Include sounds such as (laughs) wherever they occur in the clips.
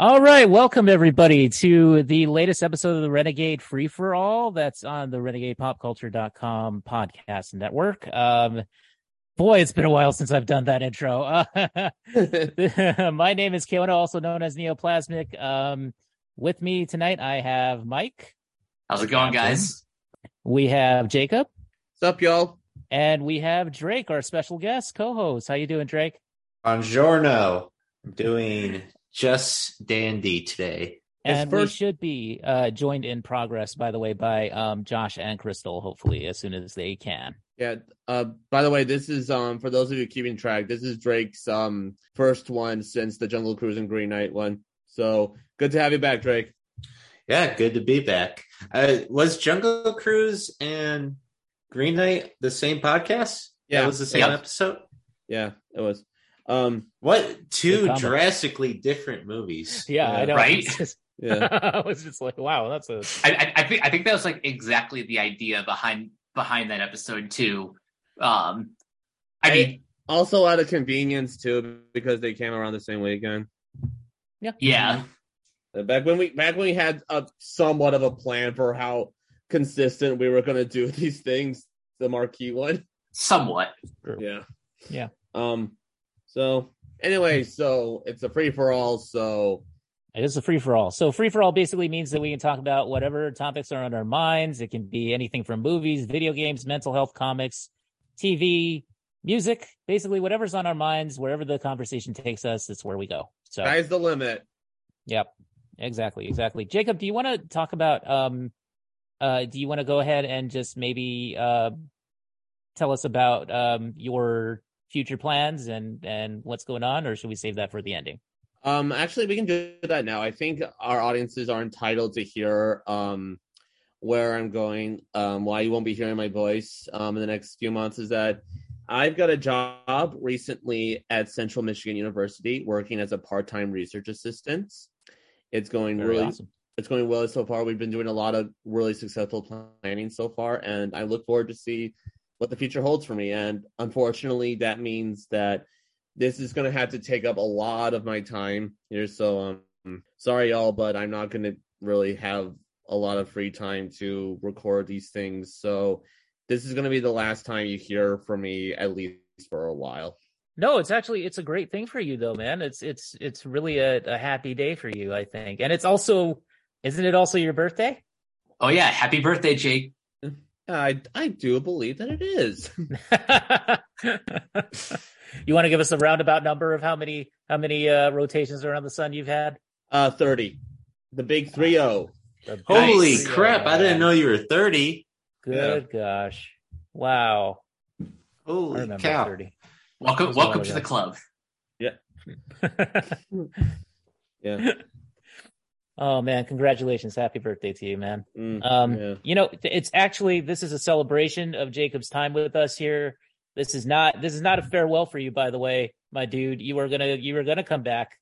All right, welcome everybody to the latest episode of the Renegade Free for All. That's on the RenegadePopCulture.com podcast network. Um, boy, it's been a while since I've done that intro. Uh, (laughs) (laughs) my name is Keona, also known as Neoplasmic. Um, with me tonight, I have Mike. How's it going, guys? We have Jacob, What's up, y'all? and we have Drake, our special guest co-host. How you doing, Drake? Buongiorno. I'm doing just dandy today. And first- we should be uh, joined in progress, by the way, by um, Josh and Crystal, hopefully as soon as they can. Yeah. Uh, by the way, this is um for those of you keeping track. This is Drake's um first one since the Jungle Cruise and Green Knight one. So good to have you back, Drake. Yeah, good to be back. Uh, was Jungle Cruise and Green Knight the same podcast? Yeah. that was the same Yep. episode. Yeah, it was. Um, What two drastically different movies? (laughs) Yeah, I know. Right? (laughs) Just- yeah. (laughs) I was just like, wow, that's a I, I, I think I think that was like exactly the idea behind behind that episode too. Um, I Hey, mean, also out of convenience too, because they came around the same weekend. yeah, Uh, Back when we back when we had a somewhat of a plan for how consistent we were going to do these things, the marquee one. somewhat. Yeah. Yeah. Um. So anyway, so it's a free for all. So It is a free for all. So free for all basically means that we can talk about whatever topics are on our minds. It can be anything from movies, video games, mental health, comics, TV, music, basically whatever's on our minds, wherever the conversation takes us, that's where we go. So sky's the limit. Yep. Exactly. Exactly. Jacob, do you want to talk about um uh do you want to go ahead and just maybe uh tell us about um your future plans and and what's going on or should we save that for the ending? Um, actually, we can do that now. I think our audiences are entitled to hear um where I'm going. Um, why you won't be hearing my voice um in the next few months is that I've got a job recently at Central Michigan University working as a part-time research assistant. It's going Very really awesome. it's going well so far. We've been doing a lot of really successful planning so far, and I look forward to see what the future holds for me. And unfortunately, that means that this is going to have to take up a lot of my time here. So, um, sorry, y'all, but I'm not going to really have a lot of free time to record these things. So, this is going to be the last time you hear from me, at least for a while. No, it's actually it's a great thing for you though, man. It's it's it's really a, a happy day for you, I think. And it's also isn't it also your birthday? Oh yeah, happy birthday, Jake. I I do believe that it is. (laughs) (laughs) you want to give us a roundabout number of how many how many uh rotations around the sun you've had? Uh, thirty, the big three oh. zero. Holy best- crap! I didn't know you were thirty. Good gosh. Wow. I Holy cow! 30. Welcome, welcome to the club. Yeah. (laughs) Yeah. Oh man, congratulations. Happy birthday to you, man. Mm, Um, yeah. you know, it's actually this is a celebration of Jacob's time with us here. This is not this is not a farewell for you, by the way, my dude. You are gonna you are gonna come back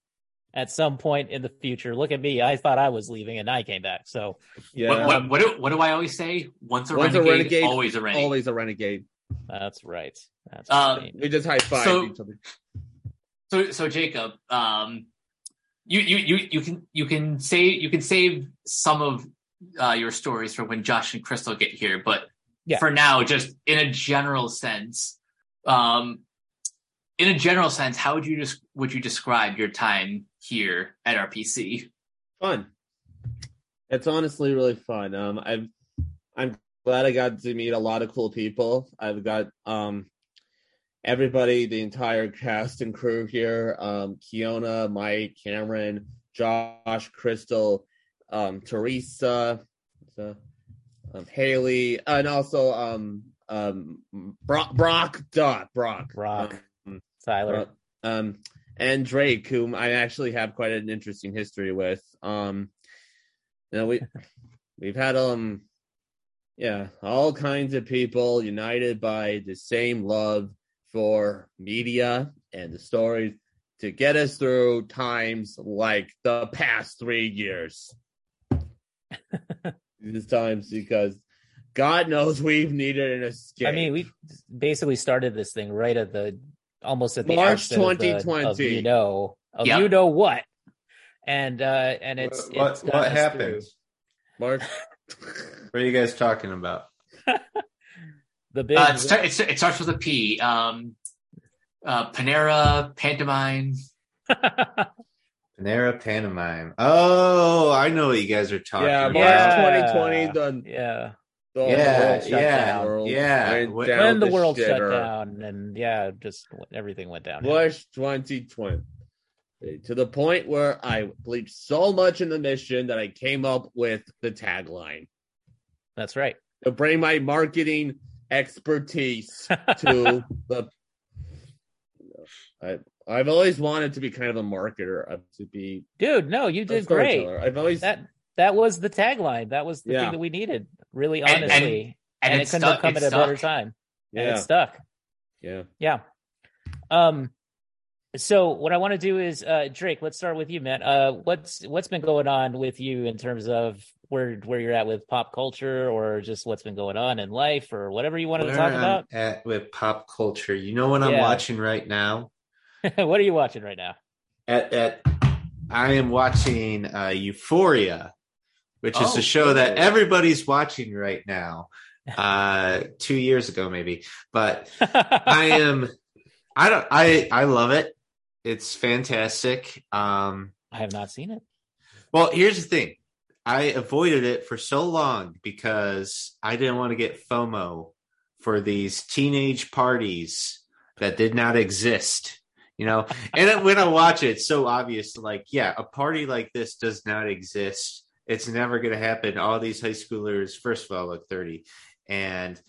at some point in the future. Look at me. I thought I was leaving and I came back. So Yeah. What, what, what, do, what do I always say? Once a, Once a renegade, renegade, always a renegade. Always a renegade. that's right. That's Uh, right. We just high five So- each other. So, so Jacob, um, you, you, you, you can, you can save, you can save some of uh, your stories for when Josh and Crystal get here, but Yeah. for now, just in a general sense, um, in a general sense, how would you just would you describe your time here at RPC? Fun. It's honestly really fun. Um, I've I'm glad I got to meet a lot of cool people. I've got um everybody, the entire cast and crew here. Um, Kiona, Mike, Cameron, Josh, Crystal, um, Teresa, uh, um, Haley, and also um um Brock, Brock, duh, Brock, Brock. Um, Tyler. uh, um, and Drake, whom I actually have quite an interesting history with. Um, you know, we (laughs) we've had um, yeah, all kinds of people united by the same love for media and the stories to get us through times like the past three years. (laughs) These times because God knows we've needed an escape. I mean, we basically started this thing right at the almost at the March outset of the- 2020. Of, you know, of Yep. you know what, and uh and it's what it's what gotten us happened? March. What are you guys talking about? (laughs) through The big Uh, it, start, it, it starts with a P. Um, uh, Panera, Pantomime. (laughs) Panera Pantomime. Oh, I know what you guys are talking yeah, about. March Yeah. 2020. done. yeah. the Yeah, world shut yeah, down. World yeah. went When- when the the world shut shitter. down and yeah, just everything went down. Bush 2020. To the point where I believed so much in the mission that I came up with the tagline That's right. to bring my marketing expertise (laughs) to the. I, I've always wanted to be kind of a marketer, uh, to be Dude, no, you did great. I've always That that was the tagline. That was the Yeah. thing that we needed, really And- and- honestly. And, And, it it couldn't have come It at a better stuck. time. And yeah it stuck. yeah. Yeah. Um so what I want to do is uh Drake, let's start with you, man. Uh what's what's been going on with you in terms of where where you're at with pop culture or just what's been going on in life or whatever you wanted to talk I'm about? at with pop culture. You know what I'm Yeah. watching right now? (laughs) what are you watching right now? At at I am watching uh, Euphoria, which is Oh, a show that everybody's watching right now. Uh, two years ago, maybe, but (laughs) I am. I don't. I I love it. It's fantastic. Um, I have not seen it. well, here's the thing. I avoided it for so long because I didn't want to get FOMO for these teenage parties that did not exist. You know, and when I watch it, it's so obvious. Like, yeah, a party like this does not exist. It's never going to happen. All these high schoolers, first of all, look thirty, and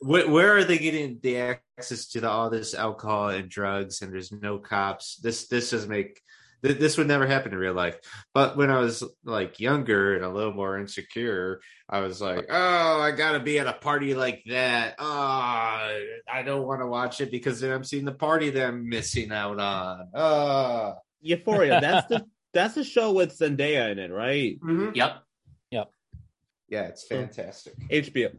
wh- where are they getting the access to the, all this alcohol and drugs? And there's no cops. This this doesn't make th- this would never happen in real life. But when I was like younger and a little more insecure, I was like, "Oh, I gotta be at a party like that. Oh, I don't want to watch it because then I'm seeing the party that I'm missing out on." Oh, Euphoria. That's the (laughs) that's the show with Zendaya in it, right? Mm-hmm. Yep. Yep. Yeah, it's fantastic. HBO.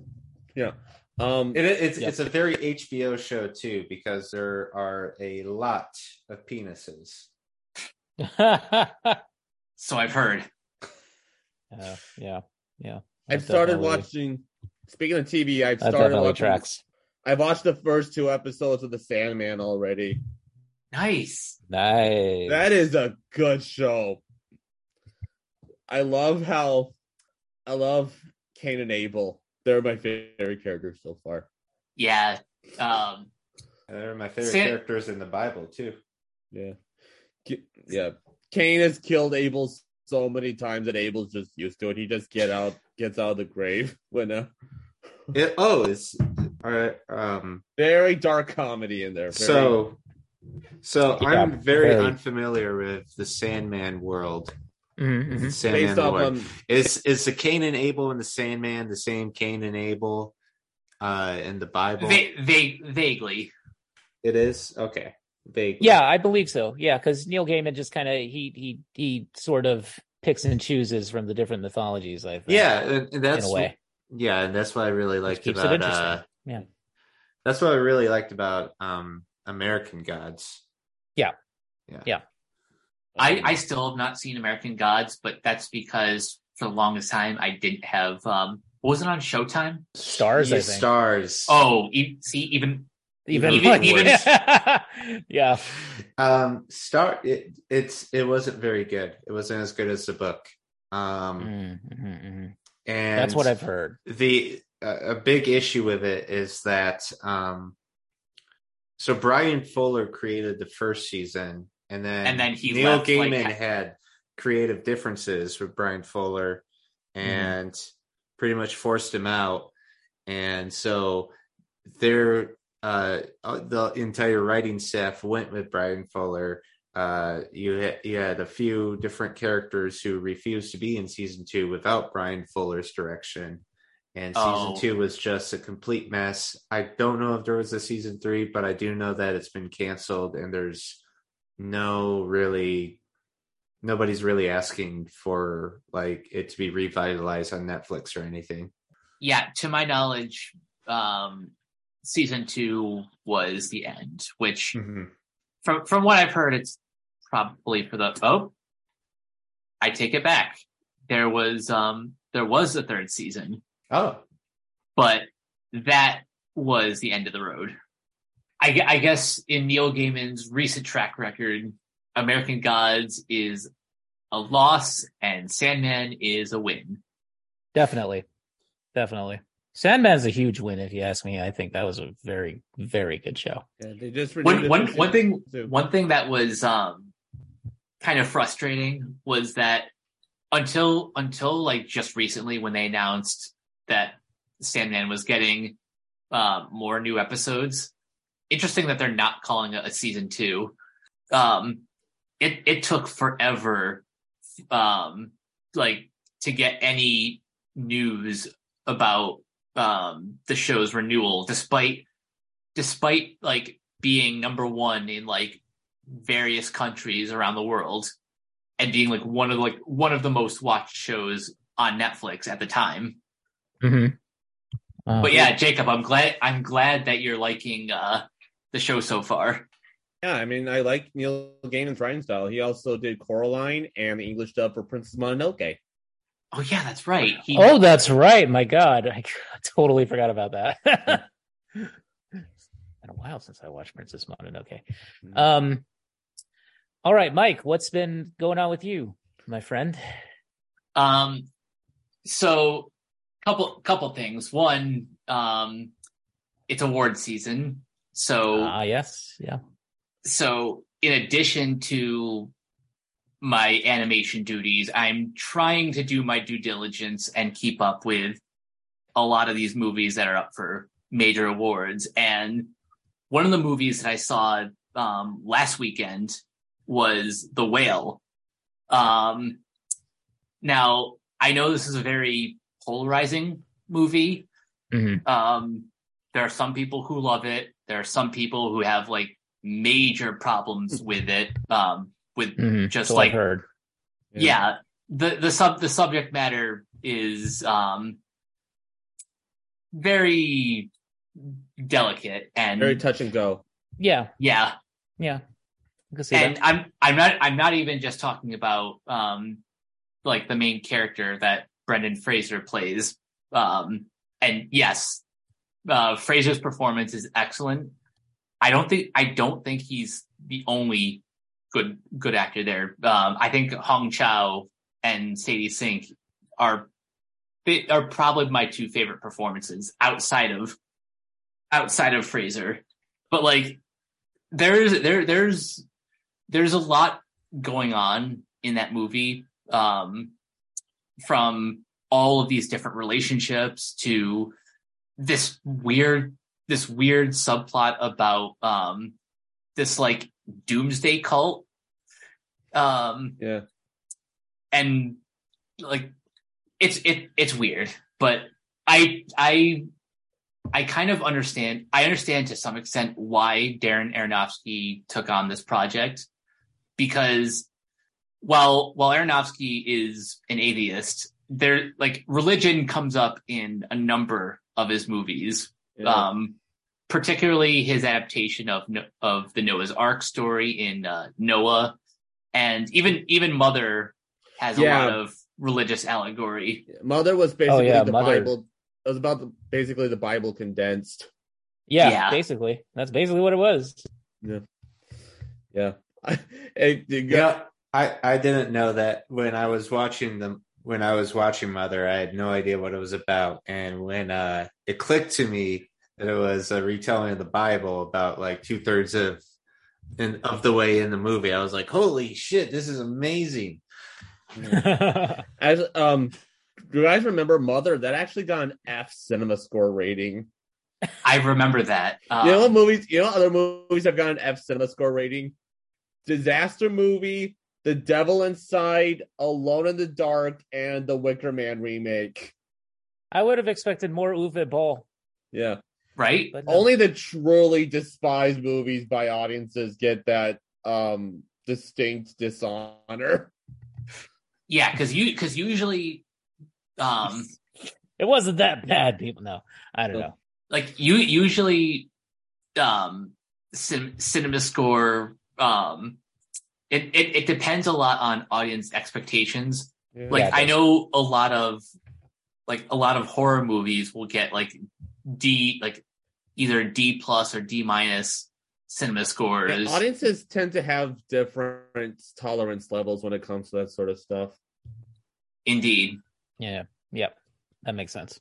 Yeah. Um. It, it's Yep. it's a very HBO show too because there are a lot of penises. (laughs) So I've heard. Uh, yeah, yeah. I've started definitely- watching. Speaking of TV, I've That started watching. tracks. I've watched the first two episodes of The Sandman already. Nice. Nice. That is a good show. I love how I love Cain and Abel. They're my favorite characters so far. Yeah. Um, And they're my favorite San- characters in the Bible too. Yeah. Ki- Yeah. Cain has killed Abel so many times that Abel's just used to it. He just get out gets out of the grave (laughs) when uh It, oh, it's uh, um. very dark comedy in there. Very- So, so Yeah, I'm very, very. unfamiliar with the Sandman world. Mhm, mhm. The Sandman based off lore. on Is is the Cain and Abel and the Sandman the same Cain and Abel uh in the Bible? va- va- vaguely. it is okay. Vague. Yeah, I believe so. Yeah, because Neil Gaiman just kind of he he he sort of picks and chooses from the different mythologies. I think. yeah, and, and in that's a way. yeah, and that's what I really liked about. Uh, Yeah. that's what I really liked about um American Gods. Yeah yeah yeah i, I still have not seen American Gods, but that's because for the longest time I didn't have. Um, was it on Showtime? Stars, I Yeah, think. Stars. Oh, e- see, even even even- even, even- (laughs) yeah. Um, Star. It, it's it wasn't very good. It wasn't as good as the book. Um, Mhm, mhm, mhm. and That's what I've heard. the a a big issue with it is that um so Bryan Fuller created the first season and then And then he Neil left, like, Gaiman ha- had creative differences with Bryan Fuller and pretty much forced him out and so their uh the entire writing staff went with Bryan Fuller uh you had, you had a few different characters who refused to be in season 2 without Bryan Fuller's direction and season Oh. two was just a complete mess. I don't know if there was a season three, but I do know that it's been canceled and there's no really nobody's really asking for like it to be revitalized on Netflix or anything. yeah, to my knowledge, um, season two was the end. Which, Mm-hmm. from from what I've heard, it's probably for the oh, I take it back. There was um there was a third season, Oh, but that was the end of the road. I, I guess in Neil Gaiman's recent track record, American Gods is a loss and Sandman is a win. Definitely. Definitely. Sandman's a huge win, if you ask me. I think that was a very, very good show. Yeah, they just One renewed it one for one thing season two. one thing that was um kind of frustrating was that until until like just recently when they announced that Sandman was getting uh, more new episodes. Interesting that they're not calling it a season two. Um, it it took forever, um, like to get any news about um the show's renewal, despite despite like being number one in like various countries around the world and being like one of like one of the most watched shows on Netflix at the time. Mm-hmm. But yeah, Jacob, I'm glad I'm glad that you're liking uh the show so far. Yeah, I mean, I like Neil Gaiman's writing style. He also did Coraline and the English dub for Princess Mononoke. Oh yeah, that's right. He, oh, that's right. My God, I (laughs) totally forgot about that. (laughs) It's been a while since I watched Princess Mononoke. Um, all right, Mike, what's been going on with you, my friend? Um, so couple couple things. One, um, it's award season, so Ah, yes, yeah. so in addition to my animation duties, I'm trying to do my due diligence and keep up with a lot of these movies that are up for major awards. And one of the movies that I saw um, last weekend was The Whale. Um, now, I know this is a very polarizing movie. Mhm. Um, there are some people who love it. There are some people who have like major problems with it. Um, with Mhm. just So like I've heard. yeah. the the sub the subject matter is um very delicate and Very touch and go. Yeah, yeah yeah. I and that. i'm i'm not i'm not even just talking about um like the main character that brendan fraser plays um and yes uh fraser's performance is excellent i don't think i don't think he's the only good good actor there. Um i think hong chau and sadie sink are are probably my two favorite performances outside of outside of fraser but like there's there there's there's a lot going on in that movie um from all of these different relationships to this weird this weird subplot about um this like doomsday cult um Yeah. and like it's it it's weird but i i i kind of understand i understand to some extent why darren aronofsky took on this project because while while aronofsky is an atheist there like religion comes up in a number of his movies Yeah. um particularly his adaptation of of the noah's ark story in uh, noah and even even mother has a lot of religious allegory Mother was basically yeah, the Mother. Bible. It was about the, basically the Bible condensed. Yeah, Yeah. basically. That's basically what it was. Yeah. (laughs) hey, you got- Yeah, I I didn't know that when I was watching them when I was watching Mother, I had no idea what it was about, and when uh it clicked to me that it was a retelling of the Bible about like two thirds of in, of the way in the movie, I was like, "Holy shit, this is amazing!" (laughs) As um, do you guys remember Mother? That actually got an F cinema score rating. i remember that um, you know what movies? You know what other movies have got an F cinema score rating? Disaster movie, The Devil Inside, Alone in the Dark, and the Wicker Man remake. I would have expected more Uwe Boll. Yeah, right But no. only the truly despised movies by audiences get that um distinct dishonor. yeah because you because usually um it wasn't that bad, people. No, I don't know. like you usually um cin- cinema score um it, it it depends a lot on audience expectations. Yeah. Like I know a lot of like a lot of horror movies will get like D like either D plus or D minus cinema Yeah, scores. audiences tend to have different tolerance levels when it comes to that sort of stuff. Indeed. Yeah. Yep. That makes sense.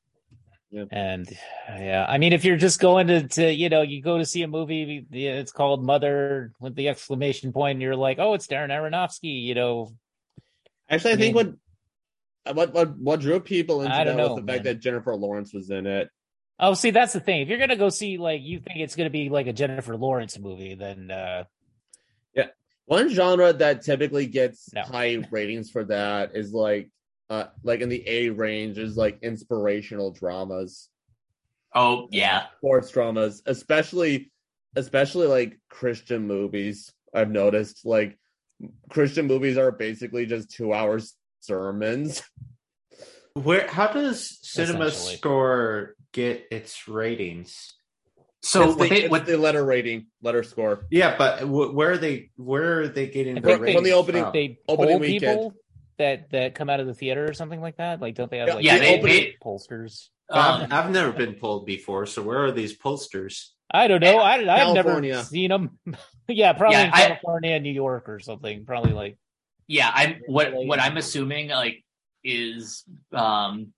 Yep. And yeah, I mean, if you're just going to, to, you know, you go to see a movie, it's called Mother with the exclamation point, and you're like, oh, it's Darren Aronofsky, you know. Actually, I, I think mean- what what what what drew people into I that don't was know, the fact that Jennifer Lawrence was in it. Oh, see, that's the thing. If you're gonna go see, like, you think it's gonna be like a Jennifer Lawrence movie, then uh yeah. One genre that typically gets No. high (laughs) ratings for that is like uh like in the A range is like inspirational dramas, Oh yeah. sports dramas, especially especially like Christian movies. I've noticed like Christian movies are basically just 2 hours sermons. Where? How does Cinema Score get its ratings? So it's what the, they it's what the letter rating, letter score. Yeah, but w- where are they? Where are they getting I the think From, the opening from? they Opening poll weekend. people that that come out of the theater or something like that. Like, don't they have Yeah, like yeah, they, opening- they pollsters? um, I've, I've never been pulled before, so where are these posters? I don't know. I, I've California. never seen them. (laughs) yeah, probably Yeah, in I- California, New York, or something. Probably like yeah i'm what what i'm assuming like is um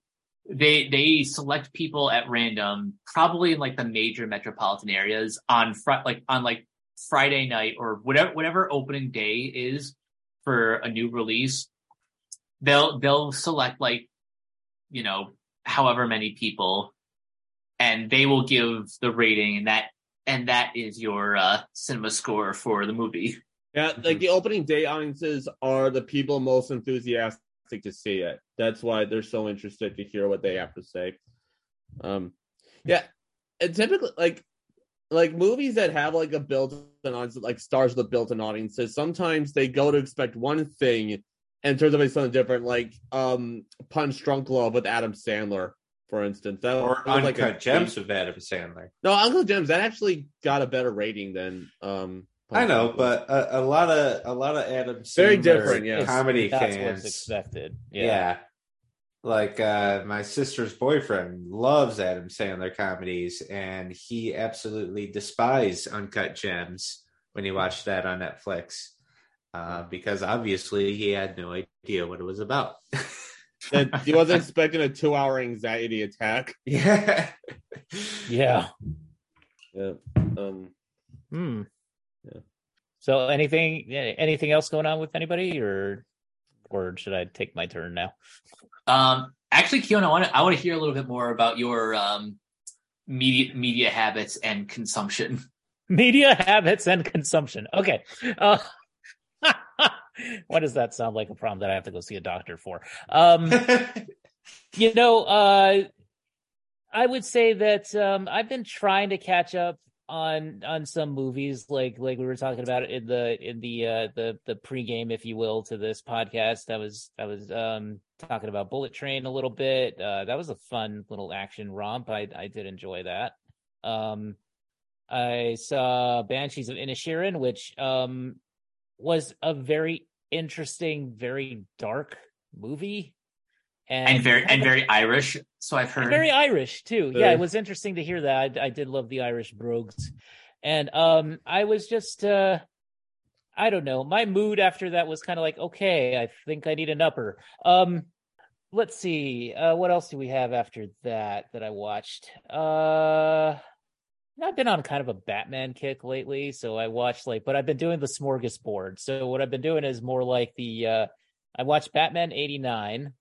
they they select people at random probably in like the major metropolitan areas on fr- like on like friday night or whatever whatever opening day is for a new release. They'll they'll select like you know however many people and they will give the rating and that and that is your uh cinema score for the movie. Yeah, like the opening day audiences are the people most enthusiastic to see it. That's why they're so interested to hear what they have to say. Um, yeah, and typically, like, like movies that have like a built-in audience, like stars with built-in audiences, sometimes they go to expect one thing and turns out to be something different. Like, um, Punch Drunk Love with Adam Sandler, for instance. That Or like Uncut a- Gems with Adam Sandler? No, Uncut Gems that actually got a better rating than um. I know, but a, a lot of a lot of Adam Sandler Very different, yeah. it's- comedy that's fans. what's expected. yeah. Yeah. Like uh my sister's boyfriend loves Adam Sandler comedies and he absolutely despised Uncut Gems when he watched that on Netflix. Uh, because obviously he had no idea what it was about. that he wasn't (laughs) expecting a two-hour anxiety attack. yeah. yeah. Yeah. Um. Hmm. Yeah. So anything anything else going on with anybody, or or should I take my turn now? Um, actually, Keon, I want to I want to hear a little bit more about your um media media habits and consumption. (laughs) Media habits and consumption. Okay. Uh, (laughs) what does that sound like a problem that I have to go see a doctor for? Um, (laughs) you know, uh, I would say that um, I've been trying to catch up on on some movies, like like we were talking about in the in the uh, the the pregame, if you will, to this podcast. I was I was um, talking about Bullet Train a little bit. Uh, that was a fun little action romp. I I did enjoy that. Um, I saw Banshees of Inisherin, which um, was a very interesting, very dark movie, and very and very Irish. So I've heard. very Irish too. Yeah, it was interesting to hear that. I, I did love the Irish brogues, and um, I was just uh, I don't know. My mood after that was kind of like, okay, I think I need an upper. Um, let's see, uh, what else do we have after that that I watched? Uh. I've been on kind of a Batman kick lately, so I watched like, but I've been doing the smorgasbord. So what I've been doing is more like the, uh, I watched Batman '89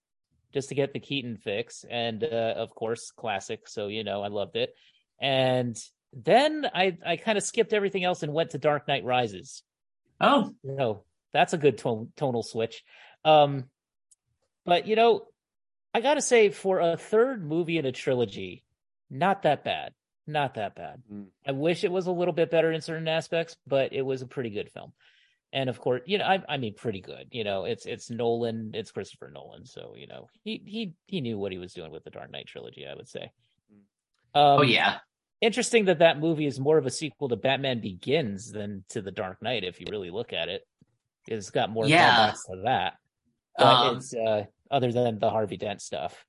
just to get the Keaton fix, and uh, of course, classic. So you know, I loved it. And then I I kind of skipped everything else and went to Dark Knight Rises. oh, You know, that's a good tone, tonal switch. Um, but you know, I gotta say, for a third movie in a trilogy, not that bad. Not that bad. Mm. I wish it was a little bit better in certain aspects, but it was a pretty good film. And of course, you know, I, I mean, pretty good. You know, it's it's Nolan, it's Christopher Nolan, so you know, he he he knew what he was doing with the Dark Knight trilogy. I would say. Um, oh yeah. interesting that that movie is more of a sequel to Batman Begins than to The Dark Knight, if you really look at it. It's got more Yeah. to that. But Um, it's uh, other than the Harvey Dent stuff.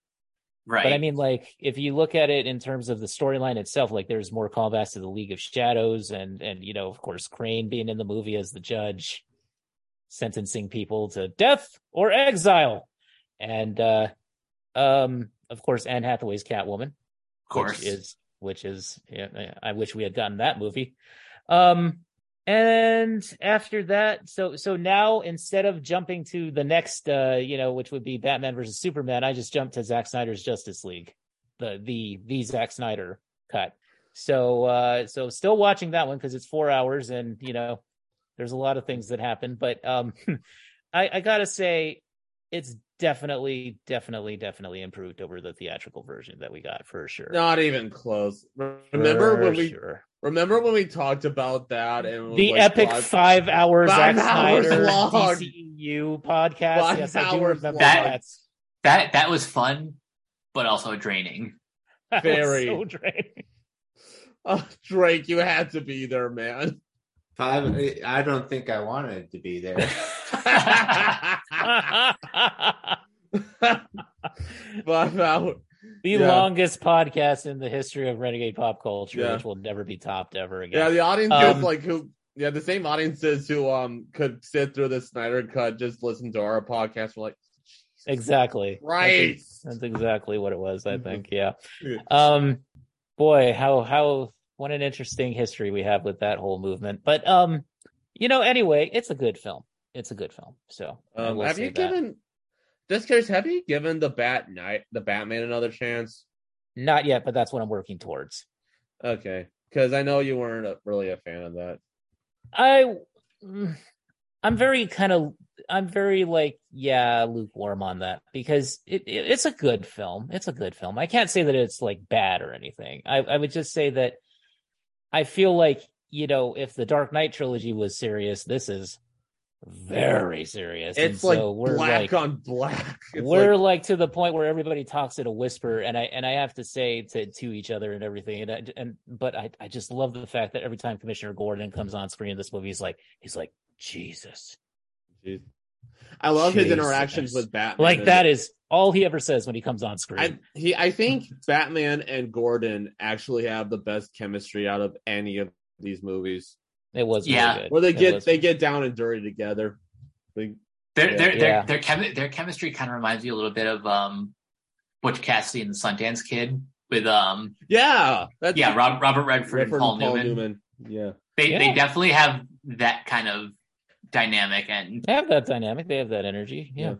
Right. But I mean, like, if you look at it in terms of the storyline itself, like, there's more callbacks to the League of Shadows, and and you know, of course, Crane being in the movie as the judge, sentencing people to death or exile, and uh, um, of course, Anne Hathaway's Catwoman, of course. which is which is yeah, I wish we had gotten that movie. Um, and after that, so so now instead of jumping to the next, uh, you know, which would be Batman versus Superman, I just jumped to Zack Snyder's Justice League, the the the Zack Snyder cut. So uh, so still watching that one because it's four hours, and you know, there's a lot of things that happen. But um, (laughs) I, I gotta say, it's definitely, definitely, definitely improved over the theatrical version that we got for sure. Not even close. Remember For when we sure. Remember when we talked about that and the like, epic what? five hour Five Zack hours Snyder long. DCEU podcast? Five yes, I do remember that. that that was fun, but also draining. (laughs) That Very. so draining. Oh, Drake, you had to be there, man. Five. I don't think I wanted to be there. (laughs) (laughs) Five hours. The Yeah. longest podcast in the history of renegade pop culture, Yeah. which will never be topped ever again. Yeah, the audience Um, is like who yeah, the same audiences who um could sit through the Snyder cut, just listen to our podcast. We're like, exactly. right. That's, that's exactly what it was. I Mhm. think. Yeah. Yeah. Um, boy, how how what an interesting history we have with that whole movement. But um, you know, anyway, it's a good film. It's a good film. So Um, have you that. given just curious, have you given the Bat Night the Batman another chance? Not yet, but that's what I'm working towards. Okay. Because I know you weren't a, really a fan of that. I mm, I'm very kind of I'm very like yeah lukewarm on that because it, it it's a good film. It's a good film. I can't say that it's like bad or anything. I I would just say that I feel like you know if the Dark Knight trilogy was serious, this is very serious. It's like so we're black like, on black. (laughs) It's we're like, like, to the point where everybody talks in a whisper and i and i have to say to to each other and everything and I, and but i i just love the fact that every time commissioner gordon comes on screen in this movie he's like he's like jesus. I love his interactions with Batman. like that is all he ever says when he comes on screen I he I think (laughs) Batman and Gordon actually have the best chemistry out of any of these movies. It was really Yeah. good. Where they get was- they get down and dirty together. Like, Their Yeah. their Yeah. their their, chemi- their chemistry kind of reminds me a little bit of um Butch Cassidy and the Sundance Kid with um yeah, that's yeah Rob, Robert Redford, Redford and Paul, Newman. Yeah, They Yeah. they definitely have that kind of dynamic and they have that dynamic they have that energy yeah, Yeah.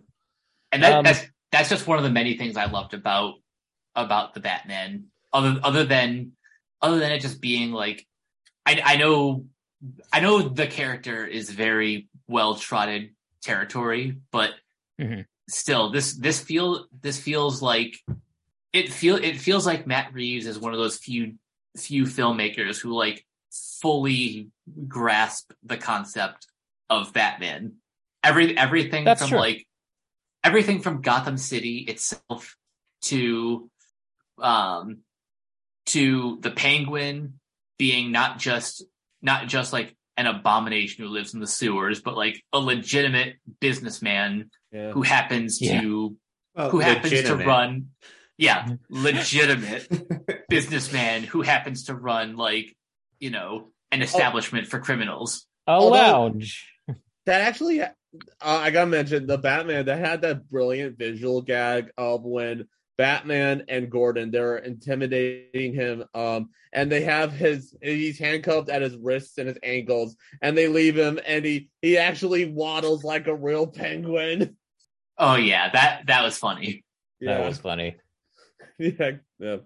and that, Um, that's that's just one of the many things I loved about about the Batman. Other other than other than it just being like I I know I know the character is very well trotted territory, but Mhm. still this this feel this feels like it feel it feels like Matt Reeves is one of those few few filmmakers who like fully grasp the concept of Batman. Every everything That's from true. like everything from Gotham City itself to um to the Penguin being not just not just like an abomination who lives in the sewers, but like a legitimate businessman yeah. who happens Yeah. to Well, who happens to run yeah legitimate (laughs) businessman who happens to run like you know an establishment for criminals. A Although- lounge. That actually, uh, I gotta mention the Batman that had that brilliant visual gag of when Batman and Gordon they're intimidating him, um, and they have his he's handcuffed at his wrists and his ankles, and they leave him, and he he actually waddles like a real penguin. (laughs) oh yeah that that was funny that was funny (laughs) yeah, yeah.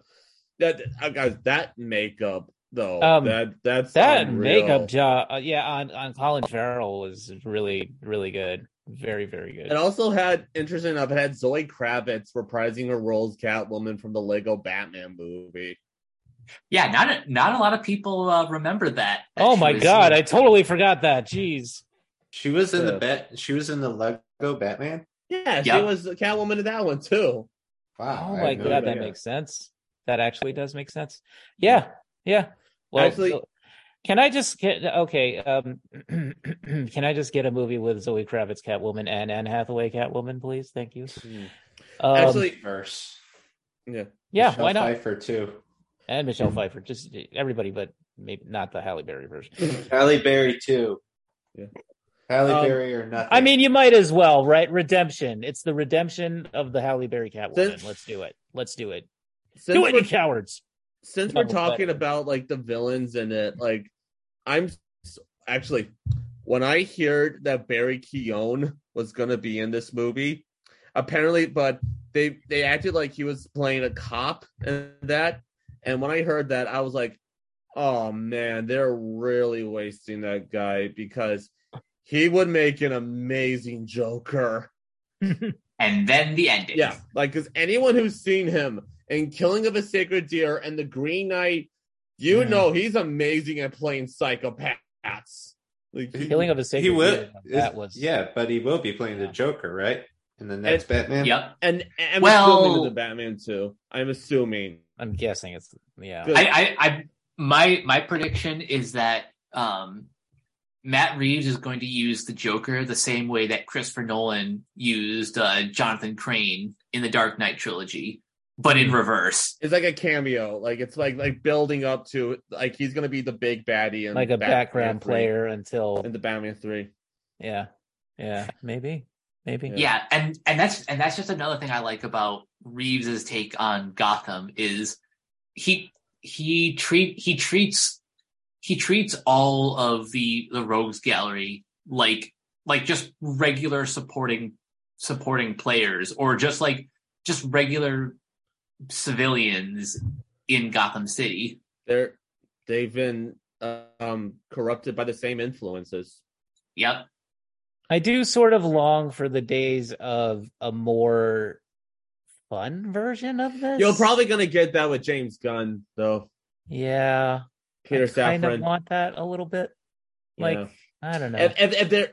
That uh, guys, that makeup though, Um, that that's that unreal. makeup job uh, yeah on on colin farrell was really really good very very good It also had, interesting enough, it had Zoe Kravitz reprising her role as Catwoman from the Lego Batman movie. yeah not a, not a lot of people uh, remember that, that oh my was- god i totally forgot that jeez She was in Yeah. the bet. She was in the Lego Batman. Yeah, she Yep. was Catwoman in that one too. Wow. Oh my no god, that makes sense. That actually does make sense. Yeah, yeah. Well, Actually- so- Can I just get okay? Um, (clears throat) can I just get a movie with Zoe Kravitz Catwoman and Anne Hathaway Catwoman, please? Thank you. Hmm. Um, Actually, Verse. yeah. yeah, Michelle why not? Pfeiffer too. And Michelle Pfeiffer, just everybody, but maybe not the Halle Berry version. (laughs) Halle Berry too. Yeah. Halle Um, Berry or nothing. I mean, you might as well, right? Redemption. It's the redemption of the Halle Berry Catwoman. Since- Let's do it. Let's do it. Since do it, we're, you cowards. since we're talking but- about like the villains in it, like I'm actually when I heard that Barry Keoghan was gonna be in this movie, apparently, but they they acted like he was playing a cop and that, and when I heard that, I was like, oh man, they're really wasting that guy because he would make an amazing Joker. (laughs) And then the ending. Yeah, like because anyone who's seen him in Killing of a Sacred Deer and The Green Knight, you Yeah. know he's amazing at playing psychopaths. Like, he- Killing of a Sacred he will. Deer, That was yeah, but he will be playing the Joker, right? In the next Batman. Yep. and I'm Well- assuming the Batman too. I'm assuming. I'm guessing it's yeah. I, I, I, my, my prediction is that um, Matt Reeves is going to use the Joker the same way that Christopher Nolan used uh, Jonathan Crane in the Dark Knight trilogy, but in hmm. reverse. It's like a cameo. Like it's like like building up to like he's gonna be the big baddie and like a background player until in the Batman three. yeah, yeah, maybe, maybe. Yeah. Yeah, and and that's and that's just another thing I like about Reeves's take on Gotham is he he treat he treats he treats all of the the rogues gallery like like just regular supporting supporting players or just like just regular civilians in Gotham City. They're they've been um corrupted by the same influences. Yep. I do sort of long for the days of a more fun version of this. You're probably gonna get that with James Gunn though. yeah. Peter I kind of Safran. want that a little bit. Like Yeah. I don't know. if, if, if they're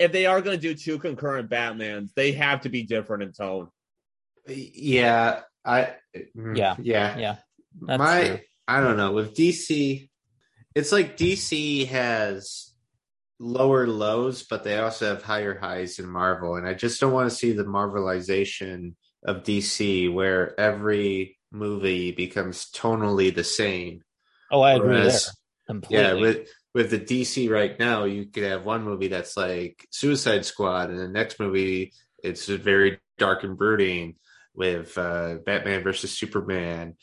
if they are going to do two concurrent Batmans, they have to be different in tone. Yeah, I. mm, Yeah. yeah. yeah, that's My, true. I don't know. With DC, it's like DC has lower lows, but they also have higher highs in Marvel, and I just don't want to see the Marvelization of DC where every movie becomes tonally the same. Oh, I agree there Whereas- completely. Yeah, with with the DC right now, you could have one movie that's like Suicide Squad, and the next movie it's very dark and brooding with uh, Batman versus Superman.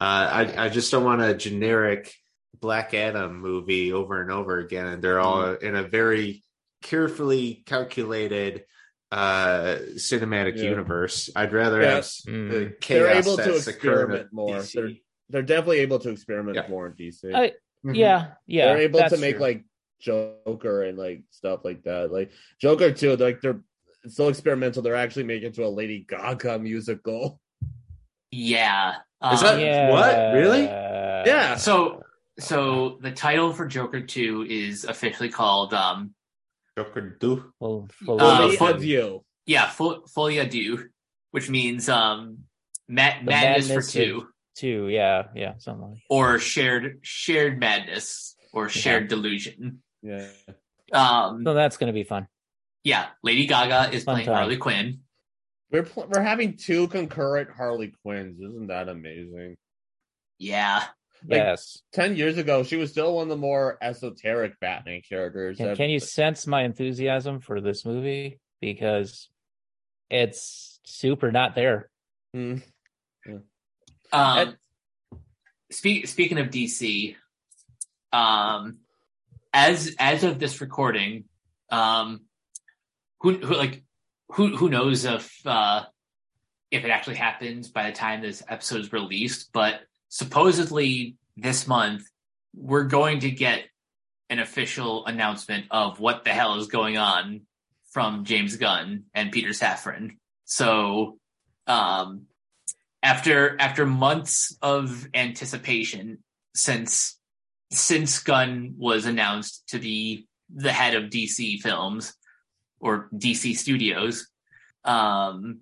Uh, I I just don't want a generic Black Adam movie over and over again, and they're all in a very carefully calculated uh cinematic Yeah. universe. I'd rather Yeah. have Mm. the they're able to that's occurring experiment more. They're they're definitely able to experiment Yeah. more in DC. I- Mhm. yeah, yeah. they're able to make true. like Joker and like stuff like that. Like Joker too. Like they're so experimental. They're actually making it to a Lady Gaga musical. Yeah. Is that- Um, yeah. what? Really? Yeah. so so the title for Joker 2 is officially called um Joker do. Well, full Uh, Lady for- Adieu. Yeah, full fully adieu, which means um ma- The madness, madness for two, two. Yeah, yeah, something like. or shared shared madness, or shared delusion. Yeah. Um, So that's gonna be fun. Yeah, Lady Gaga is Fun playing time. Harley Quinn. We're pl- we're having two concurrent Harley Quinns. Isn't that amazing? Yeah, Like, yes. Ten years ago, she was still one of the more esoteric Batman characters. Can, can you sense my enthusiasm for this movie? Because it's super not there. Hmm. Um, speak, speaking of DC, um, as as of this recording, um, who who like who who knows if uh, if it actually happens by the time this episode is released? But supposedly this month we're going to get an official announcement of what the hell is going on from James Gunn and Peter Safran. So, um, after after months of anticipation since since Gunn was announced to be the head of DC Films or DC Studios, um,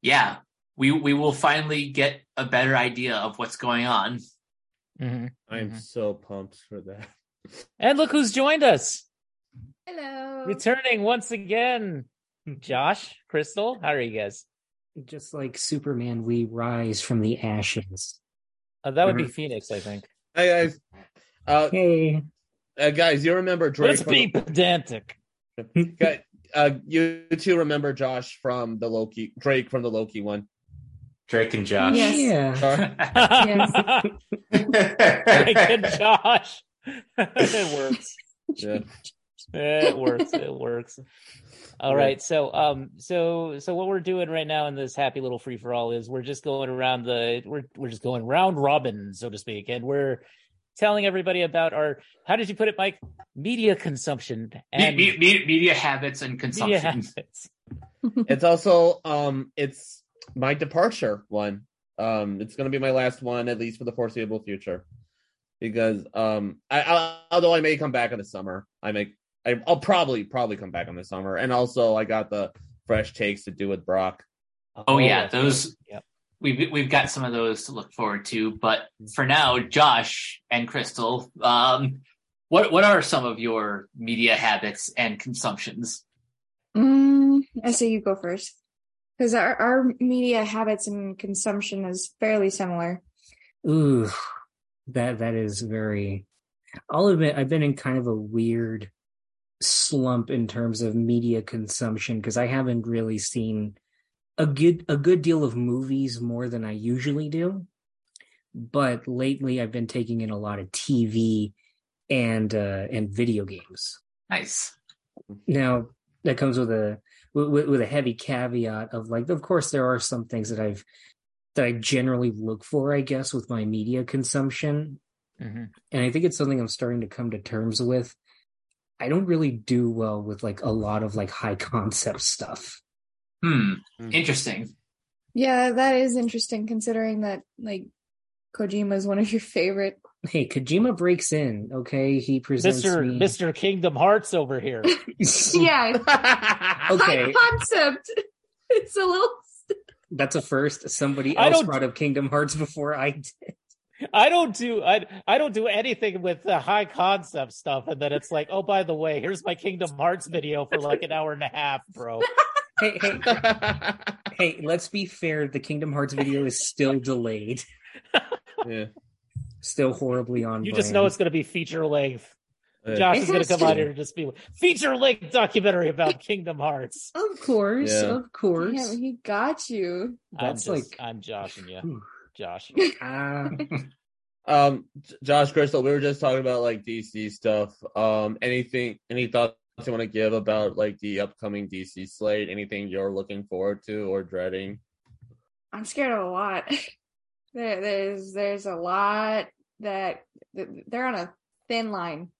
yeah, we we will finally get a better idea of what's going on. hmm I'm Mhm. so pumped for that. (laughs) And look who's joined us. Hello. Returning once again. Josh, Crystal, how are you guys? Just like Superman, we rise from the ashes. Uh, that would be Phoenix, I think. Hey guys, uh, Hey, uh, guys, you remember Drake? Let's from be pedantic. The- Guy- uh, you two remember Josh from the Loki, Drake from the Loki one. Drake and Josh. Yes. yeah. Sorry. (laughs) Drake and Josh. (laughs) it works. Yeah. It works. It works. All right. So, um, so, so what we're doing right now in this happy little free for all is we're just going around the, we're, we're just going round robin, so to speak. And we're telling everybody about our, how did you put it, Mike? Media consumption and me- me- media habits and media consumption. habits. (laughs) it's also um, it's my departure one. Um, it's gonna be my last one at least for the foreseeable future, because um, I, I although I may come back in the summer, I may I, I'll probably probably come back in the summer, and also I got the fresh takes to do with Brock. Oh, yeah, those- Yep. We've we've got some of those to look forward to, but for now, Josh and Crystal, um, what what are some of your media habits and consumptions? Mm, I say you go first. Because our, our media habits and consumption is fairly similar. Ooh, that that is very. I'll admit, I've been in kind of a weird slump in terms of media consumption because I haven't really seen a good a good deal of movies more than I usually do. But lately, I've been taking in a lot of TV and uh, and video games. Nice. Now that comes with a with, with a heavy caveat of like, of course, there are some things that I've that I generally look for, I guess, with my media consumption, Mhm. and I think it's something I'm starting to come to terms with. I don't really do well with like a lot of like high concept stuff. Hmm. Hmm. Interesting. Yeah, that is interesting considering that like Kojima is one of your favorite. Hey, Kojima breaks in. Okay, he presents Mr. me. Mr. Kingdom Hearts over here. (laughs) Yeah, (laughs) Okay. high concept. It's a little. (laughs) That's a first. Somebody I else don't- brought up Kingdom Hearts before I did. I don't do I I don't do anything with the high concept stuff, and then it's like, oh, by the way, here's my Kingdom Hearts video for like an hour and a half, bro. Hey, hey, (laughs) hey, let's be fair. The Kingdom Hearts video is still delayed, yeah. still horribly on. You just know it's going to be feature length. Yeah. Josh It is going to come out here and just be feature length documentary about (laughs) Kingdom Hearts. Of course, Yeah. of course. Yeah, he got you. That's I'm just, like- I'm joshing you, Whew. Josh. Ah, Um, Josh Crystal, we were just talking about like DC stuff. Um, anything, any thoughts you want to give about like the upcoming DC slate? Anything you're looking forward to or dreading? I'm scared of a lot. (laughs) There, there's there's a lot that they're on a thin line,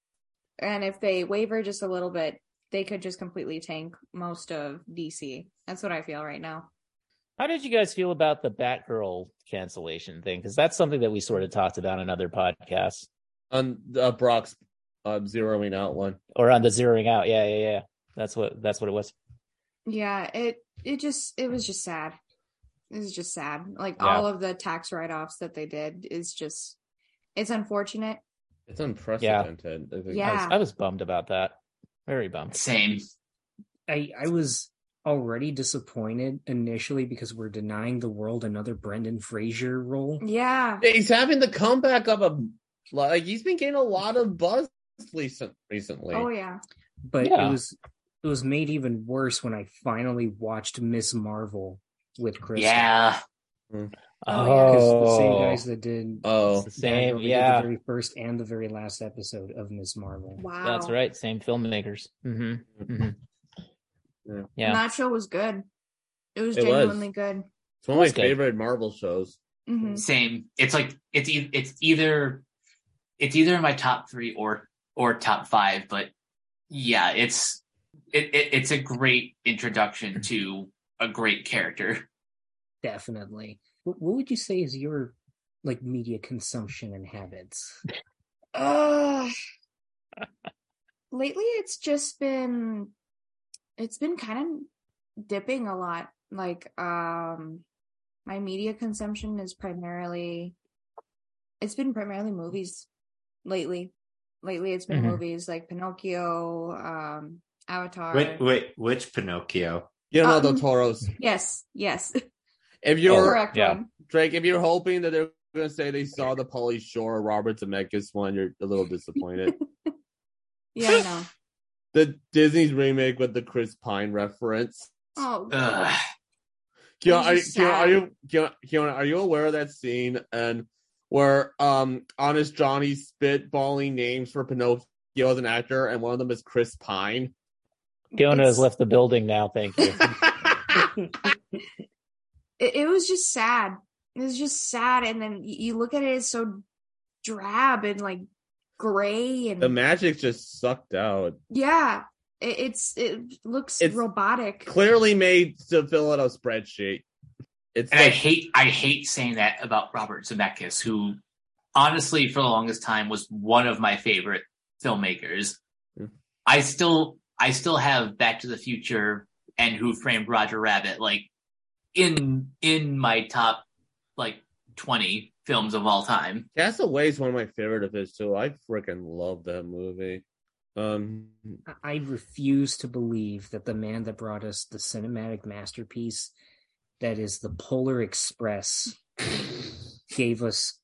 and if they waver just a little bit, they could just completely tank most of DC. That's what I feel right now. How did you guys feel about the Batgirl cancellation thing? Because that's something that we sort of talked about in other podcasts, On uh, Brock's uh, zeroing out one. or on the zeroing out. Yeah, yeah, yeah. That's what that's what it was. Yeah, it it just it was just sad. It was just sad. Like Yeah. all of the tax write offs that they did is just it's unfortunate. It's unprecedented. I think. I Yeah. was, I was bummed about that. Very bummed. Same. I I was already disappointed initially because we're denying the world another Brendan Fraser role. Yeah. Yeah, he's having the comeback of a like he's been getting a lot of buzz recent recently. Oh yeah. But Yeah. it was it was made even worse when I finally watched Miss Marvel with Chris. Yeah. because Oh, the same guys that did Oh, the same. Batgirl, Yeah, the very first and the very last episode of Miss Marvel. Wow. that's right. Same filmmakers. hmm hmm Yeah. Yeah. That show was good. It was It was. genuinely good. it's one of my That's good. favorite Marvel shows. hmm Same. It's like it's e- it's either it's either in my top three or or top five, but yeah, it's it, it it's a great introduction to a great character. Definitely. What, what would you say is your like media consumption and habits? Uh, (sighs) lately, it's just been it's been kind of dipping a lot. Like, um, my media consumption is primarily it's been primarily movies lately. Lately it's been Mhm. movies like Pinocchio, um, Avatar. Wait, wait, which Pinocchio? Guillermo Um, del Toro's. Yes, yes, If you're correct yeah. one. Drake, if you're hoping that they're going to say they saw the Pauly Shore Robert Zemeckis one, you're a little disappointed. (laughs) Yeah, I know. (laughs) the Disney's remake with the Chris Pine reference. Oh, God. Ugh. Are, you, just are you Keon, Keon, are you aware of that scene and where um Honest Johnny spitballing names for Pinocchio as an actor, and one of them is Chris Pine. Fiona has left the building now. Thank you. (laughs) (laughs) it, it was just sad. It was just sad, and then you look at it, it's so drab and like gray, and the magic just sucked out. yeah, it, it's it looks It's- robotic. Clearly made to fill out a spreadsheet. It's And I hate I hate saying that about Robert Zemeckis, who honestly for the longest time was one of my favorite filmmakers. Yeah. I still I still have Back to the Future and Who Framed Roger Rabbit like in in my top like twenty films of all time. Castaway is one of my favorite of his too. I freaking love that movie. Um, I refuse to believe that the man that brought us the cinematic masterpiece that is the Polar Express (laughs) gave us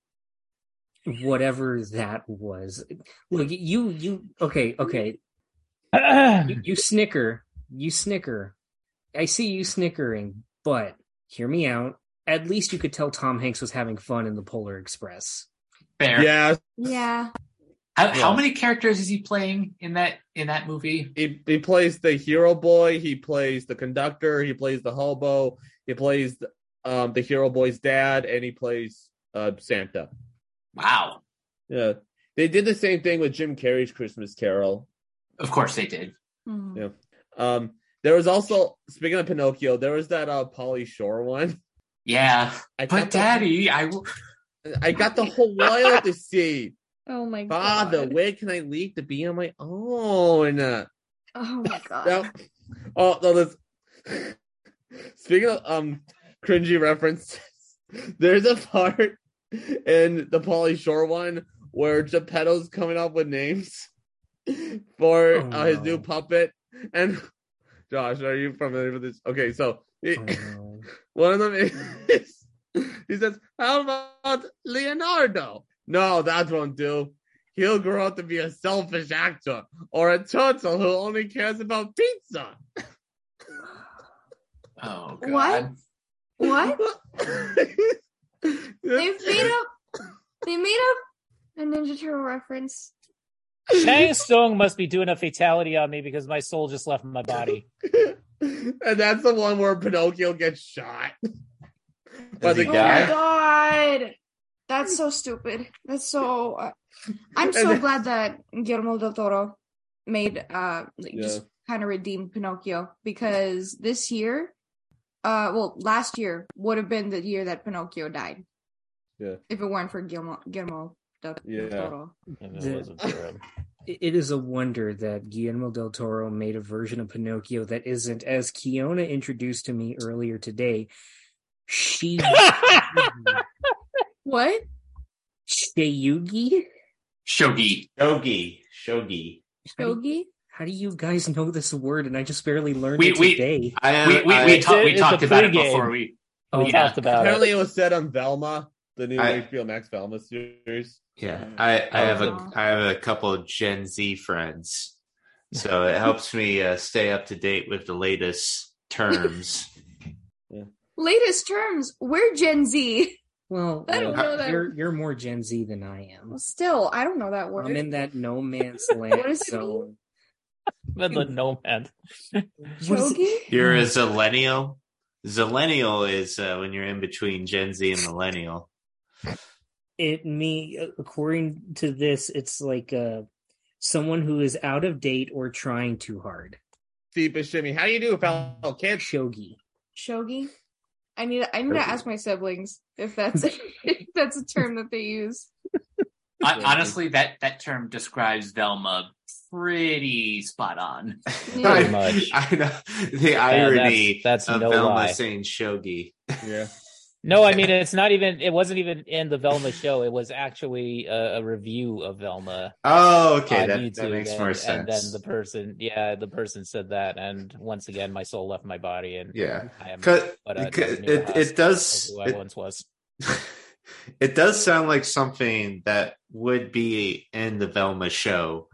whatever that was. Look, you you okay, okay. You, you (clears throat) snicker, you snicker. I see you snickering, but hear me out. At least you could tell Tom Hanks was having fun in the Polar Express. Fair. yeah, Yeah, How, how many characters is he playing in that in that movie? he he plays the hero boy. He plays the conductor. He plays the hobo. He plays um the hero boy's dad, and he plays uh Santa. Wow. Yeah, they did the same thing with Jim Carrey's Christmas Carol. Of course they did. Mhm. Yeah. Um, there was also speaking of Pinocchio, there was that uh Pauly Shore one. Yeah. I But got the- Daddy, I will I got the whole while to see. (laughs) Oh my Father, god. Father, where can I leave to be on my own? Oh my (laughs) god. Now, oh, no, this. Speaking of um cringy references, (laughs) there's a part in the Pauly Shore one where Geppetto's coming up with names (laughs) for Oh, uh, his new puppet. And (laughs) Josh, are you familiar with this? Okay, so Oh, no. one of them is he says, "How about Leonardo?" No, that won't do. He'll grow up to be a selfish actor or a turtle who only cares about pizza. Oh god. What? (laughs) What? They've They've made up. They made up a Ninja Turtle reference. Shang Tsung must be doing a fatality on me because my soul just left my body. (laughs) and that's the one where Pinocchio gets shot. By Does the he Oh my god. That's so stupid. That's so. Uh, I'm so then- glad that Guillermo del Toro made uh like, Yeah. just kind of redeemed Pinocchio because this year, uh, well, last year would have been the year that Pinocchio died. Yeah. If it weren't for Guillermo Guillermo del, del Yeah. Toro. And it The- wasn't for him. (laughs) It it is a wonder that Guillermo del Toro made a version of Pinocchio that isn't, as Kiona introduced to me earlier today, she (laughs) What? Cheugy. Cheugy. Cheugy. Cheugy. Cheugy? How do you guys know this word? And I just barely learned We- it we- today. I. We we, I, we, ta- we talked about it before we Oh, We yeah. talked about it. Apparently, it. it was said on Velma, the new I- HBO Max Velma series. yeah. I, I have a Oh. Have a couple of Gen Z friends, so it (laughs) helps me uh, stay up to date with the latest terms. (laughs) Latest terms. We're Gen Z. Well, I don't know that. you're you're more Gen Z than I am. Still, I don't know that word. I'm in that no man's (laughs) What land does it zone. (laughs) But the nomad. What is it? Cheugy? You're a zillennial. Zillennial is uh, when you're in between Gen Z and millennial. It me according to this, it's like uh someone who is out of date or trying too hard. Steve Buscemi, how do you do, fellow kids? Cheugy. Cheugy? I need I need to ask my siblings if that's (laughs) if that's a term that they use. Hon- honestly that that term describes Velma pretty spot on. (laughs) Yeah. I, much. (laughs) I know the irony that's of no Velma lie. saying cheugy. Yeah. (laughs) No, I mean it's not even. It wasn't even in the Velma show. It was actually a, a review of Velma Oh, okay, on that, YouTube, that makes and, more and sense. then the person, yeah, the person said that, and once again, my soul left my body, and yeah, I am. 'Cause- But, uh, because doesn't it it does who I it, once was. It does sound like something that would be in the Velma show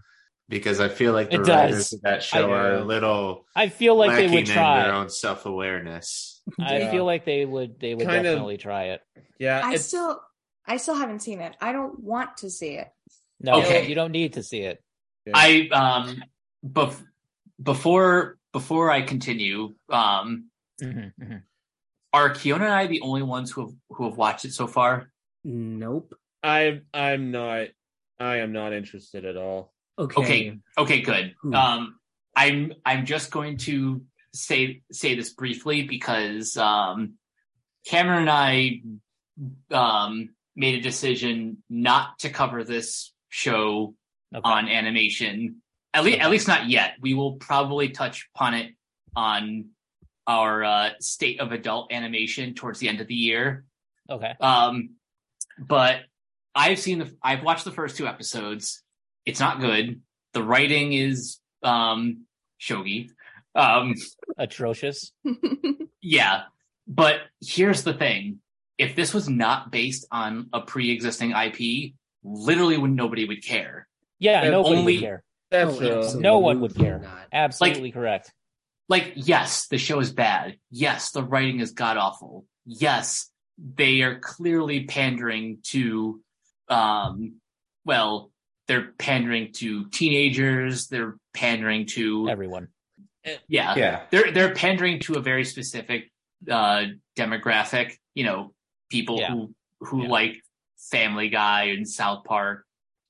because I feel like the It writers does. of that show I- are a little I feel like they would try. their own self awareness. I Yeah. feel like they would. They would Kind of- definitely try it. Yeah, I still, I still haven't seen it. I don't want to see it. No, Okay. you don't need to see it. I um bef- before before I continue, um Mhm, mhm. Are Kiona and I the only ones who have who have watched it so far? Nope. I I'm not I am not interested at all. Okay. Okay. Okay, good. Hmm. Um I'm I'm just going to say say this briefly because um Cameron and I um made a decision not to cover this show Okay. on animation. At least, Okay. at least not yet. We will probably touch upon it on our uh, state of adult animation towards the end of the year. okay. Um, but I've seen the, I've watched the first two episodes. It's not good. The writing is um, cheugy. Um, Atrocious. (laughs) yeah, but here's the thing: if this was not based on a pre-existing IP, literally, when nobody would care. Yeah, Yeah, nobody only- would care. That's absolutely No one would care. not. Absolutely correct. Like yes the show is bad yes the writing is god awful yes they are clearly pandering to um well they're pandering to teenagers they're pandering to Everyone. yeah Yeah. they're they're pandering to a very specific uh demographic you know people Yeah. who who Yeah. like family guy and south park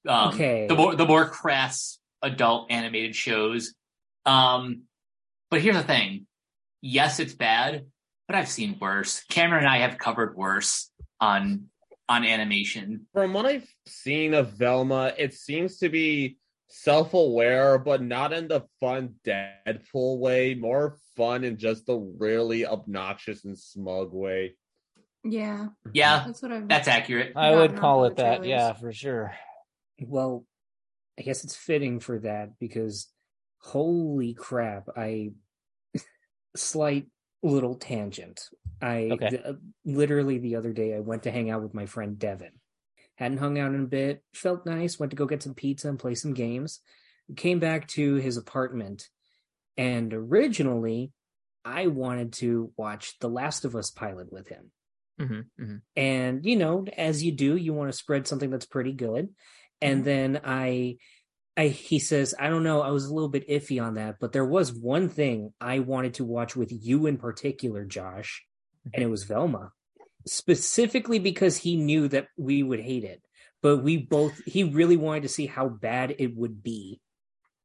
um Okay. the more the more crass adult animated shows. Um, but here's the thing: yes, it's bad, but I've seen worse. Cameron and I have covered worse on on animation. From what I've seen of Velma, it seems to be self-aware, but not in the fun Deadpool way. More fun in just the really obnoxious and smug way. yeah, Yeah, that's what I've. that's accurate. I would call it that. trailers. Yeah, for sure. Well, I guess it's fitting for that because holy crap, I slight little tangent. I Okay. th- uh, literally the other day I went to hang out with my friend Devin. Hadn't hung out in a bit, felt nice, went to go get some pizza and play some games. Came back to his apartment and originally I wanted to watch The Last of Us pilot with him. hmm hmm And, you know, as you do, you want to spread something that's pretty good. And then I, I, he says, I don't know, I was a little bit iffy on that, but there was one thing I wanted to watch with you in particular, Josh, and it was Velma. Specifically because he knew that we would hate it. But we both, he really wanted to see how bad it would be.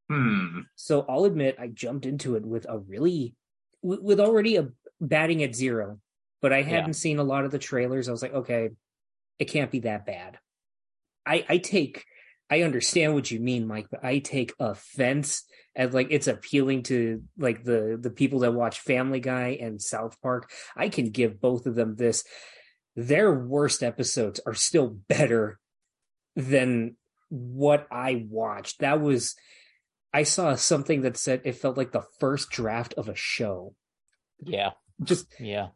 Hmm. So I'll admit I jumped into it with a really with, with already a batting at zero, but I hadn't seen a lot of the trailers. I was like, okay, it can't be that bad. I I take I understand what you mean, Mike, but I take offense at like it's appealing to like the the people that watch Family Guy and South Park. I can give both of them this. Their worst episodes are still better than what I watched. That was I saw something that said it felt like the first draft of a show. Yeah. Just Yeah.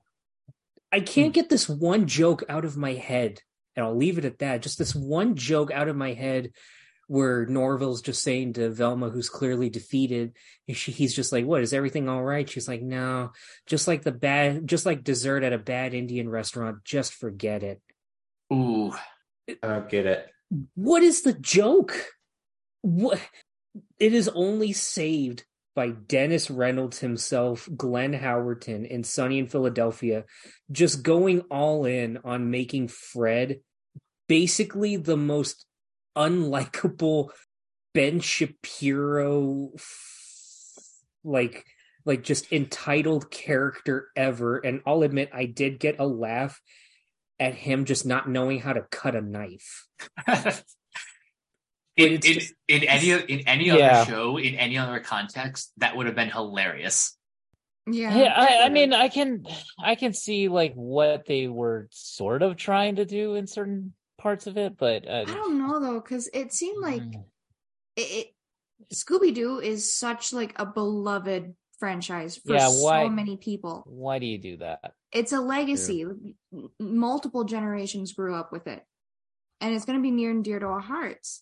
I can't get this one joke out of my head, and I'll leave it at that. Just this one joke out of my head where Norville's just saying to Velma, who's clearly defeated, and she, he's just like, "What is everything all right?" She's like, "No, just like the bad, just like dessert at a bad Indian restaurant. Just forget it." Ooh. I don't get it. What is the joke? What? It is only saved by Dennis Reynolds himself, Glenn Howerton, and Sunny in Philadelphia, just going all in on making Fred basically the most unlikable Ben Shapiro, like like just entitled character ever. And I'll admit, I did get a laugh at him just not knowing how to cut a knife. (laughs) in, it's in, just- in any in any Yeah. other show in any other context that would have been hilarious Yeah. Yeah, I, I mean, I can, I can see like what they were sort of trying to do in certain parts of it, but uh, I don't know though, because it seemed like mm, it, it Scooby Doo is such like a beloved franchise for Yeah, so many people. why do you do that? It's a legacy. M- Multiple generations grew up with it, and it's going to be near and dear to our hearts.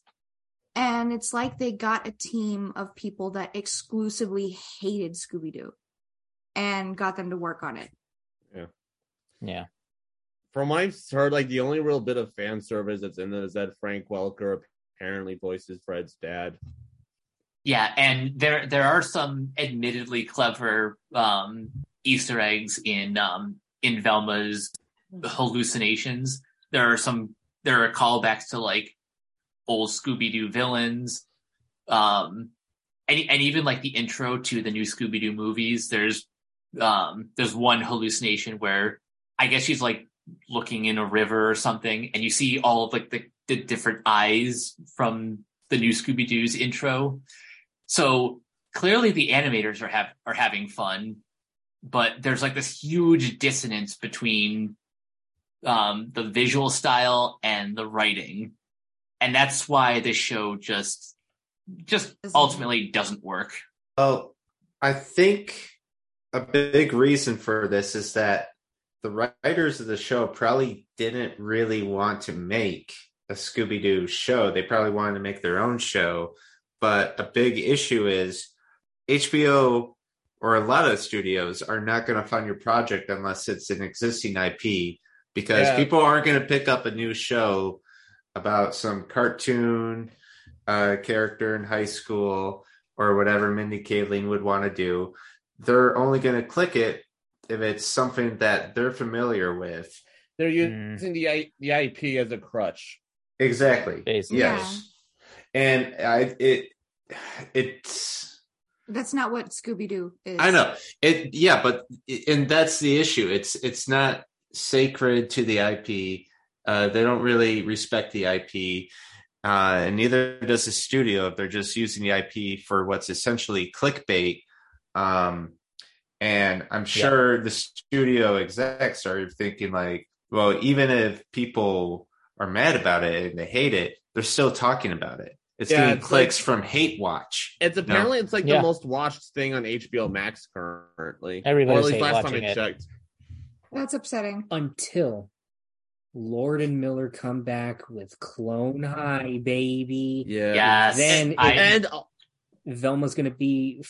And it's like they got a team of people that exclusively hated Scooby Doo, and got them to work on it. Yeah, Yeah. From what I've heard, like the only real bit of fan service that's in it is that Frank Welker apparently voices Fred's dad. Yeah, and there there are some admittedly clever um, Easter eggs in um, in Velma's hallucinations. There are some there are callbacks to like old Scooby Doo villains, um, and and even like the intro to the new Scooby Doo movies. There's um, there's one hallucination where I guess she's like looking in a river or something, and you see all of like the, the different eyes from the new Scooby Doo's intro. So clearly the animators are have are having fun, but there's like this huge dissonance between um, the visual style and the writing, and that's why this show just just Doesn't- ultimately doesn't work. Well, I think a big reason for this is that the writers of the show probably didn't really want to make a Scooby Doo show. They probably wanted to make their own show. But a big issue is HBO or a lot of studios are not going to fund your project unless it's an existing IP because Yeah. people aren't going to pick up a new show about some cartoon uh, character in high school or whatever Mindy Kaling would want to do. They're only going to click it if it's something that they're familiar with. They're Mm. using the I- the IP as a crutch. Exactly. basically. Yes. And I it it's That's not what Scooby Doo is. I know. It yeah, but and that's the issue. It's it's not sacred to the IP. Uh they don't really respect the IP. Uh and neither does the studio if they're just using the IP for what's essentially clickbait. Um and I'm sure the studio execs are thinking like, well, even if people are mad about it and they hate it, they're still talking about it. It's Yeah, getting it's clicks like- from hate watch. It's apparently it's like Yeah. the most watched thing on HBO Max currently. Everybody's or at least last time watching I it. checked. That's upsetting. until Lord and Miller come back with Clone High, baby. Yeah. Yes, Then I, And Velma's gonna be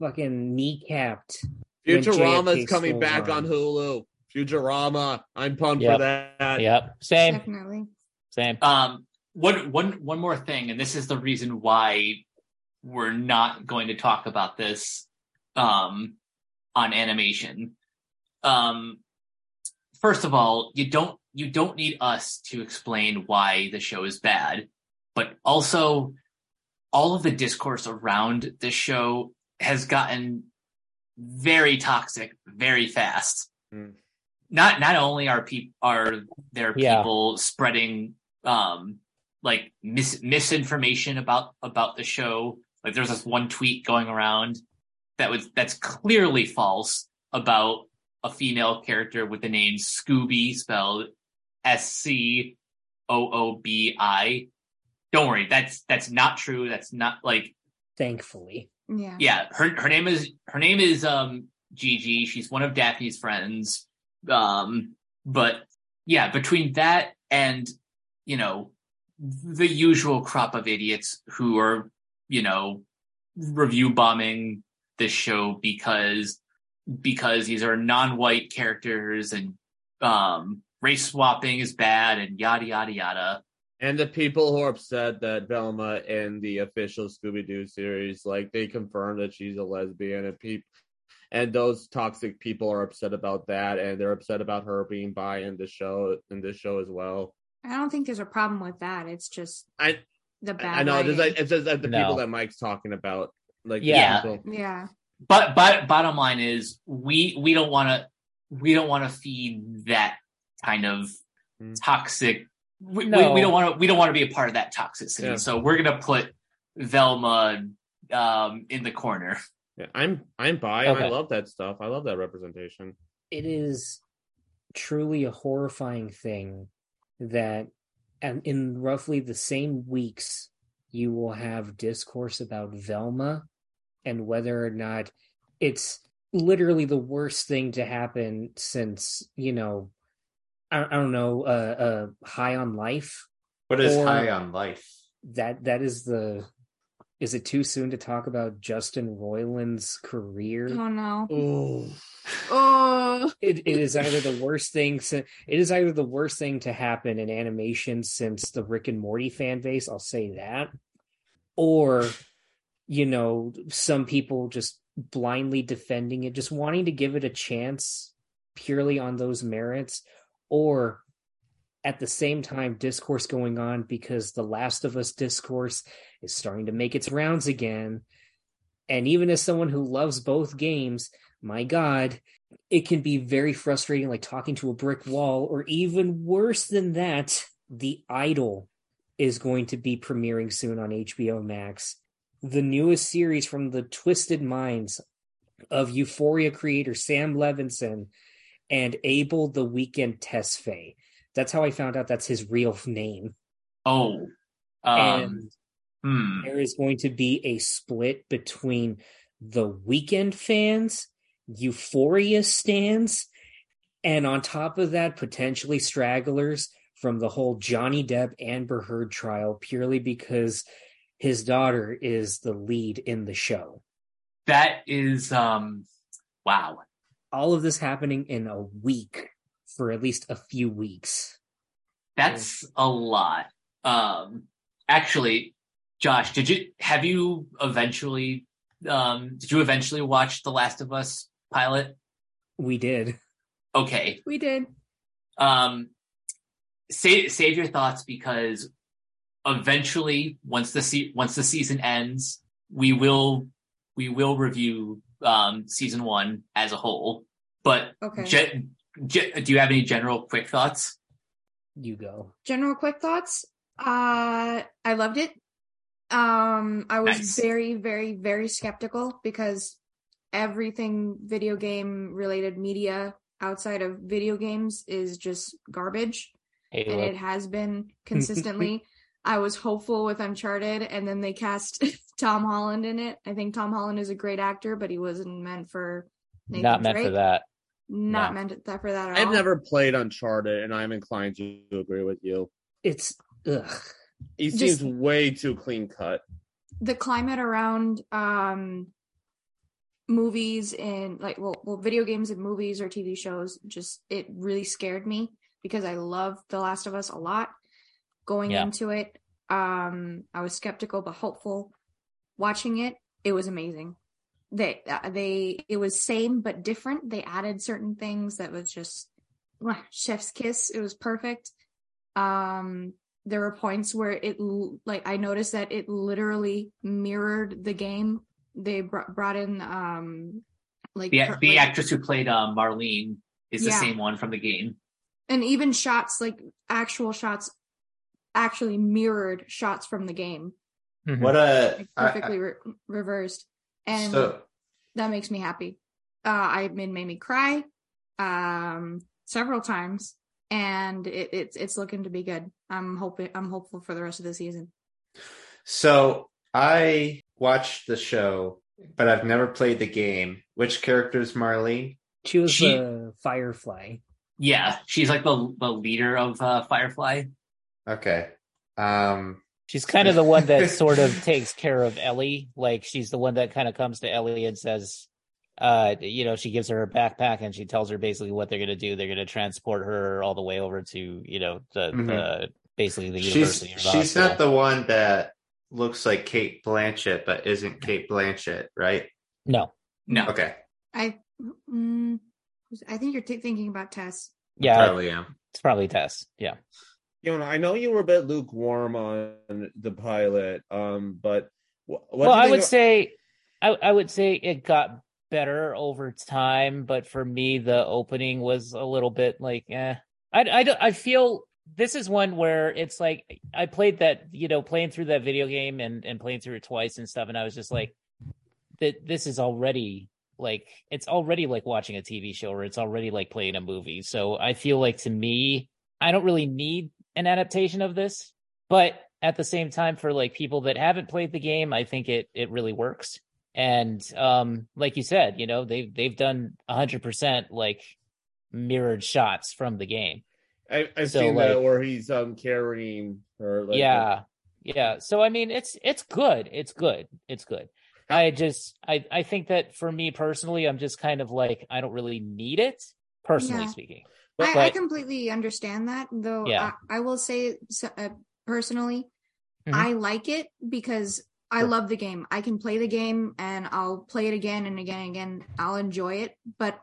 fucking kneecapped. when Futurama is coming back on on. Hulu. Futurama. I'm pumped Yep. for that. Yep, same, Definitely. same. Um, one one one more thing, and this is the reason why we're not going to talk about this um, on animation. Um, first of all, you don't you don't need us to explain why the show is bad, but also all of the discourse around this show has gotten very toxic very fast. Mm. Not not only are people are there Yeah. people spreading um like mis- misinformation about about the show. Like there's this one tweet going around that was that's clearly false about a female character with the name Scooby spelled S C O O B I. Don't worry, that's that's not true. That's not like Thankfully, Yeah. yeah, her her name is her name is um Gigi. She's one of Daphne's friends. Um, but yeah, between that and you know the usual crop of idiots who are you know review bombing this show because because these are non-white characters and um race swapping is bad and yada yada yada. And the people who are upset that Velma in the official Scooby Doo series, like they confirmed that she's a lesbian, and people, and those toxic people are upset about that, and they're upset about her being bi in the show in this show as well. I don't think there's a problem with that. It's just I the bad. I know it's, writing. like, it's just like the No. people that Mike's talking about, like Yeah. yeah. But but bottom line is we we don't want to we don't want to feed that kind of Mm. toxic we, No. we, we don't want to we don't want to be a part of that toxicity Yeah. so we're gonna put velma um in the corner Yeah, I'm I'm bi and I love that stuff. I love that representation. it is truly a horrifying thing that and in roughly the same weeks you will have discourse about Velma and whether or not it's literally the worst thing to happen since you know I, I don't know uh, uh high on life What is Or- high on life? that that is the is it too soon to talk about Justin Roiland's career Oh no. Oh, Oh. it, it is either the worst thing si- it is either the worst thing to happen in animation since the rick and morty fan base i'll say that or you know some people just blindly defending it just wanting to give it a chance purely on those merits or at the same time discourse going on because the last of us discourse is starting to make its rounds again. And even as someone who loves both games my god it can be very frustrating like talking to a brick wall or even worse than that the idol is going to be premiering soon on hbo max the newest series from the twisted minds of euphoria creator sam levinson and abel the Weeknd tesfaye that's how i found out that's his real name Oh, um, and hmm. there is going to be a split between the Weeknd fans, Euphoria stands, and on top of that, potentially stragglers from the whole Johnny Depp Amber Heard trial purely because his daughter is the lead in the show. that is um, wow. All of this happening in a week for at least a few weeks. That's a lot. Um, actually, Josh, did you have you eventually um did you eventually watch The Last of Us pilot? We did. Okay. We did. Um save save your thoughts because eventually once the se- once the season ends, we will we will review um season 1 as a whole. But Okay. ge- ge- do you have any general quick thoughts? You go. General quick thoughts. Uh I loved it. Um I was Nice. very, very, very skeptical because everything video game related media outside of video games is just garbage. and it has been consistently. (laughs) I was hopeful with Uncharted, and then they cast (laughs) Tom Holland in it. I think Tom Holland is a great actor, but he wasn't meant for Nathan Not meant Drake. for that. Not No. meant that for that at I've all. never played Uncharted, and I'm inclined to agree with you. It's ugh. He Just- seems way too clean cut. the climate around um movies and like well, well video games and movies or TV shows just it really scared me because I love The Last of Us a lot going Yeah. into it um I was skeptical but hopeful watching it it was amazing they uh, they it was same but different they added certain things that was just chef's kiss it was perfect um there were points where it like I noticed that it literally mirrored the game. They br- brought in um like The her- the like- actress who played um, Marlene is the Yeah. same one from the game. and even shots like actual shots actually mirrored shots from the game, Mhm. What a like I- I- perfectly re- reversed, and so that makes me happy. Uh, I it made me cry um several times, and it, it's it's looking to be good. I'm hoping I'm hopeful for the rest of the season. so I watched the show, but I've never played the game. Which character is Marlene? She was She- the Firefly. Yeah, she's like the the leader of uh, Firefly. Okay. Um She's kind of the one that (laughs) sort of takes care of Ellie. Like she's the one that kind of comes to Ellie and says, uh, you know, she gives her her backpack and she tells her basically what they're going to do. They're going to transport her all the way over to, you know, the, Mhm. the basically the university. or the she's not the one that looks like Cate Blanchett but isn't Cate Blanchett, right? no. No, Okay. I mm, I think you're t- thinking about Tess. Yeah, Probably am. it's probably Tess. Yeah. You know, I know you were a bit lukewarm on the pilot, um, but what well, I would of- say, I, I would say it got better over time, but for me, the opening was a little bit like, eh. I, I, I feel this is one where it's like I played that, you know, playing through that video game and and playing through it twice and stuff, and I was just like, that this is already like it's already like watching a TV show or it's already like playing a movie. So I feel like to me, I don't really need an adaptation of this, but at the same time for like people that haven't played the game, I think it it really works. And um like you said, you know, they've they've done 100% like mirrored shots from the game. I, I've So, seen like- that where he's um carrying or like yeah yeah so i mean it's it's good it's good it's good i just i i think that for me personally i'm just kind of like i don't really need it personally Yeah. speaking I, I But- completely understand that, though. Yeah. I, I will say so- uh, personally, Mhm. I like it because I Sure. love the game. I can play the game and I'll play it again and again and again. I'll enjoy it. But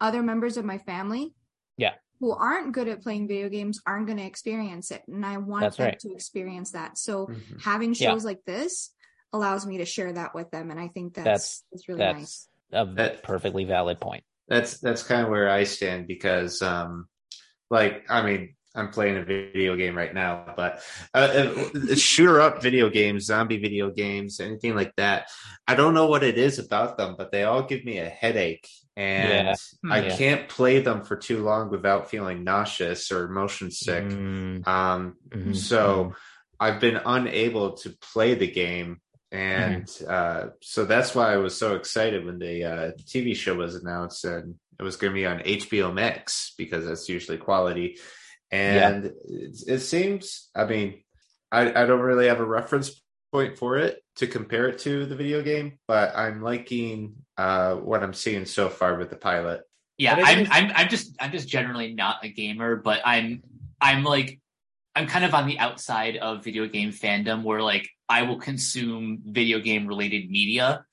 other members of my family, Yeah. who aren't good at playing video games, aren't going to experience it, and I want That's them right. to experience that. So Mhm. having Yeah. shows like this allows me to share that with them, and I think that's That's- that's, really that's nice. a That- perfectly valid point that's that's kind of where I stand because um like I mean I'm playing a video game right now but uh, uh, shooter up video games zombie video games anything like that I don't know what it is about them but they all give me a headache and Yeah. I Yeah. can't play them for too long without feeling nauseous or motion sick Mm, um mhm, so I've been unable to play the game. And uh, so that's why I was so excited when the uh, TV show was announced and it was going to be on HBO Max because that's usually quality. And it, it seems, I mean, I, I don't really have a reference point for it to compare it to the video game, but I'm liking uh, what I'm seeing so far with the pilot. Yeah, I'm, I'm I'm just I'm just generally not a gamer, but I'm I'm like I'm kind of on the outside of video game fandom where like I will consume video game related media,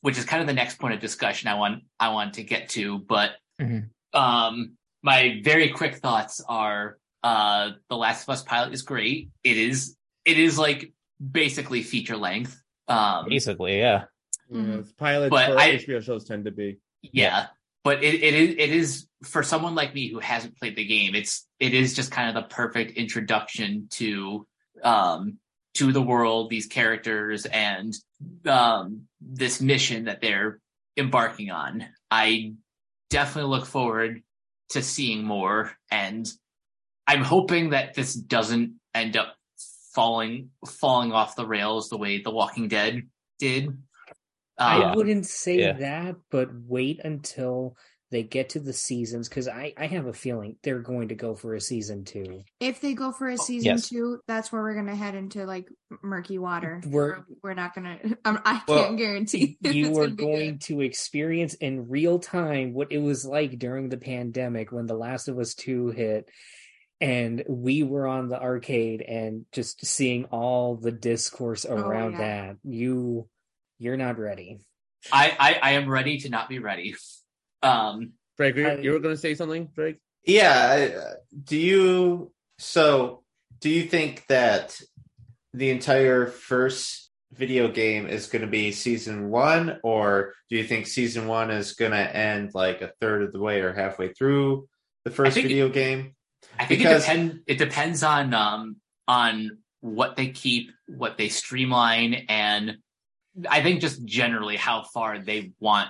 which is kind of the next point of discussion I want I want to get to. But Mhm. um my very quick thoughts are uh The Last of Us pilot is great. It is it is like basically feature length. Um basically yeah Yeah, it's pilots But for I- HBO shows tend to be. yeah but it, it is it is for someone like me who hasn't played the game it's it is just kind of the perfect introduction to um to the world these characters and um this mission that they're embarking on. I definitely look forward to seeing more and i'm hoping that this doesn't end up falling falling off the rails the way the walking dead did I Um, wouldn't say Yeah. that, but wait until they get to the seasons because I, I have a feeling they're going to go for a season two. If they go for a season yes. two, that's where we're gonna head into like murky water. We're- We're we're not gonna. (laughs) I'm, I Well, can't guarantee. (laughs) you are gonna good. to experience in real time what it was like during the pandemic when The Last of Us 2 hit and we were on the arcade and just seeing all the discourse around yeah. that. You you're not ready. I, I I am ready to not be ready. (laughs) Um, Drake, you, I- you were going to say something, Drake? Yeah. I- Do you so do you think that the entire first video game is going to be season one, or do you think season one is going to end like a third of the way or halfway through the first think- video game? I think Because- it depends. It depends on um on what they keep, what they streamline, and I think just generally how far they want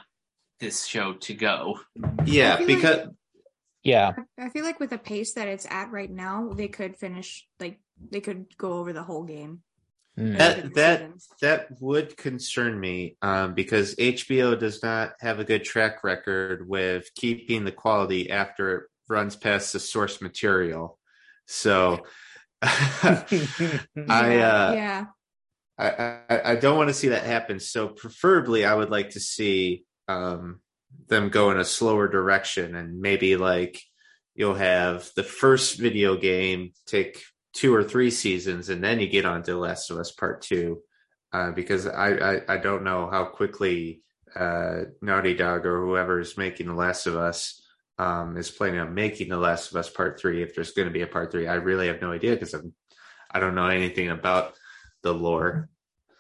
this show to go. Yeah, I feel like- because yeah I feel like with the pace that it's at right now, they could finish like they could go over the whole game. Mm. That- that- seasons. that would concern me um, because HBO does not have a good track record with keeping the quality after it runs past the source material. So (laughs) (laughs) I uh, yeah. I, I I don't want to see that happen. So preferably, I would like to see um, them go in a slower direction, and maybe like you'll have the first video game take two or three seasons, and then you get on to Last of Us Part Two, uh, because I, I I don't know how quickly uh, Naughty Dog or whoever is making The Last of Us. Um, is planning on making The Last of Us Part Three. If there's going to be a Part Three, I really have no idea because I'm I don't know anything about the lore.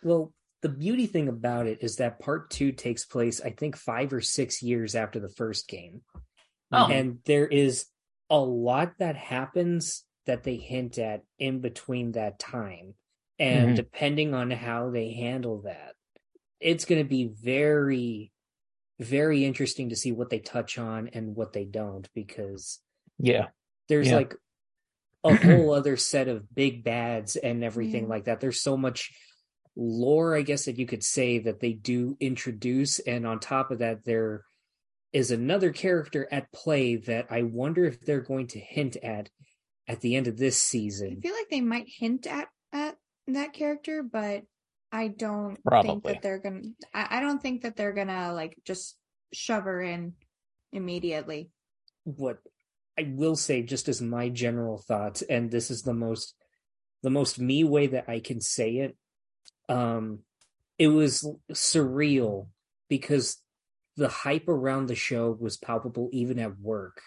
Well, the beauty thing about it is that part two takes place, I think, five or six years after the first game. Oh. And there is a lot that happens that they hint at in between that time. And Mhm. depending on how they handle that, it's going to be very, very interesting to see what they touch on and what they don't because Yeah. there's Yeah. like a (clears throat) whole other set of big bads and everything Yeah. like that. There's so much lore, I guess, that you could say that they do introduce. And on top of that, there is another character at play that I wonder if they're going to hint at at the end of this season. I feel like they might hint at at that character, but I don't think that they're gonna. I, I don't think that they're gonna like just shove her in immediately. What I will say, just as my general thoughts, and this is the most the most me way that I can say it. Um, it was surreal because the hype around the show was palpable even at work.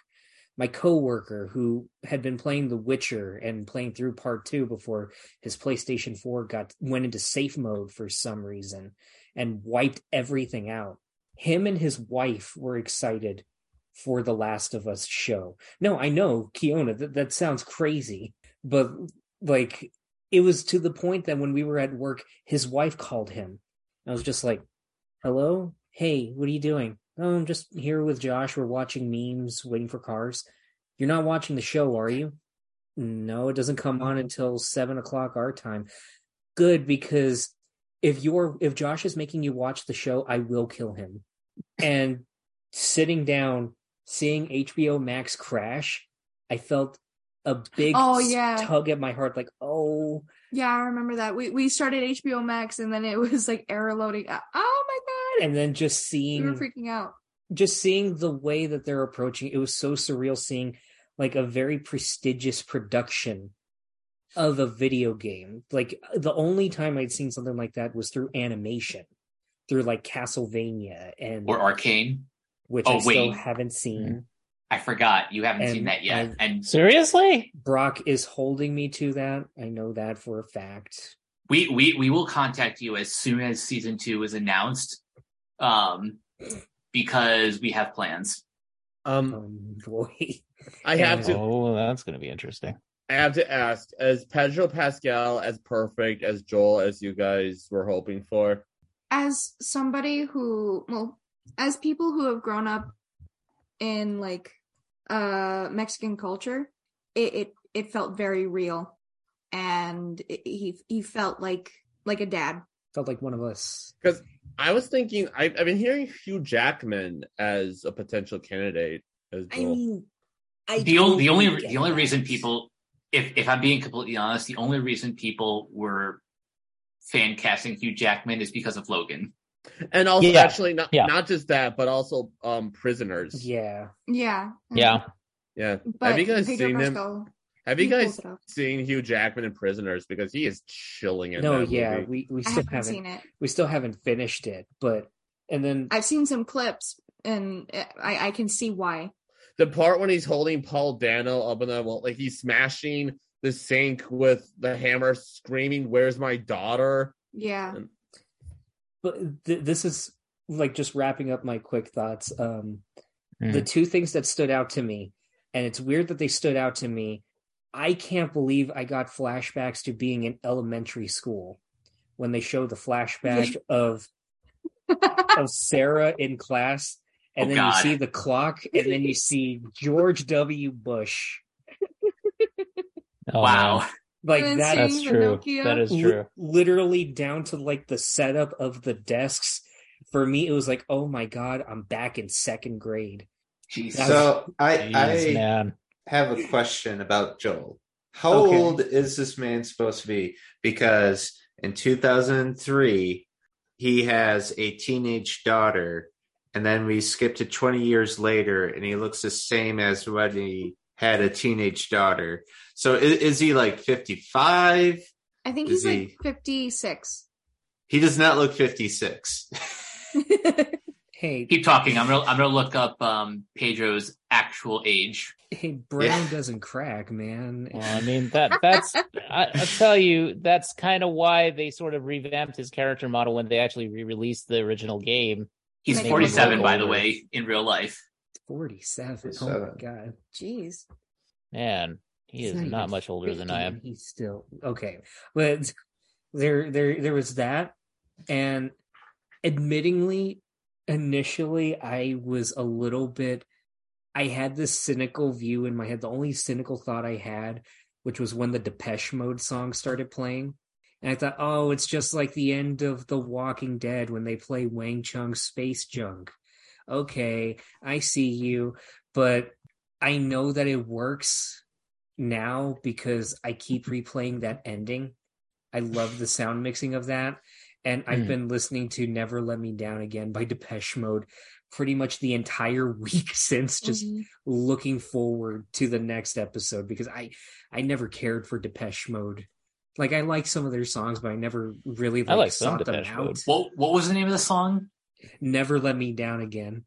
My coworker who had been playing The Witcher and playing through part 2 before his PlayStation 4 got went into safe mode for some reason and wiped everything out. Him and his wife were excited for the Last of Us show. No, I know, Kiona, that, that sounds crazy, but like it was to the point that when we were at work, his wife called him. I was just like, hello? Hey, what are you doing? Oh, I'm just here with Josh. We're watching memes, waiting for cars. You're not watching the show, are you? No, it doesn't come on mm-hmm. until seven o'clock our time. Good, because if you're if Josh is making you watch the show, I will kill him. And sitting down, seeing HBO Max crash, I felt a big Oh, yeah. tug at my heart, like, oh, Yeah, I remember that. We we started HBO Max and then it was like error loading. Oh my god! and then just seeing we seeing were freaking out. just seeing the way that they're approaching it was so surreal seeing like a very prestigious production of a video game like the only time i'd seen something like that was through animation through like castlevania and Or Arcane. Which oh, i still haven't seen I forgot you haven't And seen that yet. I've- And Seriously? brock is holding me to that i know that for a fact we we we will contact you as soon as season two is announced. Um because we have plans. Um, um boy I have to. Oh, that's going to be interesting. I have to ask: Is Pedro Pascal as perfect as Joel as you guys were hoping for? As somebody who, well, as people who have grown up in like uh Mexican culture, it it, it felt very real, and it, he he felt like like a dad. felt like one of us Because I was thinking, I've, I've been hearing Hugh Jackman as a potential candidate as i mean I the only the only the only reason people if if I'm being completely honest, the only reason people were fan casting Hugh Jackman is because of Logan. And also, Yeah. actually, not Yeah. not just that, but also um prisoners. yeah Yeah, Yeah. Yeah. But have you guys Pedro seen him? Have you guys seen Hugh Jackman in Prisoners? Because he is chilling in no that yeah movie. we we I still haven't haven't seen it. we still haven't finished it but and then I've seen some clips, and I I can see why. the part when he's holding Paul Dano up in the wall, like he's smashing the sink with the hammer, screaming, "Where's my daughter?" Yeah, but th- this is like just wrapping up my quick thoughts um Mm. the two things that stood out to me and it's weird that they stood out to me i can't believe i got flashbacks to being in elementary school when they show the flashback of (laughs) of sarah in class and Oh, then God. you see the clock and then you see george w bush Oh, (laughs) wow. Man. like that That's true. Pinocchio. That is true. literally down to like the setup of the desks for me it was like oh my god i'm back in second grade Jesus. So I Jeez, I man. have a question about Joel. How Okay. old is this man supposed to be? Because in 2003, he has a teenage daughter, and then we skip to 20 years later, and he looks the same as when he had a teenage daughter. So is, is he like 55? I think Is he's like 56. He does not look 56. (laughs) hey Keep talking. I'm gonna I'm gonna look up um Pedro's actual age. hey brown doesn't crack man Well, I mean that that's I, I'll tell you that's kind of why they sort of revamped his character model when they actually re-released the original game. He's 47 by the way in real life. 47 oh my god Jeez. Man, he is He's not much older than I am. he's still okay but there there there was that and admittingly, initially, I was a little bit. I had this cynical view in my head. The only cynical thought I had, which was when the Depeche Mode song started playing. And I thought, oh, it's just like the end of The Walking Dead when they play Wang Chung's Space Junk. Okay, I see you. But I know that it works now because I keep replaying that ending. I love the sound mixing of that. And I've Mm. been listening to Never Let Me Down Again by Depeche Mode pretty much the entire (laughs) week since, just Mhm. looking forward to the next episode because I I never cared for Depeche Mode. Like I like some of their songs, but I never really like, I like sought them Depeche out. Mode. What what was the name of the song? Never Let Me Down Again.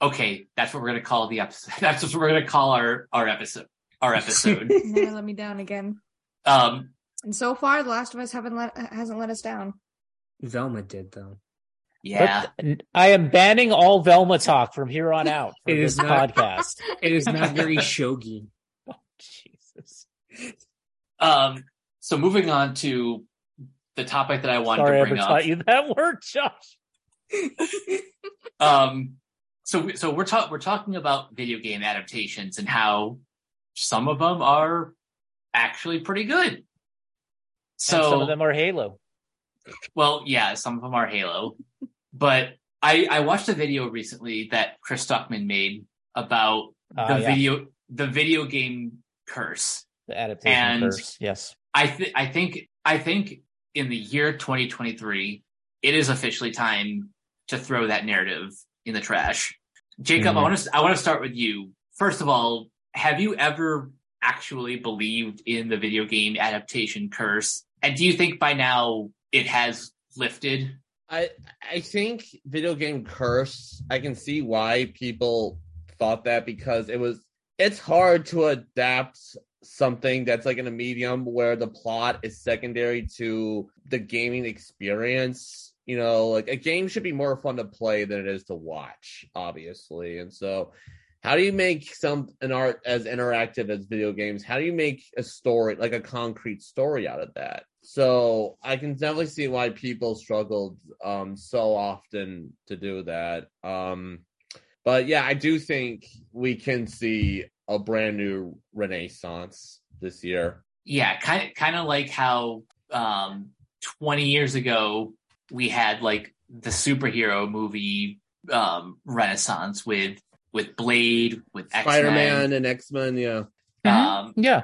Okay, that's what we're gonna call the episode. (laughs) That's what we're gonna call our our episode. Our (laughs) episode. Never let me down again. um, And so far, The Last of Us haven't let hasn't let us down. Velma did though. yeah. But I am banning all Velma talk from here on out for It this is not- podcast. (laughs) It is not very (laughs) cheugy. Jesus. Um, so moving on to the topic that I wanted Sorry I to ever bring up. taught you that word, Josh. Um, so so we're talking we're talking about video game adaptations and how some of them are actually pretty good. And So some of them are Halo. Well, yeah, some of them are Halo, but I I watched a video recently that Chris Stuckman made about Ah, the yeah. video the video game curse. The adaptation and- curse. Yes. I th- I think I think in the year 2023, it is officially time to throw that narrative in the trash. Jacob, I Mhm. want to I want to start with you. First of all, have you ever actually believed in the video game adaptation curse? And do you think by now it has lifted? I I think video game curse. I can see why people thought that because it was it's hard to adapt something that's like in a medium where the plot is secondary to the gaming experience. You know, like a game should be more fun to play than it is to watch, obviously. And so how do you make some an art as interactive as video games? How do you make a story like a concrete story out of that? So I can definitely see why people struggled um so often to do that. Um but yeah, I do think we can see a brand new renaissance this year. Yeah, kind of kind of like how um 20 years ago we had like the superhero movie um renaissance with with Blade, with X-Men. Spider-Man and X-Men, yeah. Um Yeah.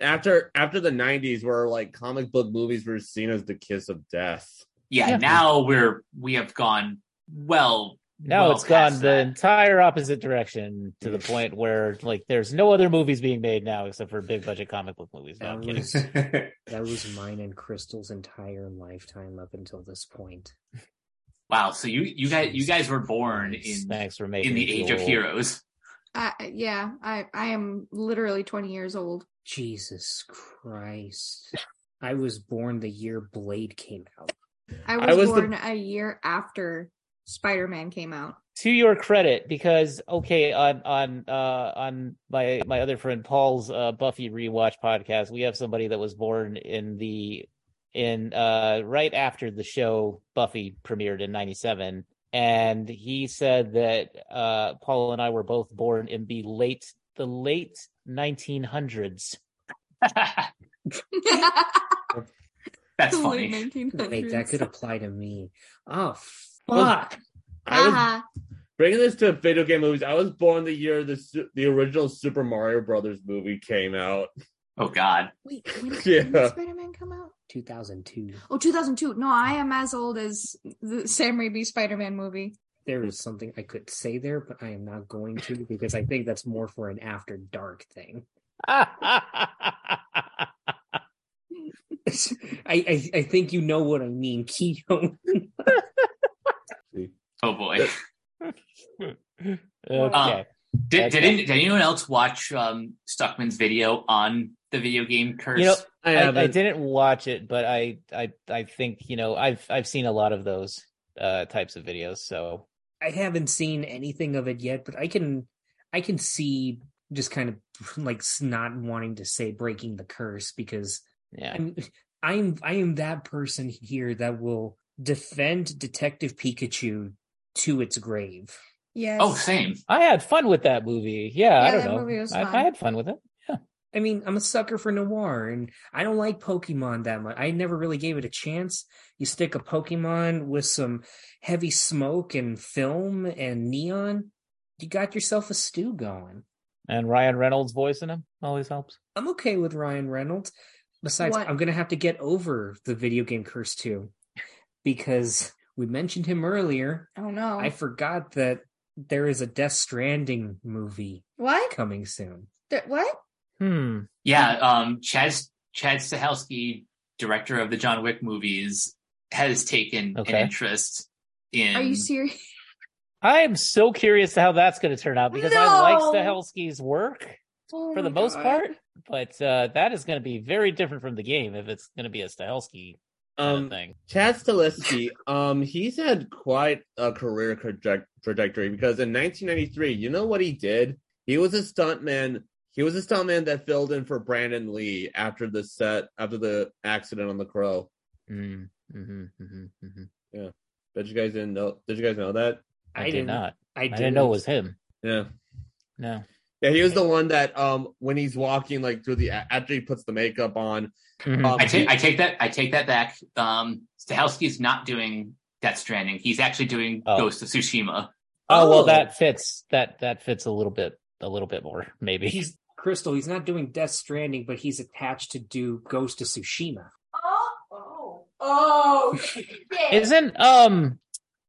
After after the 90s where like comic book movies were seen as the kiss of death. yeah, Yeah. now we're we have gone well Now well it's gone past the entire opposite direction to the point where like there's no other movies being made now except for big budget comic book movies. No, I'm That was, (laughs) that was mine and Crystal's entire lifetime up until this point. Wow, so you you guys you guys were born in Thanks for making in the age feel of heroes. Uh, yeah, I I am literally 20 years old. Jesus Christ. I was born the year Blade came out. I was, I was the- born a year after Spider-Man came out. to your credit because okay on on uh on my my other friend paul's uh buffy rewatch podcast we have somebody that was born in the in uh right after the show buffy premiered in 97 and he said that uh paul and i were both born in the late the late 1900s (laughs) That's The funny. late 1900s. Wait, that could apply to me. Oh, fuck. I was Haha. bringing this to video game movies. I was born the year the the original Super Mario Brothers movie came out. Oh God. Wait, when, when Yeah. did Spider-Man come out? 2002. Oh, 2002. No, I am as old as the Sam Raimi Spider-Man movie. There is something I could say there, but I am not going to because I think that's more for an after dark thing. (laughs) I, I I think you know what I mean, Keto. Oh boy. okay Did, Okay. did, did anyone else watch um, Stuckman's video on the video game curse? you know I I. I didn't watch it but i i i think you know i've i've seen a lot of those uh types of videos so I haven't seen anything of it yet, but I can I can see just kind of (laughs) like not wanting to say breaking the curse because yeah I'm I'm I am that person here that will defend Detective Pikachu to its grave. Yes. Oh, same. I had fun with that movie. Yeah, I Yeah, don't that know. movie was I, fun. I had fun with it. I mean, I'm a sucker for noir, and I don't like Pokemon that much. I never really gave it a chance. You stick a Pokemon with some heavy smoke and film and neon, you got yourself a stew going. And Ryan Reynolds voicing him always helps. I'm okay with Ryan Reynolds. Besides, What? I'm gonna have to get over the video game curse too, because we mentioned him earlier. Oh no. I forgot that there is a Death Stranding movie what? coming soon. Th- what? Hmm. Yeah, um, Chad Chad Stahelski, director of the John Wick movies, has taken Okay. an interest in. Are you serious? I am so curious to how that's going to turn out because I like No! Stahelski's work Oh for the most God. part, but uh, that is going to be very different from the game if it's going to be a Stahelski Um, thing. Chad Stahelski, um, he's had quite a career traje- trajectory because in 1993, you know what he did? He was a stuntman. He was a stuntman that filled in for Brandon Lee after the set after the accident on the Crow. Mm, hmm hmm hmm Bet you guys didn't know. Did you guys know that? I, I did didn't- I, I didn't know it was him. Yeah, No. yeah. He was the one that um when he's walking like through the after he puts the makeup on. Mhm. Um, I take I take that I take that back. Um, Stahelski's not doing Death Stranding. He's actually doing Oh. Ghost of Tsushima. oh well, Oh. that fits. That that fits a little bit. A little bit more, maybe. He's Crystal. He's not doing Death Stranding, but he's attached to do Ghost of Tsushima. Oh, oh, oh! Isn't um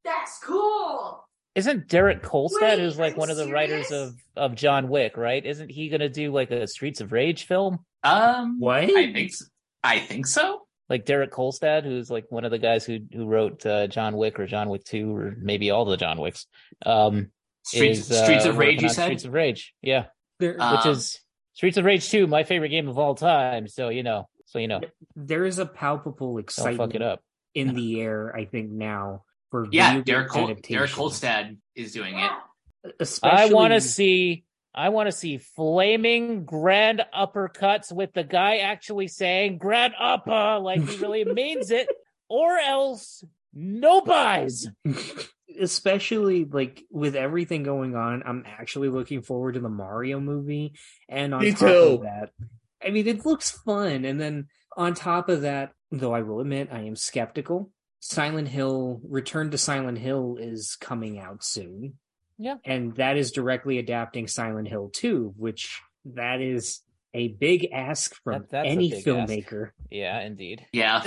That's cool. isn't Derek Kolstad Wait, who's like are one of the writers of of John Wick, right? Isn't he going to do like a Streets of Rage film? Um, What? I think s- I think so. like Derek Kolstad, who's like one of the guys who who wrote uh, John Wick or John Wick Two or maybe all the John Wicks. Um, Streets is, uh, Streets of Rage. You said. Streets of Rage, yeah, There, Uh, which Um, is Streets of Rage Two, my favorite game of all time. So you know, so you know, there is a palpable excitement fuck it up. in the air. I think now for yeah, video game Derek Col- Derek adaptations. Kolstad is doing it. Especially, I want to see. I want to see flaming grand uppercuts with the guy actually saying "grand upper" like he really (laughs) means it, or else no buys. (laughs) especially like with everything going on. I'm actually looking forward to the Mario movie, and on Me top too. of that, I mean, it looks fun. And then on top of that, though, I will admit I am skeptical. Silent Hill Return to Silent Hill is coming out soon. Yeah. And that is directly adapting Silent Hill 2, which that is a big ask from That- any big ask. filmmaker. Yeah, indeed. Yeah,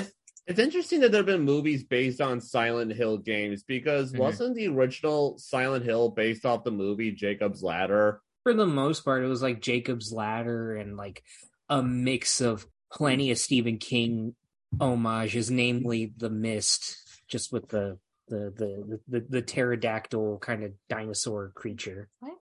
It's interesting that there have been movies based on Silent Hill games because Mhm. wasn't the original Silent Hill based off the movie Jacob's Ladder? For the most part, it was like Jacob's Ladder and like a mix of plenty of Stephen King homages, namely The Mist, just with the the the the, the pterodactyl kind of dinosaur creature. What?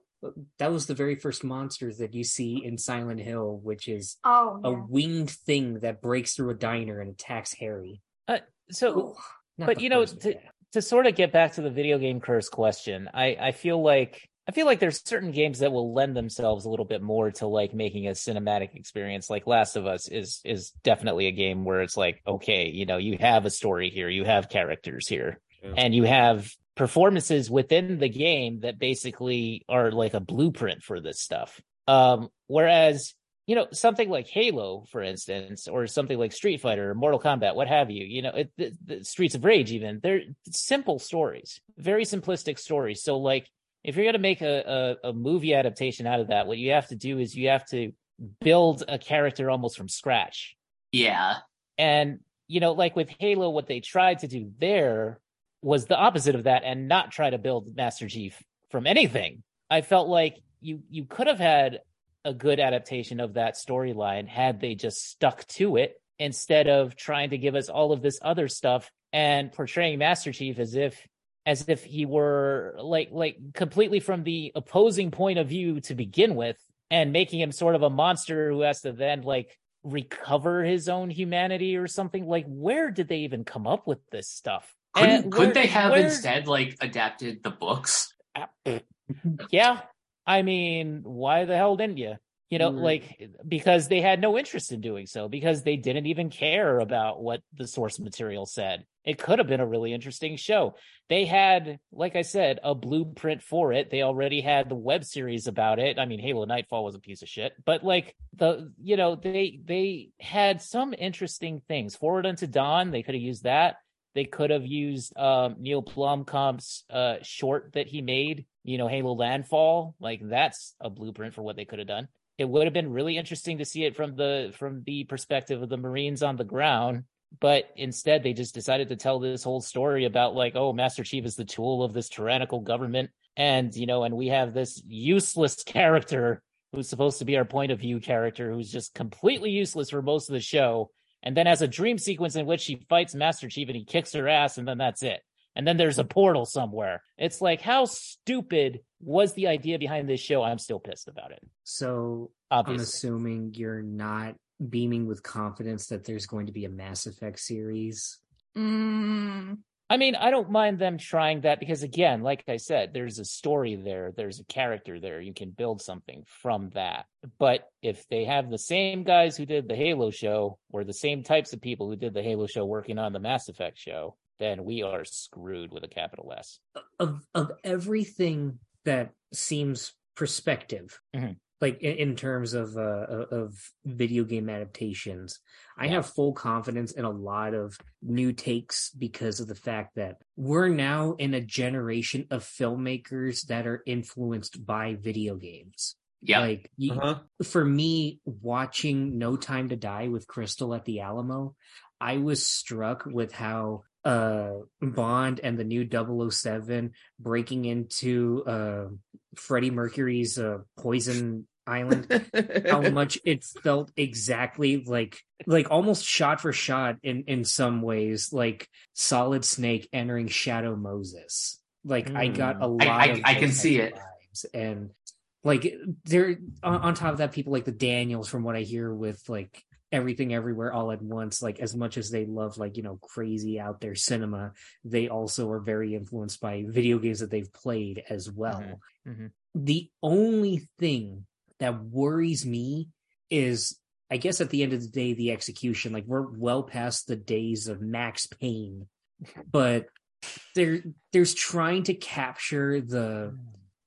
That was the very first monster that you see in Silent Hill, which is Oh, a winged thing that breaks through a diner and attacks Harry. Uh, so Ugh, not but you know, to- to sort of get back to the video game curse question, I I feel like I feel like there's certain games that will lend themselves a little bit more to like making a cinematic experience. Like Last of Us is is definitely a game where it's like, okay, you know, you have a story here, you have characters here, Yeah. and you have performances within the game that basically are like a blueprint for this stuff. Um, whereas you know something like Halo, for instance, or something like Street Fighter, or Mortal Kombat, what have you, you know, it, the, the Streets of Rage, even they're simple stories, very simplistic stories. So like, if you're going to make a, a a movie adaptation out of that, what you have to do is you have to build a character almost from scratch. yeah. And, you know, like with Halo, what they tried to do there was the opposite of that and not try to build Master Chief from anything. I felt like you you could have had a good adaptation of that storyline had they just stuck to it instead of trying to give us all of this other stuff and portraying Master Chief as if as if he were like like completely from the opposing point of view to begin with and making him sort of a monster who has to then like recover his own humanity or something like where did they even come up with this stuff Couldn't And couldn't they have where- instead like adapted the books? (laughs) yeah i mean why the hell didn't you You know, Mm. like because they had no interest in doing so because they didn't even care about what the source material said. It could have been a really interesting show. They had, like I said, a blueprint for it. They already had the web series about it. I mean, Halo Nightfall was a piece of shit, but like the, you know, they they had some interesting things. Forward Unto Dawn, they could have used that. They could have used um, Neil Blomkamp's uh, short that he made, you know, Halo Landfall. Like that's a blueprint for what they could have done. It would have been really interesting to see it from the from the perspective of the Marines on the ground, but instead they just decided to tell this whole story about like, oh, Master Chief is the tool of this tyrannical government, and you know, and we have this useless (laughs) character who's supposed to be our point of view character who's just completely useless for most of the show and then has a dream sequence in which she fights Master Chief and he kicks her ass, and then that's it. And then there's a portal somewhere. It's like, how stupid was the idea behind this show? I'm still pissed about it. So I'm assuming you're not beaming with confidence that there's going to be a Mass Effect series. Mm, I mean, I don't mind them trying that because, again, like I said, there's a story there, there's a character there. You can build something from that. But if they have the same guys who did the Halo show or the same types of people who did the Halo show working on the Mass Effect show, then we are screwed with a capital S. Of of everything that seems perspective, Mhm. Like in, in terms of uh, of video game adaptations, I have full confidence in a lot of new takes because of the fact that we're now in a generation of filmmakers that are influenced by video games. Yeah. Like Uh-huh. for me, watching No Time to Die with Crystal at the Alamo, I was struck with how uh Bond and the new 007 breaking into uh Freddie Mercury's uh Poison Island how (laughs) much it felt exactly like like almost shot for shot in in some ways like Solid Snake entering Shadow Moses. Like I got a lot I- of I can see it. and like there on, on top of that people like the Daniels from what I hear with like everything everywhere all at once like as much as they love like you know crazy out there cinema they also are very influenced by video games that they've played as well Mhm. Mhm. the only thing that worries me is i guess at the end of the day the execution like we're well past the days of max payne but there there's trying to capture the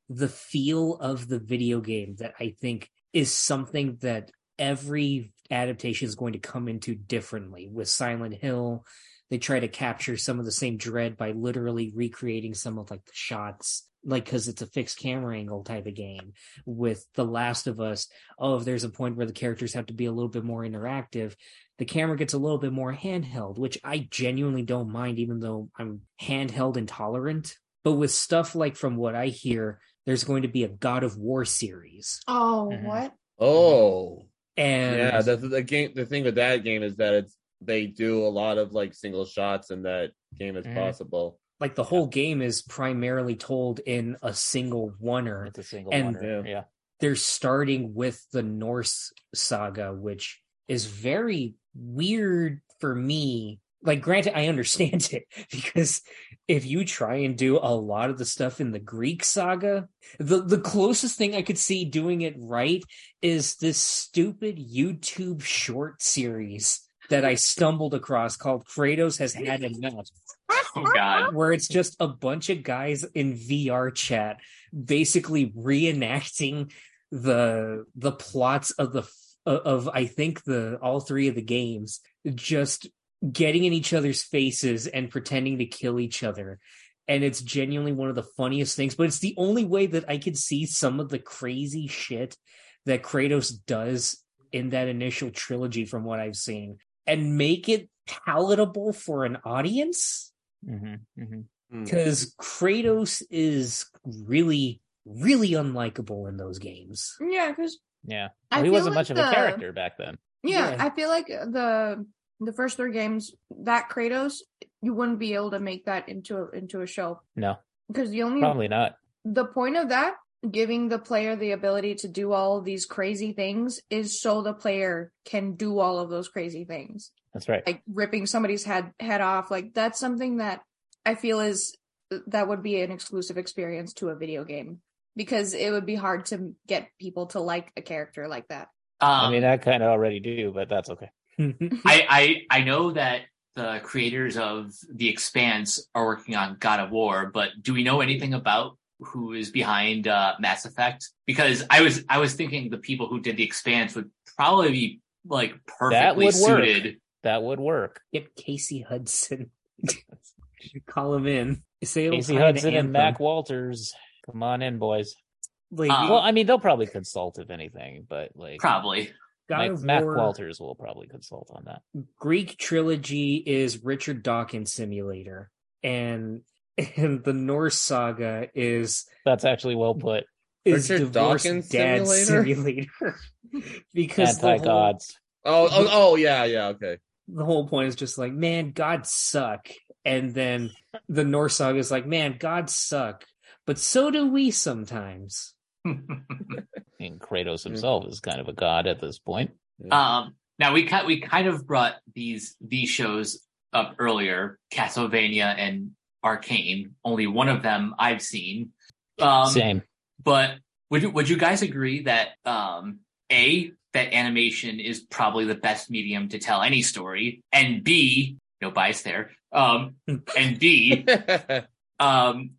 the feel of the video game that i think is something that every adaptation is going to come into differently. With silent hill they try to capture some of the same dread by literally recreating some of like the shots like because it's a fixed camera angle type of game with the last of us oh if there's a point where the characters have to be a little bit more interactive the camera gets a little bit more handheld which i genuinely don't mind even though i'm handheld intolerant but with stuff like from what i hear there's going to be a god of war series oh, Mhm. what? Oh, and yeah. The, the game. The thing with that game is that it's they do a lot of like single shots in that game as Mhm. possible. Like the whole game is primarily told in a single oneer It's a single And- one. Yeah. Yeah. they're starting with the Norse saga, which is very weird for me. Like, granted, I understand (laughs) it because if you try and do a lot of the stuff in the Greek saga, the, the closest thing I could see doing it right is this stupid YouTube short series that I stumbled across called Kratos Has Had Enough Oh (laughs) God. where it's just a bunch of guys in VR chat basically reenacting the the plots of the of I think the all three of the games just getting in each other's faces and pretending to kill each other and it's genuinely one of the funniest things but it's the only way that I could see some of the crazy shit that Kratos does in that initial trilogy from what I've seen and make it palatable for an audience hmm hmm because Kratos is really, really unlikable in those games. Yeah, because Yeah. Well, he wasn't like much of the- a character back then. yeah, Yeah. I feel like the the first three games that Kratos, you wouldn't be able to make that into a, into a show No, because the only probably not. the point of that giving the player the ability to do all of these crazy things is so the player can do all of those crazy things That's right. like ripping somebody's head head off like that's something that i feel is that would be an exclusive experience to a video game because it would be hard to get people to like a character like that. Um, I mean, I kind of already do, but that's okay. (laughs) I, I I know that the creators of The Expanse are working on God of War, but do we know anything about who is behind uh, Mass Effect? Because I was I was thinking the people who did The Expanse would probably be like That perfectly would work. suited. That would work. Get Casey Hudson. (laughs) Call him in. Say Casey Hudson and Mac Walters. Come on in, boys. Like Um, Well, I mean, they'll probably consult if anything, but like Probably. God Mac, Mac War, Walters will probably consult on that. Greek trilogy is Richard Dawkins Simulator, and and the Norse saga is That's actually well put. is Richard divorced Dawkins dad Simulator? simulator. (laughs) because anti gods. Oh, oh, oh, yeah, yeah, okay. the whole point is just like, man, gods suck, and then the Norse saga is like, man, gods suck, but so do we sometimes. (laughs) And Kratos himself is kind of a god at this point. Um, now we kind we kind of brought these these shows up earlier, Castlevania and Arcane. Only one of them I've seen. Um, Same. But would you would you guys agree that um, a that animation is probably the best medium to tell any story, and b no bias there, um, (laughs) and b um,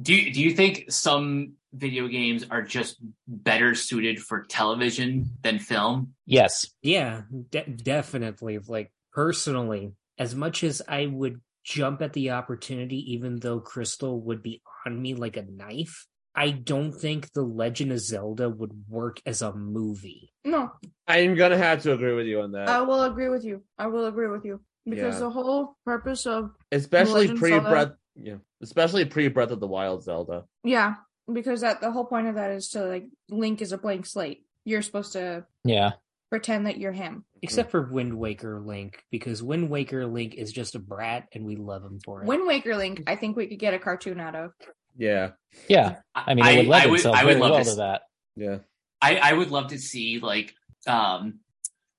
do you, do you think some video games are just better suited for television than film? Yes. Yeah, de- definitely. Like personally, as much as I would jump at the opportunity, even though Crystal would be on me like a knife, I don't think The Legend of Zelda would work as a movie. No, I'm gonna have to agree with you on that. I will agree with you. I will agree with you because Yeah. the whole purpose of especially pre Zelda. Breath yeah. Especially pre Breath of the Wild Zelda. yeah, because that the whole point of that is to like Link is a blank slate. You're supposed to Yeah. Pretend that you're him. Except for Wind Waker Link, because Wind Waker Link is just a brat and we love him for it. Wind Waker Link, I think we could get a cartoon out of. Yeah. Yeah. I mean, it would lend itself I would very love well to to that. Yeah. I, I would love to see like um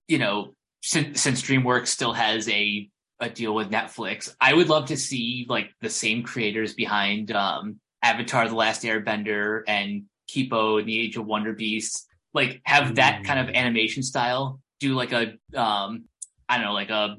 you know since since DreamWorks still has a a deal with Netflix, I would love to see like the same creators behind um Avatar: The Last Airbender and Kipo and the Age of Wonder Beasts like have that kind of animation style. Do like a um I don't know like a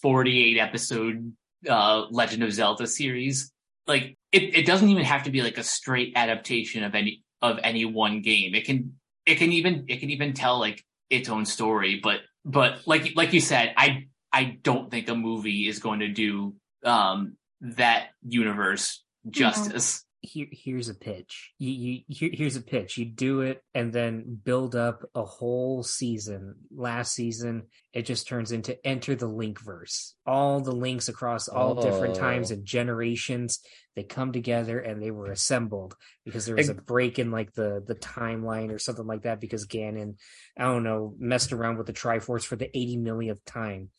forty eight episode uh Legend of Zelda series. Like it, it doesn't even have to be like a straight adaptation of any of any one game. It can it can even it can even tell like its own story. But but like like you said, I I don't think a movie is going to do um that universe justice. Here, here's a pitch. You, you, here, here's a pitch. You do it and then build up a whole season. Last season, it just turns into Enter the link verse All the links across all different Oh. times and generations, they come together and they were assembled because there was a break in like the the timeline or something like that because Ganon, I don't know, messed around with the Triforce for the 80 millionth time.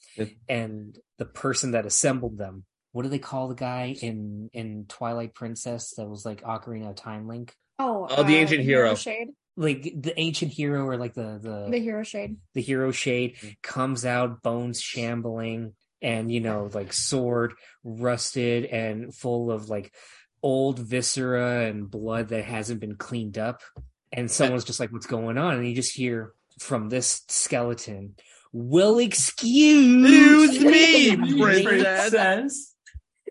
And the person that assembled them what do they call the guy in in Twilight Princess that was like Ocarina of Time Link? Oh, Oh, the ancient hero. shade. Like the ancient hero or like the the The hero shade. the hero shade Mm. comes out bones shambling and you know like sword rusted and full of like old viscera and blood that hasn't been cleaned up and someone's just like what's going on and you just hear from this skeleton will excuse Excuse me, princess.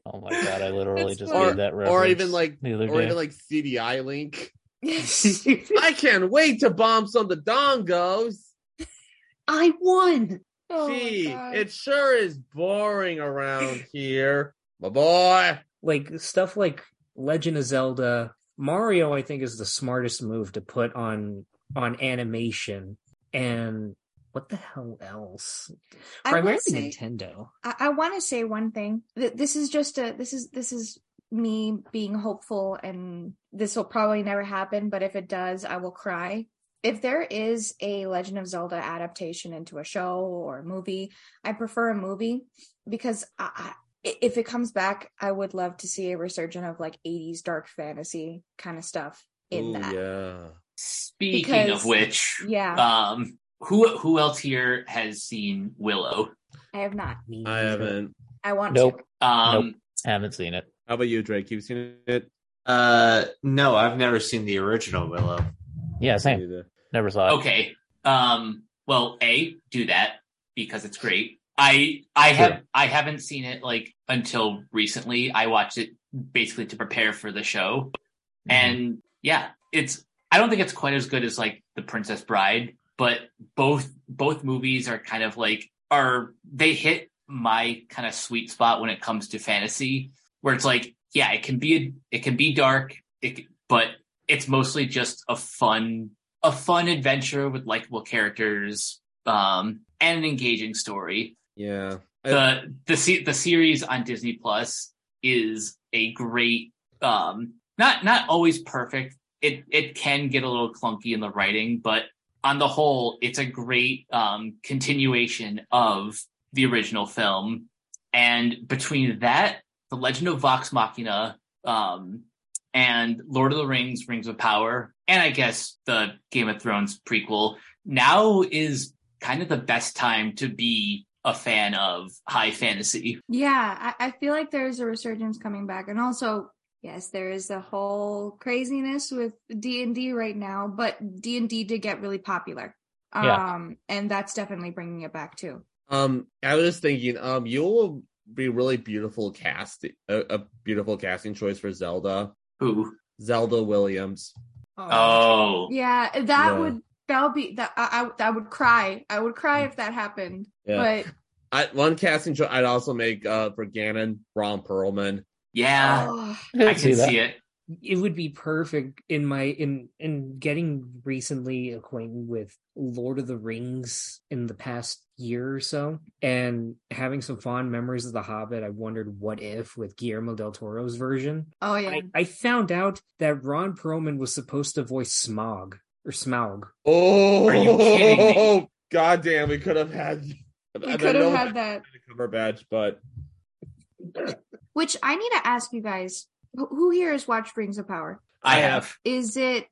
Oh my god, I literally just funny. made that reference. Or even like the other or day. even like CDI Link. (laughs) I can't wait to bomb some of the dongos. i won Oh Gee, God. it sure is boring around (laughs) here. My boy. like stuff like Legend of Zelda, Mario I think is the smartest move to put on on animation and what the hell else? I Primarily say- Nintendo. I, I want to say one thing. This is just a this is this is me being hopeful, and this will probably never happen. But if it does, I will cry. If there is a Legend of Zelda adaptation into a show or a movie, I prefer a movie because I, I, if it comes back, I would love to see a resurgence of like '80s dark fantasy kind of stuff in Ooh, that. yeah. Speaking Because- of which, Yeah, um, who who else here has seen Willow? I have not. Me I neither. haven't. I want to. Nope. Um, I Haven't seen it. How about you, Drake? You've seen it? Uh, no, I've never seen the original Willow. Yeah, same. Never saw it. Okay. Um. Well, a do that because it's great. I I Sure. have I haven't seen it like until recently. I watched it basically to prepare for the show, and yeah, it's. I don't think it's quite as good as like The Princess Bride, but both both movies are kind of like are they hit my kind of sweet spot when it comes to fantasy, where it's like yeah, it can be it can be dark, it, but it's mostly just a fun a fun adventure with likable characters um, and an engaging story. Yeah. The the the series on Disney Plus is a great um, not not always perfect. It it can get a little clunky in the writing, but on the whole, it's a great um, continuation of the original film. And between that, The Legend of Vox Machina, um, and Lord of the Rings, Rings of Power, and I guess the Game of Thrones prequel, now is kind of the best time to be a fan of high fantasy. Yeah, I, I feel like there's a resurgence coming back, and also, yes, there is a whole craziness with D and D right now. But D and D did get really popular, Yeah. um, and that's definitely bringing it back too. Um, I was just thinking, um, you will be really beautiful cast, a, a beautiful casting choice for Zelda, Who? Zelda Williams. Oh, yeah, that Yeah. would that would be that I, I I would cry. I would cry if that happened. Yeah, But I, one casting choice I'd also make uh for Ganon, Ron Perlman. Yeah, oh, I can see it. it would be perfect in my in in getting recently acquainted with Lord of the Rings in the past year or so and having some fond memories of The Hobbit. I wondered what if with Guillermo del Toro's version. oh yeah, I, I found out that Ron Perlman was supposed to voice Smog or Smaug. Oh, Are you kidding me? Oh, God damn, we could have had. we could have had that. cover badge, but (laughs) Which I need to ask you guys: who who here has watched Rings of Power? I I have. Is it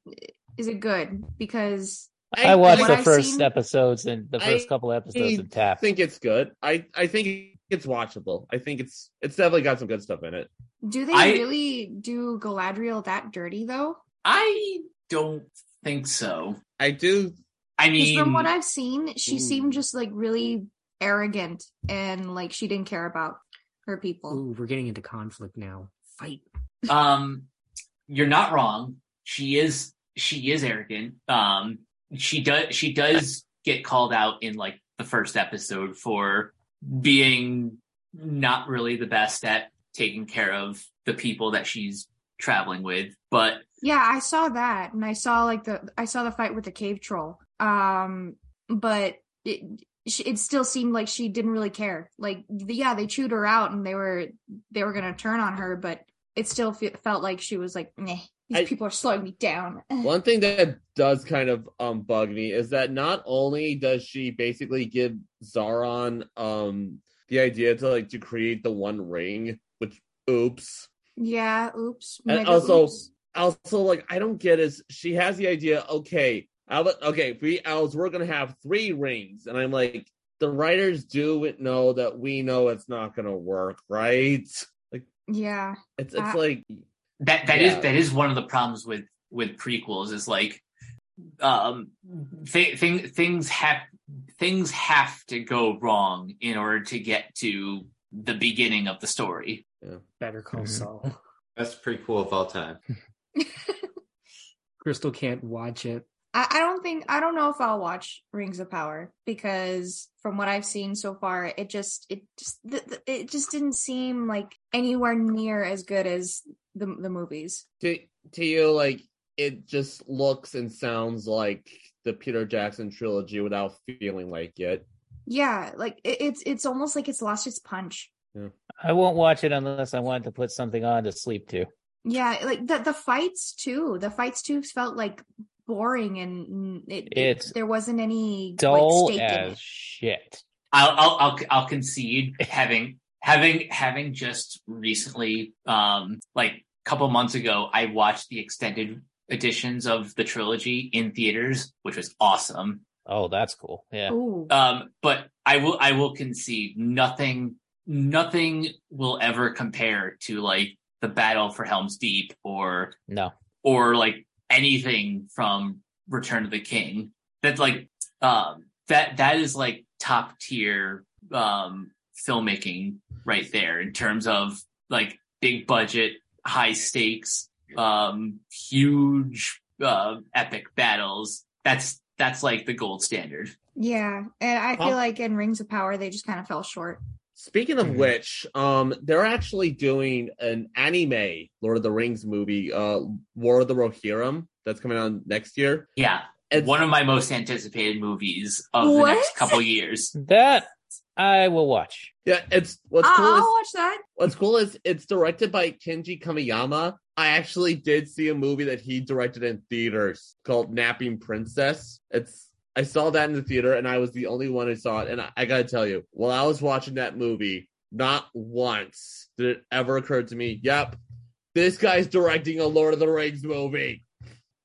is it good? Because I watched the I've first seen- episodes and the first I- couple episodes I of Taft. think it's good. I I think it's watchable. I think it's it's definitely got some good stuff in it. do they I- really do Galadriel that dirty though? I don't think so. I do. I mean, from what I've seen, she Ooh. seemed just like really arrogant and like she didn't care about her people. Ooh, we're getting into conflict now. Fight. um, you're not wrong. She is she is arrogant. Um, she does she does get called out in like the first episode for being not really the best at taking care of the people that she's traveling with. But Yeah, I saw that, and I saw like the I saw the fight with the cave troll. Um, but it she, it still seemed like she didn't really care. Like, yeah, they chewed her out, and they were they were gonna turn on her, but it still fe- felt like she was like, "Meh, these I- people are slowing me down." (laughs) One thing that does kind of um bug me is that not only does she basically give Sauron um the idea to like to create the one ring, which oops. yeah, oops. And also- oops. Also, like I don't get is she has the idea, okay, I'll, okay, three elves, we're gonna have three rings, and I'm like, the writers do know that we know it's not gonna work, right? Like yeah, it's it's Uh, like that that is Yeah. that is one of the problems with with prequels is like um th- thing, things have things have to go wrong in order to get to the beginning of the story Better Call Mhm. Saul. Best prequel of all time. (laughs) (laughs) Crystal can't watch it. I, I don't think I don't know if I'll watch Rings of Power because from what I've seen so far, it just it just th- th- it just didn't seem like anywhere near as good as the the movies. to to you like it just looks and sounds like the Peter Jackson trilogy without feeling like it. Yeah, like it, it's it's almost like it's lost its punch. Yeah. I won't watch it unless I want to put something on to sleep to. Yeah, like the the fights too. The fights too felt like boring and it, it- It's there wasn't any Dull like, stake in as shit. I'll I'll I'll, I'll concede having having having just recently um like a couple months ago I watched the extended editions of the trilogy in theaters which was awesome Oh, that's cool. Yeah. Ooh. um but I will I will concede nothing nothing will ever compare to like the battle for Helm's Deep or No. or like anything from Return of the King. That's like um that that is like top tier um filmmaking right there in terms of like big budget, high stakes, um huge uh epic battles. That's that's like the gold standard. Yeah, and I feel Well- like in Rings of Power they just kind of fell short. Speaking of Mhm. which, um, they're actually doing an anime Lord of the Rings movie, uh, War of the Rohirrim, that's coming out next year. Yeah. It's One of my most anticipated movies of the next couple years. (laughs) That I will watch. yeah, it's what's I'll, cool is I'll watch that. what's cool is it's directed by Kenji Kamiyama. I actually did see a movie that he directed in theaters called Napping Princess. It's I saw that in the theater and I was the only one who saw it. And I, I gotta tell you, while I was watching that movie, not once did it ever occur to me, yep, this guy's directing a Lord of the Rings movie.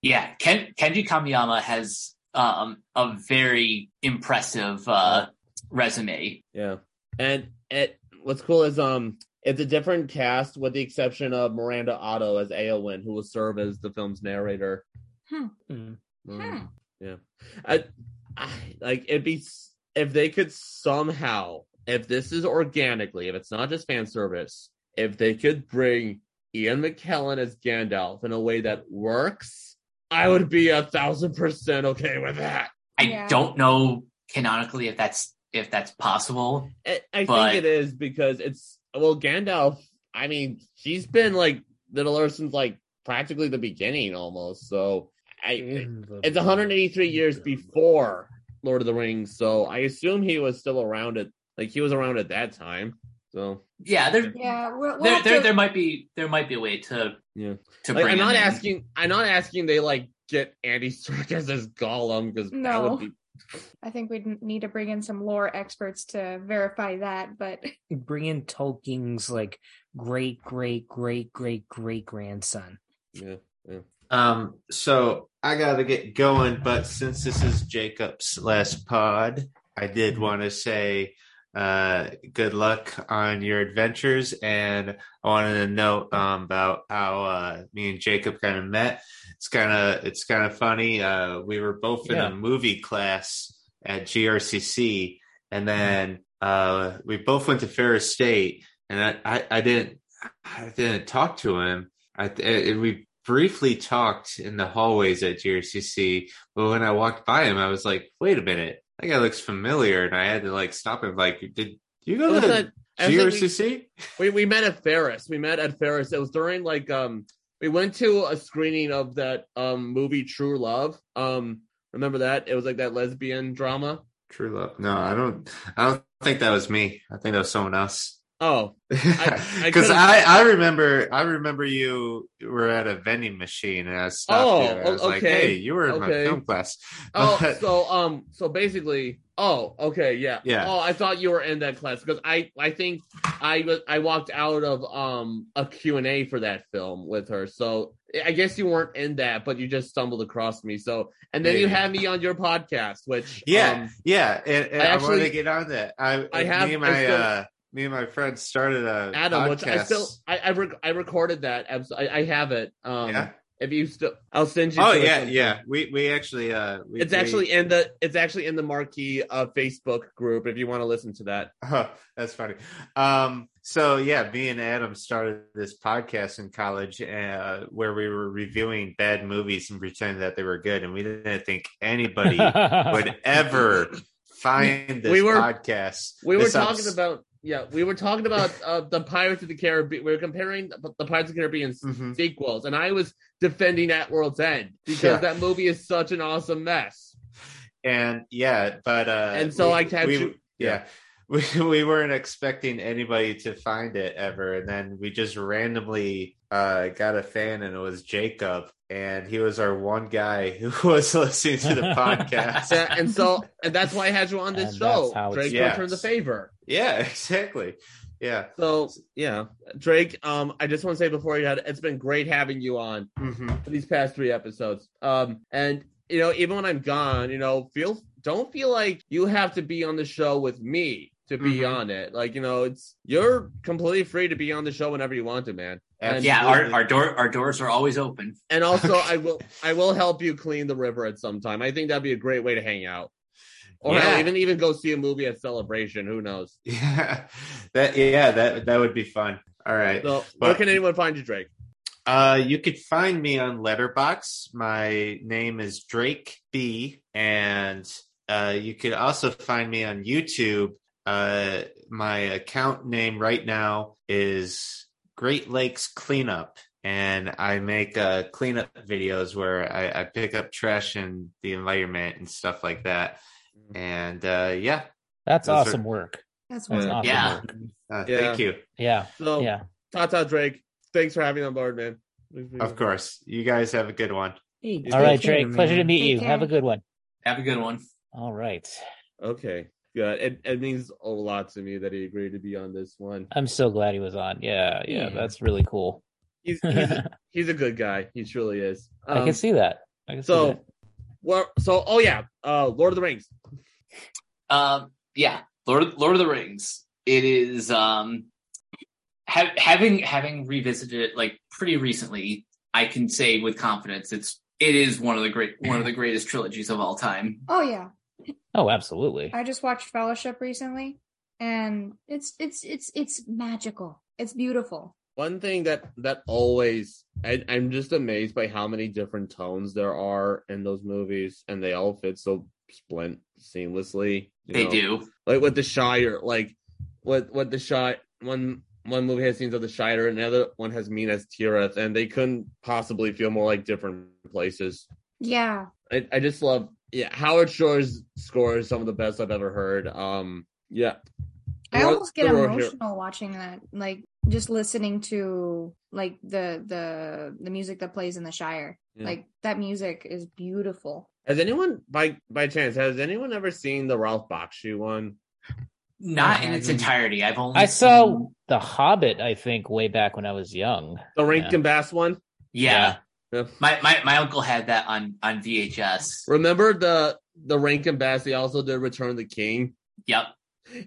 Yeah, Ken, Kenji Kamiyama has um, a very impressive uh, resume. Yeah. And it what's cool is um it's a different cast with the exception of Miranda Otto as Eowyn, who will serve as the film's narrator. Hmm. Um, Hmm. Yeah. I, I like it'd be if they could somehow, if this is organically, if it's not just fan service, if they could bring Ian McKellen as Gandalf in a way that works, I would be a thousand percent okay with that. I Yeah. don't know canonically if that's if that's possible. I, I But- think it is because it's well, Gandalf. I mean, she's been like Middle-earth since like practically the beginning almost. So I, it's 183 years before Lord of the Rings. So I assume he was still around it. Like he was around at that time. So Yeah, there Yeah, we'll, we'll there, there, to- there might be there might be a way to yeah, to like, bring I'm him not in. asking. I'm not asking they like get Andy (laughs) Serkis as Gollum because that No. would be I think we would need to bring in some lore experts to verify that. But bring in Tolkien's like great great great great great grandson. yeah. Um, so I gotta get going, but since this is Jacob's last pod, I did want to say uh good luck on your adventures and I wanted to note um about how uh me and Jacob kind of met. It's kind of it's kind of funny. Uh we were both in Yeah. a movie class at GRCC and then uh we both went to Ferris State and I I, I didn't I didn't talk to him. I th- we briefly talked in the hallways at GRCC, but when I walked by him, I was like, "Wait a minute, that guy looks familiar," and I had to like stop him. Like, did you go to that- I like, we- GRCC? We we met at Ferris. We met at Ferris. It was during like um we went to a screening of that um movie True Love. Um remember that? It was like that lesbian drama. True love? No, I don't. I don't think that was me. I think that was someone else. Oh, (laughs) Because could've- I, I, remember I remember you were at a vending machine and I stopped Oh, you. And I was like, "Hey, you were in my film class." (laughs) oh, so um so basically oh, okay, yeah. Yeah. Oh, I thought you were in that class because I I think I was I walked out of um a Q&A for that film with her. So I guess you weren't in that, but you just stumbled across me. So and then you had me on your podcast, which Yeah, um, yeah, and, and I I, actually- wanted to get on that. I, I have- me and I my still- uh, me and my friend started a Adam, podcast. which I still I I, rec- I recorded that. I, I have it. Um, yeah. if you still, I'll send you. Oh yeah, yeah. We we actually uh, we, It's we- actually in the it's actually in the marquee uh, Facebook group. If you want to listen to that. (laughs) Oh, that's funny. Um, so yeah, me and Adam started this podcast in college uh, where we were reviewing bad movies and pretending that they were good, and we didn't think anybody (laughs) would ever find this We were- podcast. We were talking ups- about yeah, we were talking about (laughs) uh, the Pirates of the Caribbean. We were comparing the, the Pirates of the Caribbean Mhm. sequels, and I was defending At World's End because Yeah. that movie is such an awesome mess. and yeah, but uh, And so I had we, you- yeah. (laughs) We, we weren't expecting anybody to find it ever, and then we just randomly uh, got a fan, and it was Jacob, and he was our one guy (laughs) who was listening to the (laughs) podcast. Yeah, and so and that's why I had you on this And show. that's how it's- Drake Yeah. returned the favor. Yeah, (laughs) exactly. Yeah. So yeah, Drake. Um, I just want to say before you had it's been great having you on hmm for these past three episodes. Um, and you know, even when I'm gone, you know, feel don't feel like you have to be on the show with me to be Mhm. on it. Like you know, it's you're completely free to be on the show whenever you want to, man. Yeah, our our door our doors are always open. And also, (laughs) I will I will help you clean the river at some time. I think that'd be a great way to hang out, or Yeah. even even go see a movie at Celebration. Who knows? (laughs) Yeah, that yeah that that would be fun. All right. So, where can anyone find you, Drake? Uh, you could find me on Letterboxd. My name is Drake B, and uh, you could also find me on YouTube. Uh, my account name right now is Great Lakes Cleanup, and I make uh, cleanup videos where I, I pick up trash and the environment and stuff like that. And uh, yeah, That's Those are- awesome work. That's That's Yeah. wonderful. awesome Yeah. work. uh, Yeah. thank you. Yeah. So, Yeah. Tata Drake, thanks for having me on board, man. Of course, you guys have a good one. Hey, All right, take care, Drake. Pleasure to meet Take you. Have a good one. Have a good one. All right. Okay, good. It, it means a lot to me that he agreed to be on this one. I'm so glad he was on. Yeah, yeah, Yeah. that's really cool. He's (laughs) he's a, he's a good guy. He truly is. I Um, can see that. I can see so, that. well, so oh yeah, uh, Lord of the Rings. Um, yeah, Lord Lord of the Rings. It is um, ha- having having revisited it like pretty recently. I can say with confidence, it's it is one of the great one of the greatest trilogies of all time. Oh yeah, Oh, absolutely. I just watched Fellowship recently, and it's it's it's it's magical. It's beautiful. One thing that that always I, I'm just amazed by how many different tones there are in those movies, and they all fit so splint seamlessly. They know? do. like with the Shire, like what what the Shire one one movie has scenes of the Shire, and the other one has Minas Tirith, and they couldn't possibly feel more like different places. Yeah, I, I just love yeah Howard Shore's score is some of the best I've ever heard. Um yeah. I The almost get the Ro- emotional watching that. Like just listening to like the the the music that plays in the Shire. Yeah. Like that music is beautiful. Has anyone by by chance has anyone ever seen the Ralph Bakshi one? Not in its entirety. I've only I saw seen- The Hobbit, I think, way back when I was young. The Rankin Bass one? yeah. Yeah. My, my my uncle had that on on VHS. Remember the the Rankin Bass? They also did Return of the King. Yep.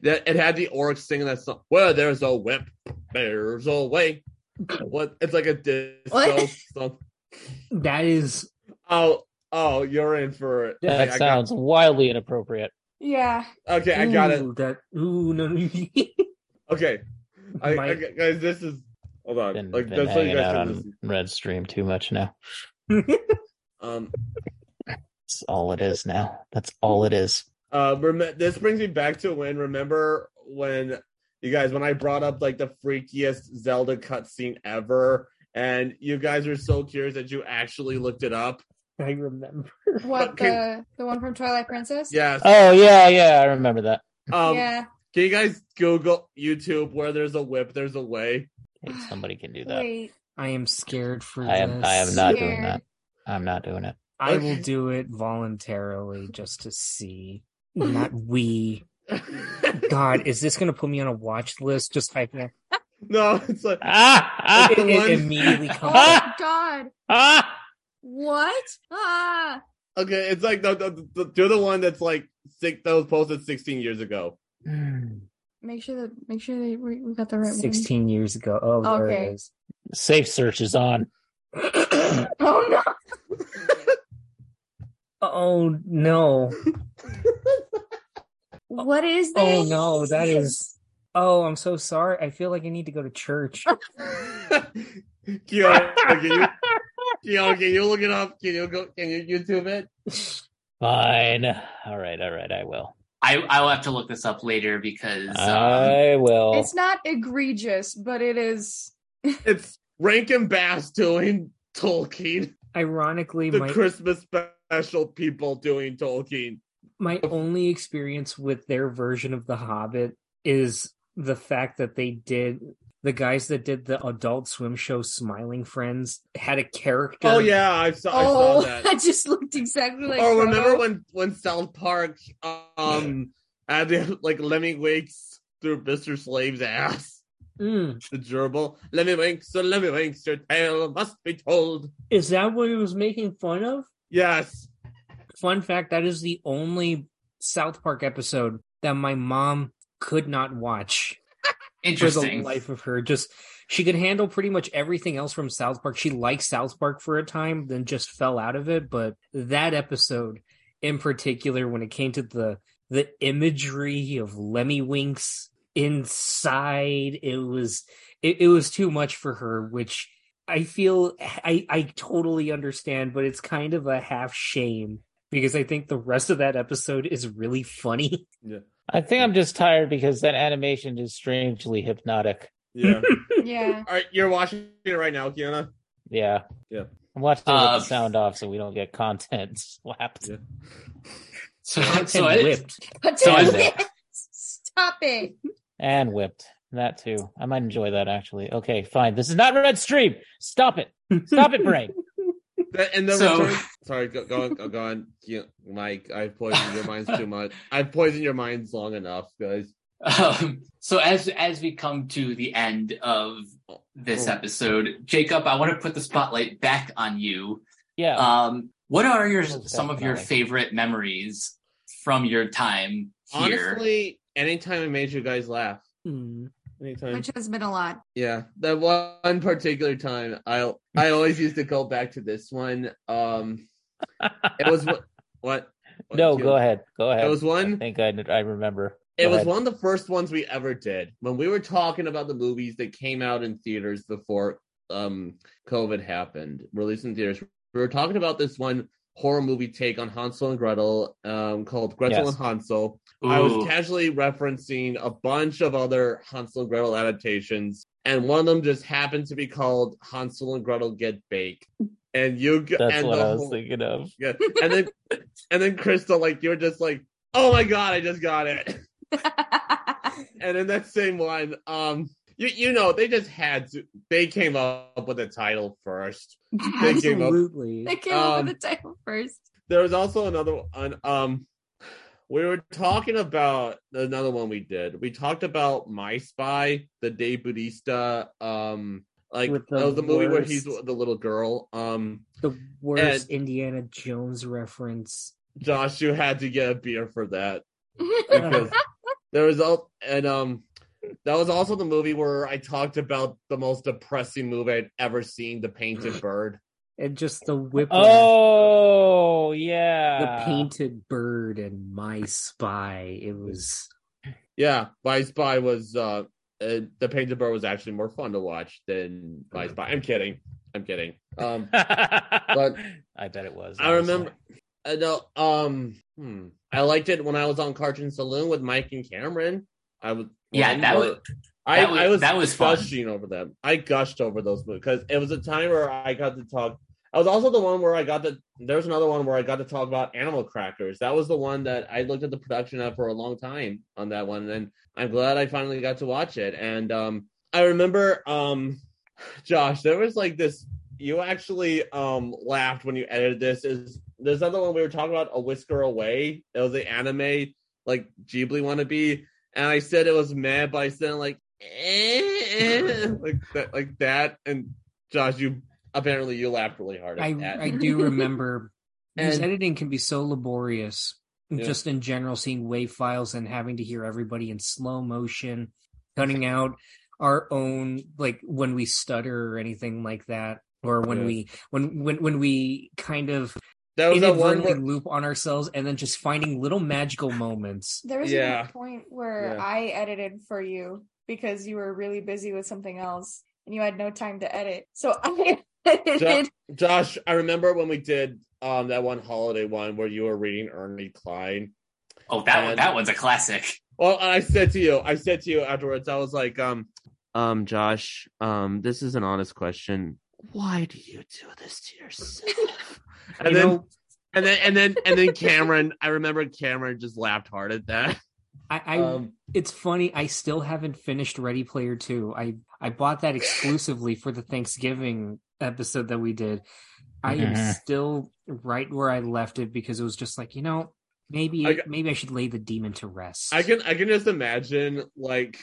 That it had the orcs singing that song. Where there's a whip, there's a way. What? It's like a disco What? song. That is Oh, oh, you're in for it. That I- I got- sounds wildly inappropriate. Yeah. okay, I got it. That ooh no no. (laughs) Okay, I, My- I, guys, this is. Hold on. Been, like been that's what you hanging guys out on listen. Red Stream too much now. (laughs) Um. That's all it is now. That's all it is. Uh. Rem- this brings me back to when. Remember when you guys when I brought up like the freakiest Zelda cutscene ever, and you guys were so curious that you actually looked it up. (laughs) I remember. What (laughs) Okay. the the one from Twilight Princess? Yes. Oh yeah, yeah, I remember that. Um. yeah. Can you guys Google YouTube where there's a whip, there's a way? Hey, somebody can do that. Wait. I am scared for I am. this. I am not doing that. I'm not doing it. I will do it voluntarily just to see. (laughs) Not we. God, is this going to put me on a watch list? Just type in. (laughs) no, it's like Ah! ah, It's It, it immediately Oh (laughs) comes my up. god. ah! What? Ah. okay. It's like the, the, the you're the one that's like six that was posted 16 years ago. Make sure that make sure that we, we got the right 16 years ago. Oh, there Okay. it is. Safe search is on. (coughs) Oh no. (laughs) Oh, no. (laughs) What is oh, this? Oh, no. That is. Oh, I'm so sorry. I feel like I need to go to church. (laughs) Kyo, can you Kyo, can you look it up? Can you go can you YouTube it? Fine. All right. All right. I will. I I will have to look this up later because um, I will. It's not egregious, but it is. It's Rankin Bass doing Tolkien. Ironically, The my Christmas special people doing Tolkien. my only experience with their version of The Hobbit is the fact that they did the guys that did the Adult Swim show Smiling Friends had a character. Oh yeah, I saw I oh, (laughs) saw I that. just looked exactly like. oh, remember Frodo. when when South Park um added like Lemmiwinks through Mr. Slave's ass? Mm. The gerbil. Lemmiwinks, so Lemmiwinks, your tale must be told. Is that what he was making fun of? Yes. Fun fact: that is the only South Park episode that my mom could not watch. The Interesting. life of her. Just she could handle pretty much everything else from South Park. She liked South Park for a time, then just fell out of it. But that episode in particular, when it came to the the imagery of Lemmiwinks inside, it was it, it was too much for her, which I feel I I totally understand, but it's kind of a half shame because I think the rest of that episode is really funny. I think I'm just tired because that animation is strangely hypnotic. Yeah. (laughs) Yeah. All right, you're watching it right now, Kiana. Yeah. Yeah. I'm watching it Uh, with the sound off so we don't get content (laughs) slapped. Yeah. So, (laughs) and so I- whipped. So I- Stop it. And whipped. That too. I might enjoy that actually. Okay, fine. This is not Red Stream. Stop it. Stop it, Brain. That- And the So- return. (laughs) Sorry, go, go on, go, go on. You, Mike, I've poisoned your minds too much. I've poisoned your minds long enough, guys. Um, so as as we come to the end of this Oh. episode, Jacob, I want to put the spotlight back on you. Yeah. Um, what are your some of your definitely. favorite memories from your time here? Honestly, anytime I made you guys laugh, Hmm. Anytime. Which has been a lot. Yeah, that one particular time, I I always used to go back to this one. Um, it was what (laughs) what. what no, Kiana? go ahead. Go ahead. It was I one. think I, I remember. It Go was ahead. one of the first ones we ever did when we were talking about the movies that came out in theaters before um COVID happened, released in theaters. We were talking about this one horror movie take on Hansel and Gretel, um, called Gretel Yes. and Hansel. I was casually referencing a bunch of other Hansel and Gretel adaptations, and one of them just happened to be called Hansel and Gretel Get Baked. And you g- That's and what the I was whole- thinking of. yeah. and then (laughs) and then Crystal, like you're just like, oh my god, I just got it. (laughs) And in that same one, um, you you know they just had to. They came up with the title first. (laughs) They came up. Absolutely. They came up Um, with the title first. There was also another one. Um, we were talking about another one we did. We talked about My Spy, the Dave Bautista. Um, like With the that was the movie where he's the little girl. Um, The worst And- Indiana Jones reference. Josh, you had to get a beer for that. (laughs) because there was all and um that was also the movie where I talked about the most depressing movie I'd ever seen, The Painted (gasps) Bird. And just the whip Oh, yeah, the painted bird and my spy. It was Yeah, My Spy was uh, uh The Painted Bird was actually more fun to watch than My Spy. I'm kidding. I'm kidding. Um (laughs) but I bet it was. I remember I know um hmm, I liked it when I was on Cartoon Saloon with Mike and Cameron. I was Yeah, that was- I, that was- I was that was fun. gushing over them. I gushed over those movies because it was a time where I got to talk. I was also the one where I got to. There was another one where I got to talk about Animal Crackers. That was the one that I looked at the production of for a long time on that one, and I'm glad I finally got to watch it. And um, I remember, um, (sighs) Josh, there was like this. You actually um laughed when you edited this. Is there's another one we were talking about? A Whisker Away. It was the anime like Ghibli wannabe, and I said it was mad, but I said like eh, (laughs) like that, like that. And Josh, you apparently you laughed really hard at I that. I do remember (laughs) because editing can be so laborious. Yeah. Just in general, seeing wave files and having to hear everybody in slow motion, cutting (laughs) out our own like when we stutter or anything like that, or when Yeah. we when when when we kind of that was that one inadvertently where, loop on ourselves, and then just finding little magical moments. There was Yeah. a point where Yeah. I edited for you because you were really busy with something else and you had no time to edit. So (laughs) I edited. Josh. I remember when we did um that one holiday one where you were reading Ernie Cline. Oh, that one, And- that one's a classic. Well, I said to you, I said to you afterwards, I was like, um, um, Josh, um, this is an honest question. Why do you do this to yourself? (laughs) and You then, know, and then, and then, and then Cameron. I remember Cameron just laughed hard at that. I, I Um, it's funny. I still haven't finished Ready Player Two. I I bought that exclusively for the Thanksgiving episode that we did. I am Mhm. still right where I left it because it was just like you know maybe I maybe I should lay the demon to rest. I can, I can just imagine, like,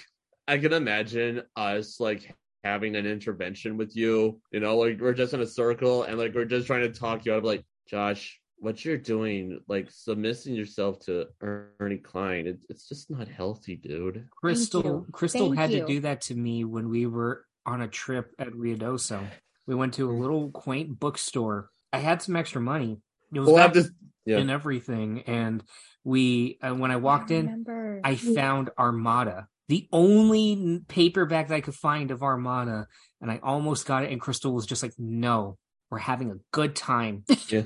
I can imagine us like having an intervention with you. You know, like we're just in a circle and like we're just trying to talk you out of like, Josh, what you're doing, like submitting yourself to Ernie Cline, it, it's just not healthy, dude. Crystal. Crystal Thank had you. to do that to me when we were on a trip at Ruidoso. We went to a little quaint bookstore. I had some extra money. It was We'll this. Yeah. and everything, and we uh, when I walked in, remember. I found Armada, the only paperback that I could find of Armada, and I almost got it. And Crystal was just like, "No, we're having a good time. (laughs) Yeah.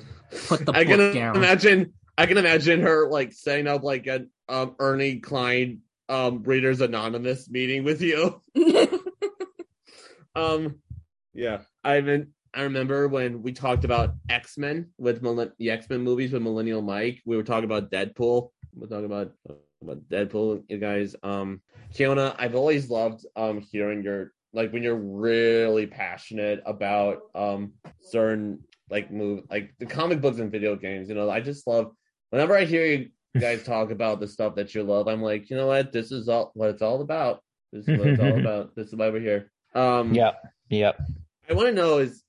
Put the I book can down." imagine. I can imagine her like setting up like an um, Ernie Cline um, Readers Anonymous meeting with you. (laughs) Um, yeah, I mean, I remember when we talked about X Men with millen- the X Men movies with Millennial Mike. We were talking about Deadpool. We're talking about about Deadpool, you guys. Um, Kiona, I've always loved um hearing your like when you're really passionate about um certain like move like the comic books and video games. You know, I just love whenever I hear you guys (laughs) talk about the stuff that you love. I'm like, you know what? This is all what it's all about. This is what it's all about. (laughs) This is why we're here. Um, Yep. Yep. I want to know is,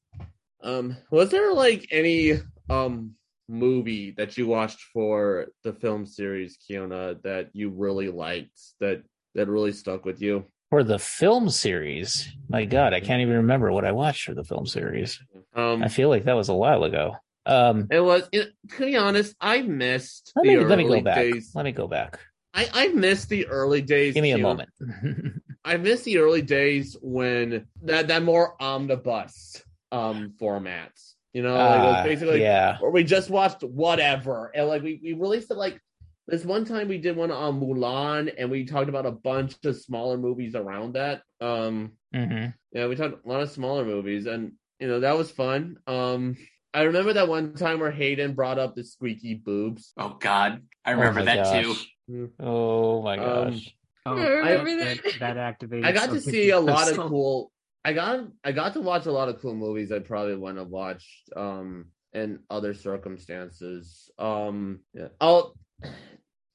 um, was there like any um movie that you watched for the film series Kiona that you really liked that that really stuck with you? For the film series, my God, I can't even remember what I watched for the film series. Um, I feel like that was a while ago. Um, it was. It, to be honest, I missed let the me let me go back. days. Let me go back. I I missed the early days. Give me a Kiona. moment. (laughs) I miss the early days when that that more omnibus um formats. You know, like it was Ah, basically yeah. or we just watched whatever and like we, we released it like this one time we did one on Mulan and we talked about a bunch of smaller movies around that. Um hmm yeah, we talked a lot of smaller movies and you know that was fun. Um I remember that one time where Hayden brought up the squeaky boobs. Oh God, I remember Oh my that too. Oh my Um, gosh. Oh, I remember that, that. that activated. I got to see a lot of cool. I got I got to watch a lot of cool movies I probably wouldn't have watched um in other circumstances. Um yeah. Oh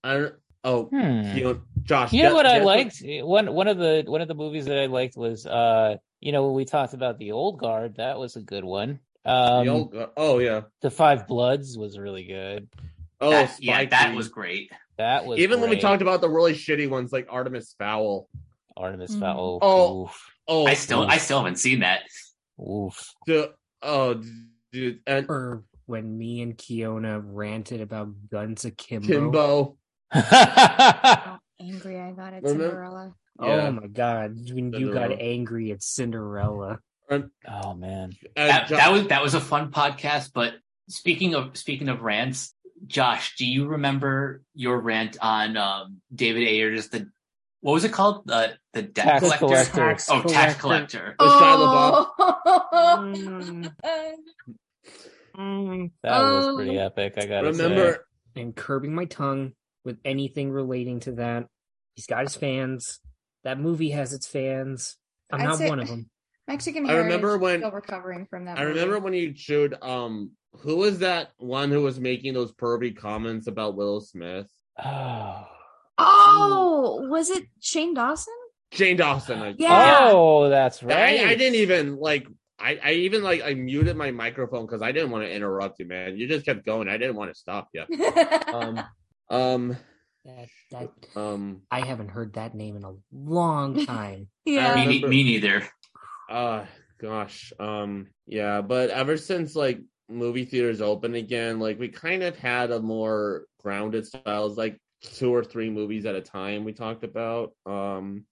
I don't oh Hmm. you know Josh. You know guess- what I guess liked? One one of the one of the movies that I liked was uh you know when we talked about the old guard, that was a good one. Um the old- oh yeah. The Five Bloods was really good. Oh That- yeah, that was great. That was even when we talked about the really shitty ones like Artemis Fowl. Artemis Mhm. Fowl. Oh. Oof. Oh I still, I still haven't seen that. Oof. the, oh dude and Or when me and Kiona ranted about Guns Akimbo. Kimbo. (laughs) How angry I got at Remember- Cinderella. Yeah. Oh my god! When you got angry at Cinderella. And, oh man. That, Jo- that was that was a fun podcast. But speaking of speaking of rants, Josh, do you remember your rant on um, David Ayer's the what was it called the the debt Tax collector? collector. Tax Oh, tax collector. collector. With Shia Oh. Mm. That was Um, pretty epic, I gotta say. remember And curbing my tongue with anything relating to that. He's got his fans. That movie has its fans. I'm I'd not say- one of them. Mexican I remember when- still recovering from that. I movie. remember when you showed um who was that one who was making those pervy comments about Will Smith? (sighs) Oh. Oh, was it Shane Dawson? Shane Dawson. I, Yeah. Oh, that's right. I, I didn't even like I, I even like I muted my microphone because I didn't want to interrupt you, man. You just kept going. I didn't want to stop you. (laughs) Um um That, that um I haven't heard that name in a long time. (laughs) yeah. I Me, remember- me neither. uh gosh. Um yeah, but ever since like movie theaters open again, like we kind of had a more grounded styles, like two or three movies at a time we talked about. Um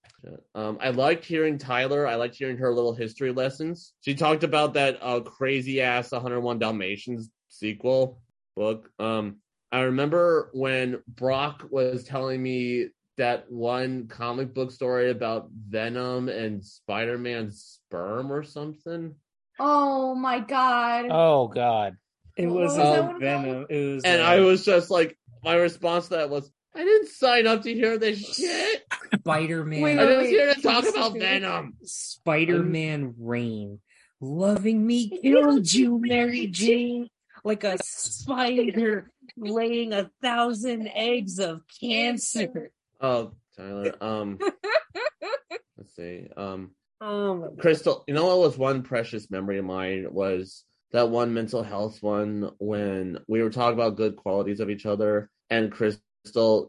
um I liked hearing Tyler. I liked hearing her little history lessons. She talked about that uh crazy ass 101 Dalmatians sequel book. Um I remember when Brock was telling me that one comic book story about Venom and Spider-Man's sperm or something. Oh my god. Oh God. It was was that Venom. It was And uh, I was just like, my response to that was, I didn't sign up to hear this (laughs) shit. Spider-Man. Wait, I wait, didn't hear to talk about Venom. Spider-Man Reign. Loving me (laughs) killed you, Mary (laughs) Jane. Like a spider laying a thousand eggs of cancer. Oh, Tyler. Um, let's see. Um, my Crystal, you know what was one precious memory of mine was that one mental health one when we were talking about good qualities of each other, and Crystal,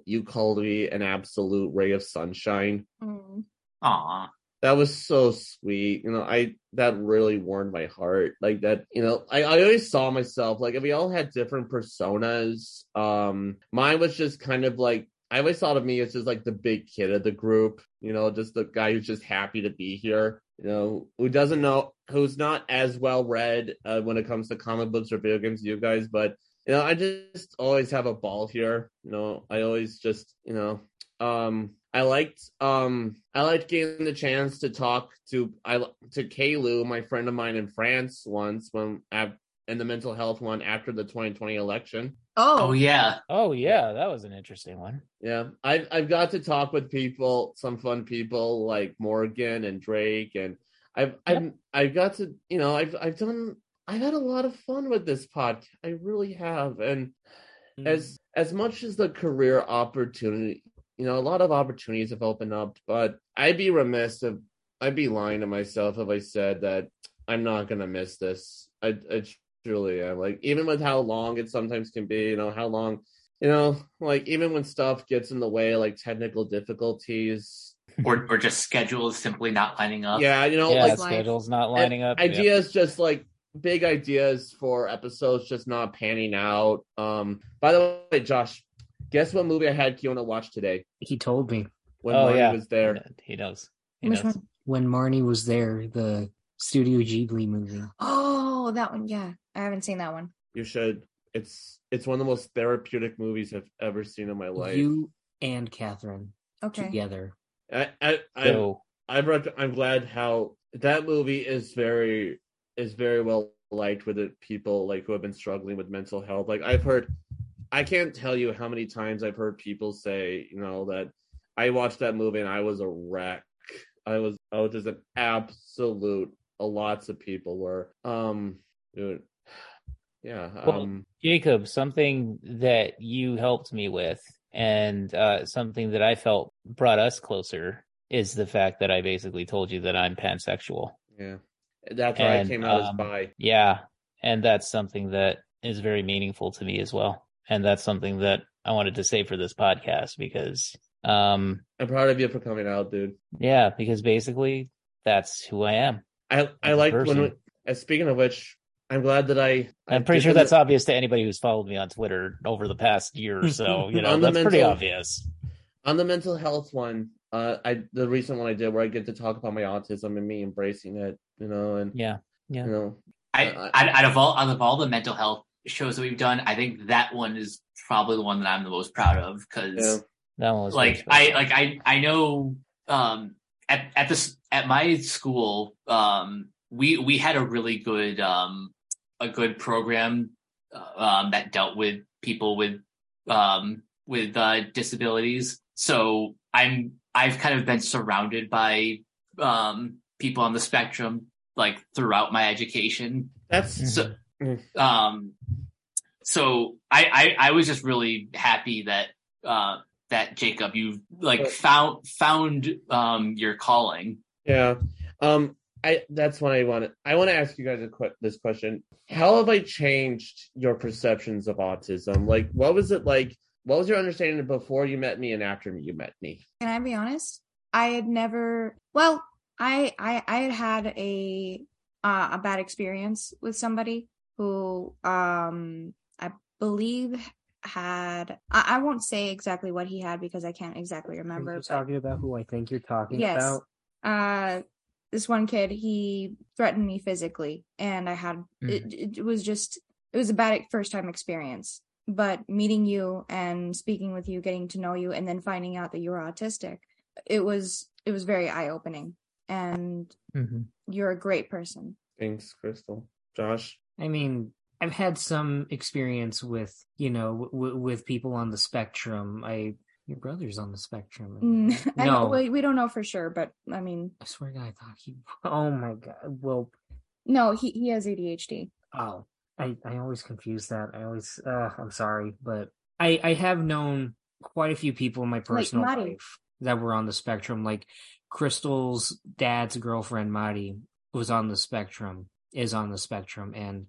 you called me an absolute ray of sunshine. Mm. Aw. That was so sweet. You know, I that really warmed my heart. Like that, you know, I, I always saw myself like we all had different personas. Um, mine was just kind of like I always thought of me as just like the big kid of the group, you know, just the guy who's just happy to be here, you know, who doesn't know, who's not as well read uh, when it comes to comic books or video games, you guys, but you know, I just always have a ball here. You know, I always just, you know, um, I liked, um, I liked getting the chance to talk to I to Kaylu, my friend of mine in France, once when at in the mental health one after the 2020 election. Oh Oh, yeah. Oh yeah, that was an interesting one. Yeah, I've I've got to talk with people, some fun people like Morgan and Drake, and I've I've I've got to you know I've I've done I've had a lot of fun with this podcast. I really have, and as hmm. as much as the career opportunity, you know, a lot of opportunities have opened up, but I'd be remiss if I'd be lying to myself if I said that I'm not gonna miss this. I I truly am. Like even with how long it sometimes can be, you know, how long you know, like even when stuff gets in the way, like technical difficulties. (laughs) Or or just schedules simply not lining up. Yeah, you know, yeah, like life. schedule's not lining up. Yep. ideas just like big ideas for episodes just not panning out. Um by the way, Josh, guess what movie I had Kiona watch today He told me when Oh, Marnie yeah. was there? He knows. He which knows. one? when Marnie was there, the Studio Ghibli movie. Oh, that one. Yeah, I haven't seen that one. You should. It's it's one of the most therapeutic movies I've ever seen in my life. You and Catherine Okay. together. I I, I So I'm I'm glad how that movie is very is very well liked with it people like who have been struggling with mental health. Like I've heard I can't tell you how many times I've heard people say, you know, that I watched that movie and I was a wreck. I was I was just an absolute lots of people were. Um dude. (sighs) Yeah. Well, Um Jacob, something that you helped me with, and uh, something that I felt brought us closer, is the fact that I basically told you that I'm pansexual. yeah. That's why I And, came out as um, bi. Yeah, and that's something that is very meaningful to me as well, and that's something that I wanted to say for this podcast because, um, I'm proud of you for coming out, dude. yeah, because basically that's who I am. I I like when. We, uh, speaking of which, I'm glad that I. I'm pretty sure the- that's obvious to anybody who's followed me on Twitter over the past year or so. (laughs) You know, the that's pretty obvious. on the mental health one. Uh, I the recent one I did where I get to talk about my autism and me embracing it. You know, and Yeah, yeah. you know, I, Uh, I out of all out of all the mental health shows that we've done, I think that one is probably the one that I'm the most proud of because yeah. That one was like I like I I know um at at this at my school um we we had a really good um a good program uh, um that dealt with people with um with uh disabilities so I'm I've kind of been surrounded by um people on the spectrum like throughout my education That's so Mm. um so I, I i was just really happy that uh that jacob you like found found um your calling yeah. Um, I that's what I want to. I want to ask you guys a que- this question. How have I changed your perceptions of autism? Like, what was it like? What was your understanding before you met me and after you met me? Can I be honest? I had never. Well, I I I had had a uh, a bad experience with somebody who um I believe had. I, I won't say exactly what he had because I can't exactly remember. you but- talking about who I think you're talking Yes. about? uh this one kid he threatened me physically and i had it, it was just it was a bad first time experience but meeting you and speaking with you getting to know you and then finding out that you were autistic it was it was very eye opening and Mhm. you're a great person Thanks, Crystal. Josh. I mean, I've had some experience with, you know, w- with people on the spectrum. I your brother's on the spectrum. Mm, (laughs) I No. don't, we, we don't know for sure but i mean I swear to God, I thought he. Oh my God. Well, no he, he has adhd oh, I I always confuse that. I always. Uh, I'm sorry, but I I have known quite a few people in my personal Mari. life that were on the spectrum. Like Crystal's dad's girlfriend, Madi, was on the spectrum. is on the spectrum, and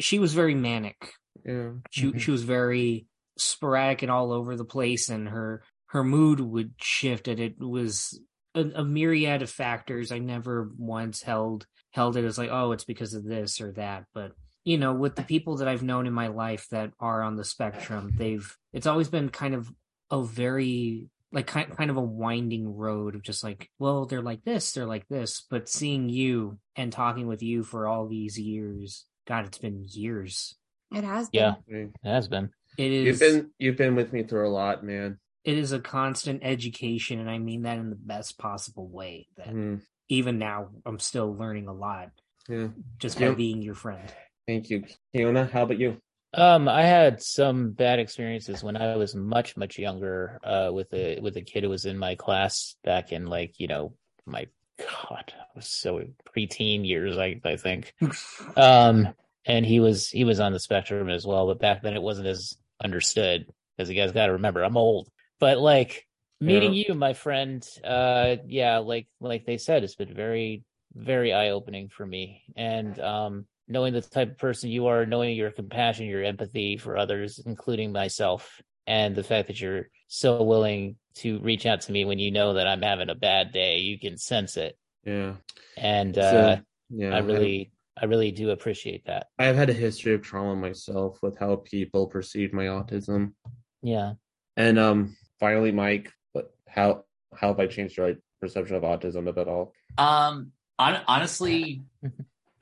she was very manic. Yeah. She Mhm. she was very sporadic and all over the place, and her her mood would shift, and it was a, a myriad of factors. I never once held held it as like, oh, it's because of this or that, but you know, with the people that I've known in my life that are on the spectrum, they've it's always been kind of a very like kind kind of a winding road of just like, well, they're like this, they're like this, but seeing you and talking with you for all these years, God, it's been years. It has been. Yeah, it has been. It You've been you've been with me through a lot, man. it is a constant education, and I mean that in the best possible way. That Mhm. even now, I'm still learning a lot Yeah. just by Yeah. being your friend. Thank you, Kiona. How about you? Um, I had some bad experiences when I was much, much younger, uh, with a with a kid who was in my class back in like, you know, my God, I was so preteen years, I I think. (laughs) Um, and he was he was on the spectrum as well, but back then it wasn't as understood because you guys got to remember I'm old. But like meeting you, my friend, uh, yeah, like like they said, it's been very very eye opening for me, and um, knowing the type of person you are, knowing your compassion, your empathy for others, including myself, and the fact that you're so willing to reach out to me when you know that I'm having a bad day, you can sense it, Yeah. and So, uh, yeah. I really. I really do appreciate that. I've had a history of trauma myself with how people perceive my autism. Yeah. And um finally, Mike, but how how have I changed your perception of autism if at all? Um, hon- honestly, (laughs)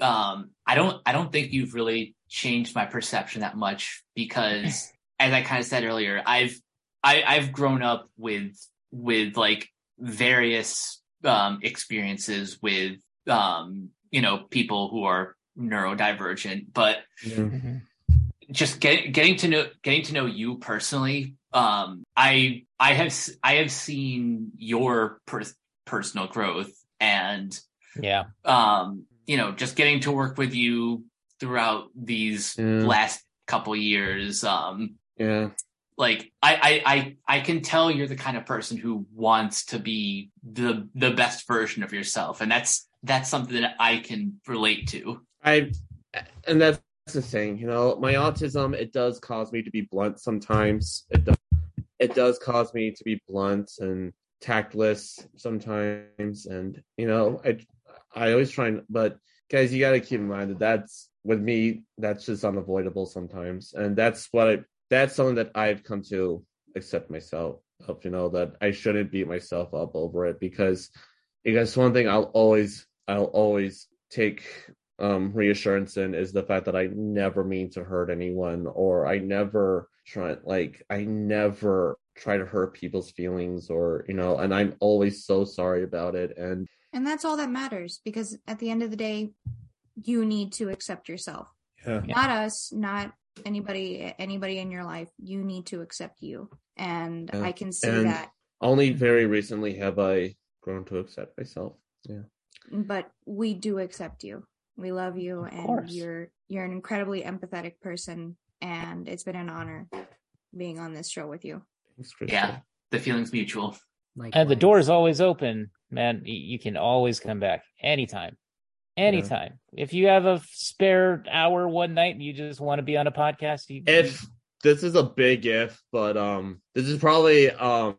um, I don't, I don't think you've really changed my perception that much because, (laughs) as I kind of said earlier, I've, I, I've grown up with, with like various um experiences with um you know people who are neurodivergent, but Yeah. just get, getting to know getting to know you personally um i i have I have seen your per- personal growth and Yeah. um you know just getting to work with you throughout these Yeah. last couple years um Yeah. like I, I i i can tell you're the kind of person who wants to be the the best version of yourself and that's that's something that i can relate to I and that's the thing, you know, my autism it does cause me to be blunt sometimes. It does it does cause me to be blunt and tactless sometimes and you know, I I always try and but guys, you got to keep in mind that that's with me that's just unavoidable sometimes. And that's what I that's something that I've come to accept myself of, you know, that I shouldn't beat myself up over it because because one thing I'll always I'll always take um reassurance in is the fact that I never mean to hurt anyone or I never try like I never try to hurt people's feelings or you know and I'm always so sorry about it and And that's all that matters because at the end of the day, you need to accept yourself. yeah Not us, not anybody anybody in your life. You need to accept you. And Yeah. I can see And- that. only very recently have I grown to accept myself Yeah. But we do accept you. We love you Of and course. you're you're an incredibly empathetic person and it's been an honor being on this show with you. Thanks, yeah the feeling's mutual And the door is always open, man. You can always come back anytime. Anytime. If you have a spare hour one night and you just want to be on a podcast, you, if this is a big if but um this is probably um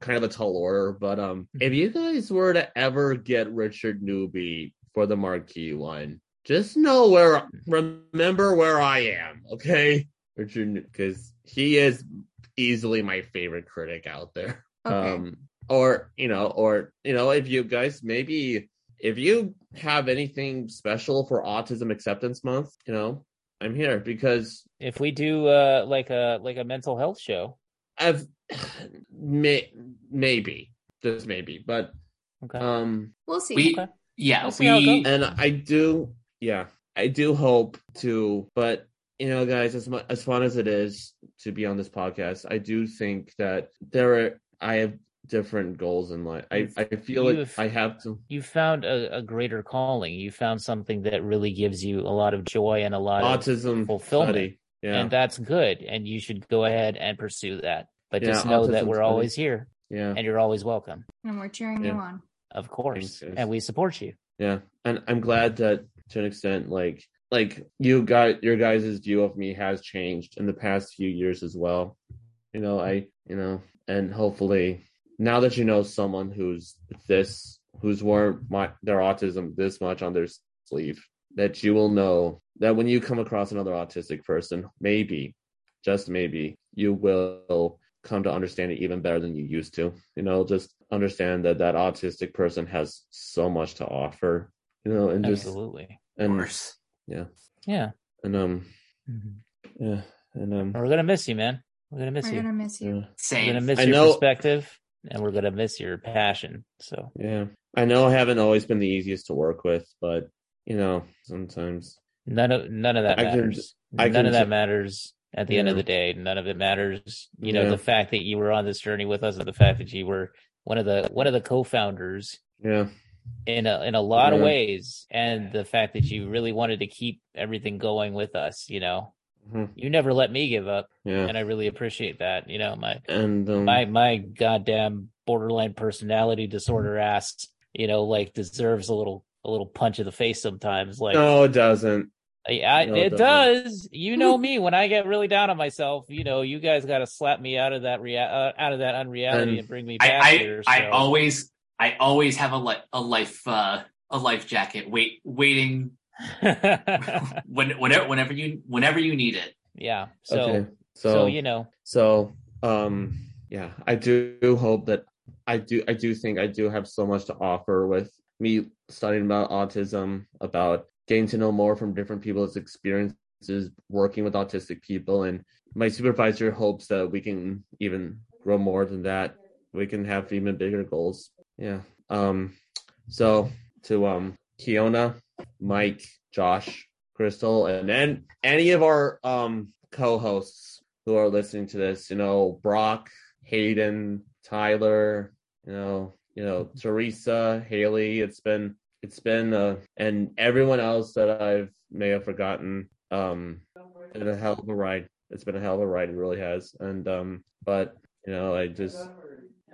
kind of a tall order but um if you guys were to ever get richard newby for the marquee one just know where remember where i am okay richard because he is easily my favorite critic out there Okay. um or you know or you know if you guys maybe if you have anything special for autism acceptance month you know i'm here because if we do uh like a like a mental health show, I've (sighs) may, maybe just maybe, but okay. um, we'll see. we Okay. yeah We'll see how it we goes. and I do, yeah, I do hope to, but you know, guys, as much as fun as it is to be on this podcast, I do think that there are I have different goals in life. I I feel like You've- I have to. you found a, a greater calling. You found something that really gives you a lot of joy and a lot of Autism fulfillment. study, yeah, and that's good. And you should go ahead and pursue that. But just Yeah, know that we're study. always here yeah, and you're always welcome. And we're cheering Yeah. you on. Of course. And we support you. yeah, and I'm glad that to an extent like like you got your guys' view of me has changed in the past few years as well. You know, I you know, and hopefully now that you know someone who's this who's worn my their autism this much on their sleeve, that you will know that when you come across another autistic person, maybe, just maybe, you will come to understand it even better than you used to. You know, just understand that that autistic person has so much to offer. You know, and just Absolutely. and course. yeah, Yeah. and um, Mhm. yeah, and um, We're gonna miss you, man. We're gonna miss you. We're you. gonna miss you. yeah. We're Same. gonna miss I your know- perspective, and we're gonna miss your passion. So Yeah, I know I haven't always been the easiest to work with, but you know, sometimes none of none of that I can- matters. I none can of that matters at the end of the day. None of it matters. You know, Yeah. the fact that you were on this journey with us, and the fact that you were one of the one of the co-founders yeah, in a in a lot of ways, and the fact that you really wanted to keep everything going with us. You know, Mhm. you never let me give up, yeah, and I really appreciate that. You know, my and um, my my goddamn borderline personality disorder ass, you know, like deserves a little a little punch in the face sometimes. Like, no, it doesn't. I, I, no, it it does. You know me when I get really down on myself. You know, you guys got to slap me out of that rea- uh, out of that unreality And and bring me back I, here. I so- always I always have a li- a life uh, a life jacket wait waiting (laughs) when whenever whenever you whenever you need it. yeah. So okay, so, so you know, So, um, yeah, I do hope that I do. I do think I do have so much to offer with me studying about autism, about getting to know more from different people's experiences working with autistic people, and my supervisor hopes that we can even grow more than that. We can have even bigger goals. Yeah. Um. So to um Kiona, Mike, Josh, Crystal, and then any of our um co-hosts who are listening to this, you know, Brock, Hayden, Tyler, you know, you know, Teresa, Haley, it's been it's been uh and everyone else that I've may have forgotten. Um been a hell of a ride. It's been a hell of a ride, it really has. And um but you know, I just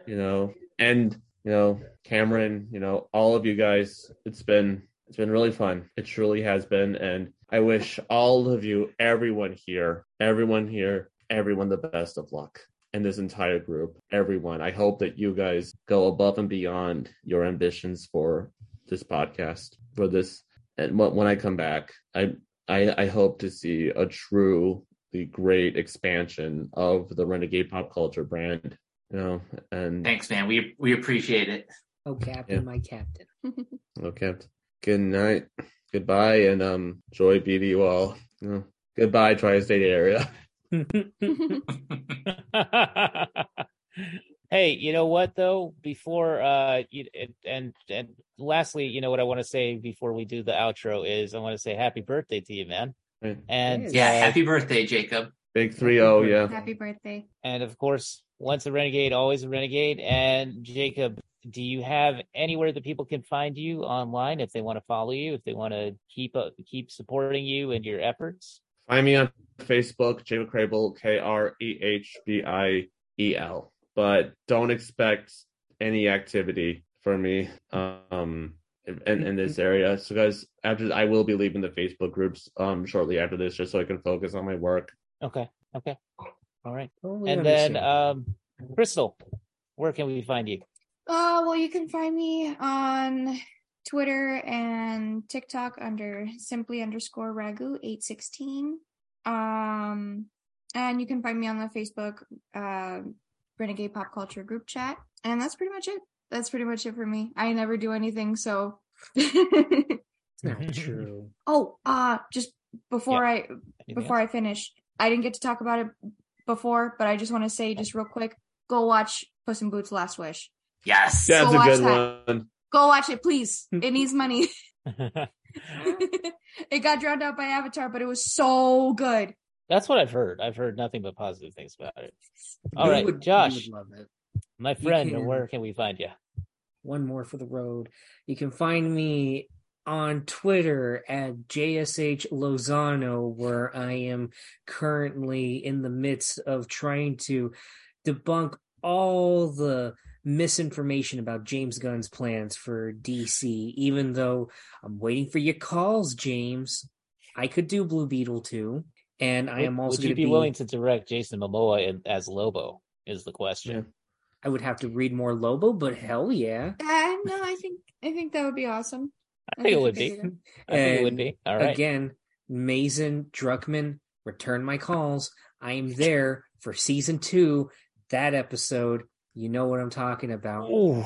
you know, and you know, Cameron, you know, all of you guys, it's been it's been really fun. It truly has been. And I wish all of you, everyone here, everyone here, everyone the best of luck. And this entire group, everyone. I hope that you guys go above and beyond your ambitions for this podcast, for this. And when when I come back, I I, I hope to see a truly great expansion of the Renegade Pop Culture brand. You know, and Thanks, man. We we appreciate it. Oh, Captain, Yeah. my Captain. (laughs) Oh, okay. Good night. Goodbye and um joy be to you all. You know, goodbye, tri state area. (laughs) (laughs) hey, you know what though? Before uh, you, and and and lastly, you know what I want to say before we do the outro is I want to say happy birthday to you, man. Right. And Yeah, uh, happy birthday, Jacob. Big three oh, yeah. Happy birthday. and of course, once a renegade, always a renegade. And Jacob, do you have anywhere that people can find you online if they want to follow you, if they want to keep up, keep supporting you and your efforts? Find me on Facebook, Jacob Krehbiel, K R E H B I E L. But don't expect any activity from me um in, in this area. So guys, after I will be leaving the Facebook groups um shortly after this just so I can focus on my work. Okay, okay, all right. Totally And then, um, Crystal, where can we find you? Uh, well, you can find me on Twitter and TikTok under simply underscore ragu eight sixteen. Um, and you can find me on the Facebook uh, Renegade Pop Culture group chat, and that's pretty much it. That's pretty much it for me. I never do anything, so. (laughs) not (laughs) true. oh, uh, just before I Anything before I finish, I didn't get to talk about it before, but I just want to say just real quick, go watch Puss in Boots Last Wish. Yes. That's Go a good watch one. Go watch it, please. (laughs) It needs money. (laughs) it got drowned out by Avatar, but it was so good. That's what I've heard. I've heard nothing but positive things about it. All You right, would- Josh, would love it. my friend, can- where can we find you? one more for the road. You can find me on Twitter at JSH Lozano, where I am currently in the midst of trying to debunk all the misinformation about James Gunn's plans for DC, even though I'm waiting for your calls, James. I could do Blue Beetle too. And I am also Would you be, be willing to direct Jason Momoa in, as Lobo? Is the question. I would have to read more Lobo, but hell yeah. Uh, no, I think I think that would be awesome. I think it would you be. could do I think it would be. All right. Again, Mazin Druckmann, return my calls. I am there for season two. That episode, you know what I'm talking about. Ooh,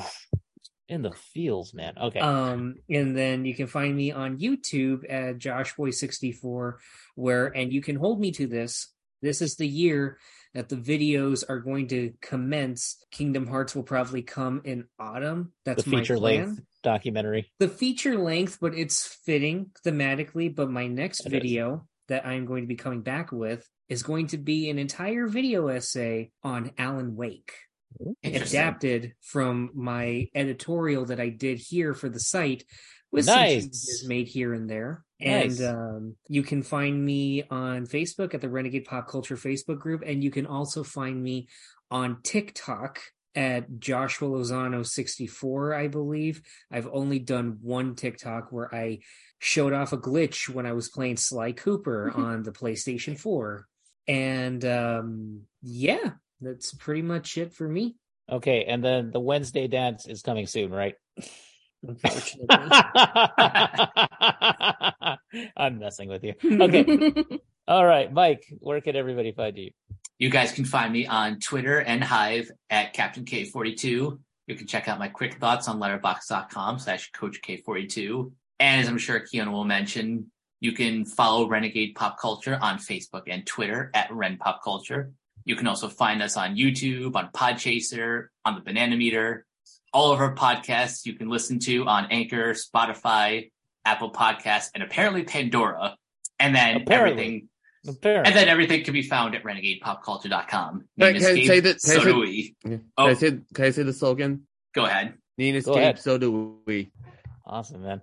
in the fields, man. Okay. Um, and then you can find me on YouTube at JoshBoy64, where and you can hold me to this. This is the year that the videos are going to commence. Kingdom Hearts will probably come in autumn. That's the my feature plan. length documentary. The feature length, but it's fitting thematically. But my next It is. video that I'm going to be coming back with is going to be an entire video essay on Alan Wake Interesting. Adapted from my editorial that I did here for the site with Nice. some changes made here and there. Nice. And um, you can find me on Facebook at the Renegade Pop Culture Facebook group, and you can also find me on TikTok at Joshua Lozano 64, I believe. I've only done one TikTok where I showed off a glitch when I was playing Sly Cooper on the PlayStation 4. And um, yeah, that's pretty much it for me. Okay, and then the Wednesday dance is coming soon, right? Unfortunately. (laughs) I'm messing with you. Okay. (laughs) All right, Mike, where can everybody find you? You guys can find me on Twitter and Hive at Captain K42. You can check out my quick thoughts on letterboxd.com slash Coach K42. And as I'm sure Keon will mention, you can follow Renegade Pop Culture on Facebook and Twitter at Ren Pop Culture. You can also find us on YouTube, on Podchaser, on the Banana Meter. All of our podcasts you can listen to on Anchor, Spotify, Apple Podcasts, and apparently Pandora. And then Apparently. everything Apparently. and then everything can be found at renegadepopculture.com. Can I- can I say Escape, that- can I say- do we. Yeah. Oh. Can I say can I say the slogan? Go ahead. Need Go ahead. escape, so do we. Awesome, man.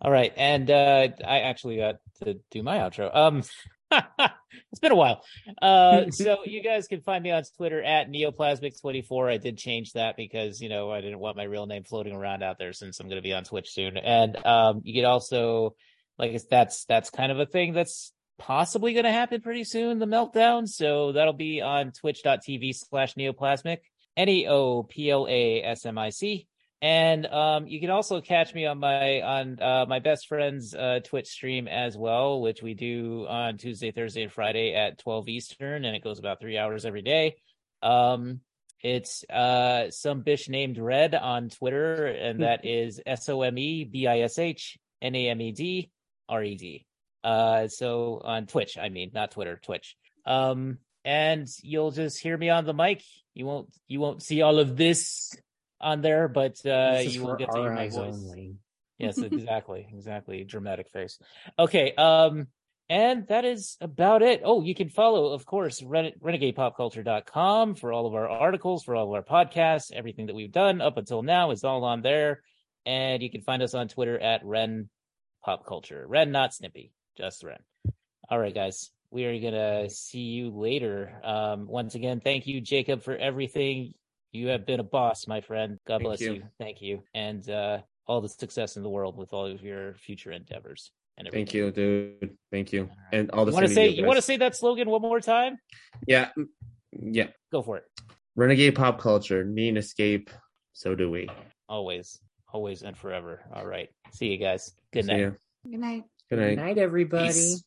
All right, and uh I actually got to do my outro. Um (laughs) it's been a while. Uh (laughs) so you guys can find me on Twitter at neoplasmic24. I did change that because, you know, I didn't want my real name floating around out there since I'm going to be on Twitch soon. And um you can also like it's- that's that's kind of a thing that's possibly going to happen pretty soon, the meltdown. So that'll be on twitch.tv slash neoplasmic, N E O P L A S M I C. And um, you can also catch me on my on uh, my best friend's uh, Twitch stream as well, which we do on Tuesday, Thursday, and Friday at 12 Eastern, and it goes about three hours every day. Um, it's uh, some bish named Red on Twitter, and that is S O M E B I S H N A M E D R E D. Uh, so on Twitch, I mean, not Twitter, Twitch. Um, and you'll just hear me on the mic. You won't you won't see all of this on there, but uh, you will get to hear my voice. only. Yes, (laughs) exactly, exactly. Dramatic face. Okay, um, and that is about it. Oh, you can follow, of course, Ren- renegadepopculture.com for all of our articles, for all of our podcasts, everything that we've done up until now is all on there. And you can find us on Twitter at Ren Pop Culture. Ren, not Snippy, just Ren. All right, guys. We are gonna see you later. Um, once again, thank you, Jacob, for everything. You have been a boss, my friend. God Thank bless you. you. Thank you. And uh all the success in the world with all of your future endeavors and. Thank you, dude. Thank you. And all the You want to say you you want to say that slogan one more time? Yeah. Yeah. Go for it. Renegade pop culture. Need an escape. So do we. Always, always, and forever. All right. See you guys. Good See night. ya. Good night. Good Good night. night, everybody. Peace.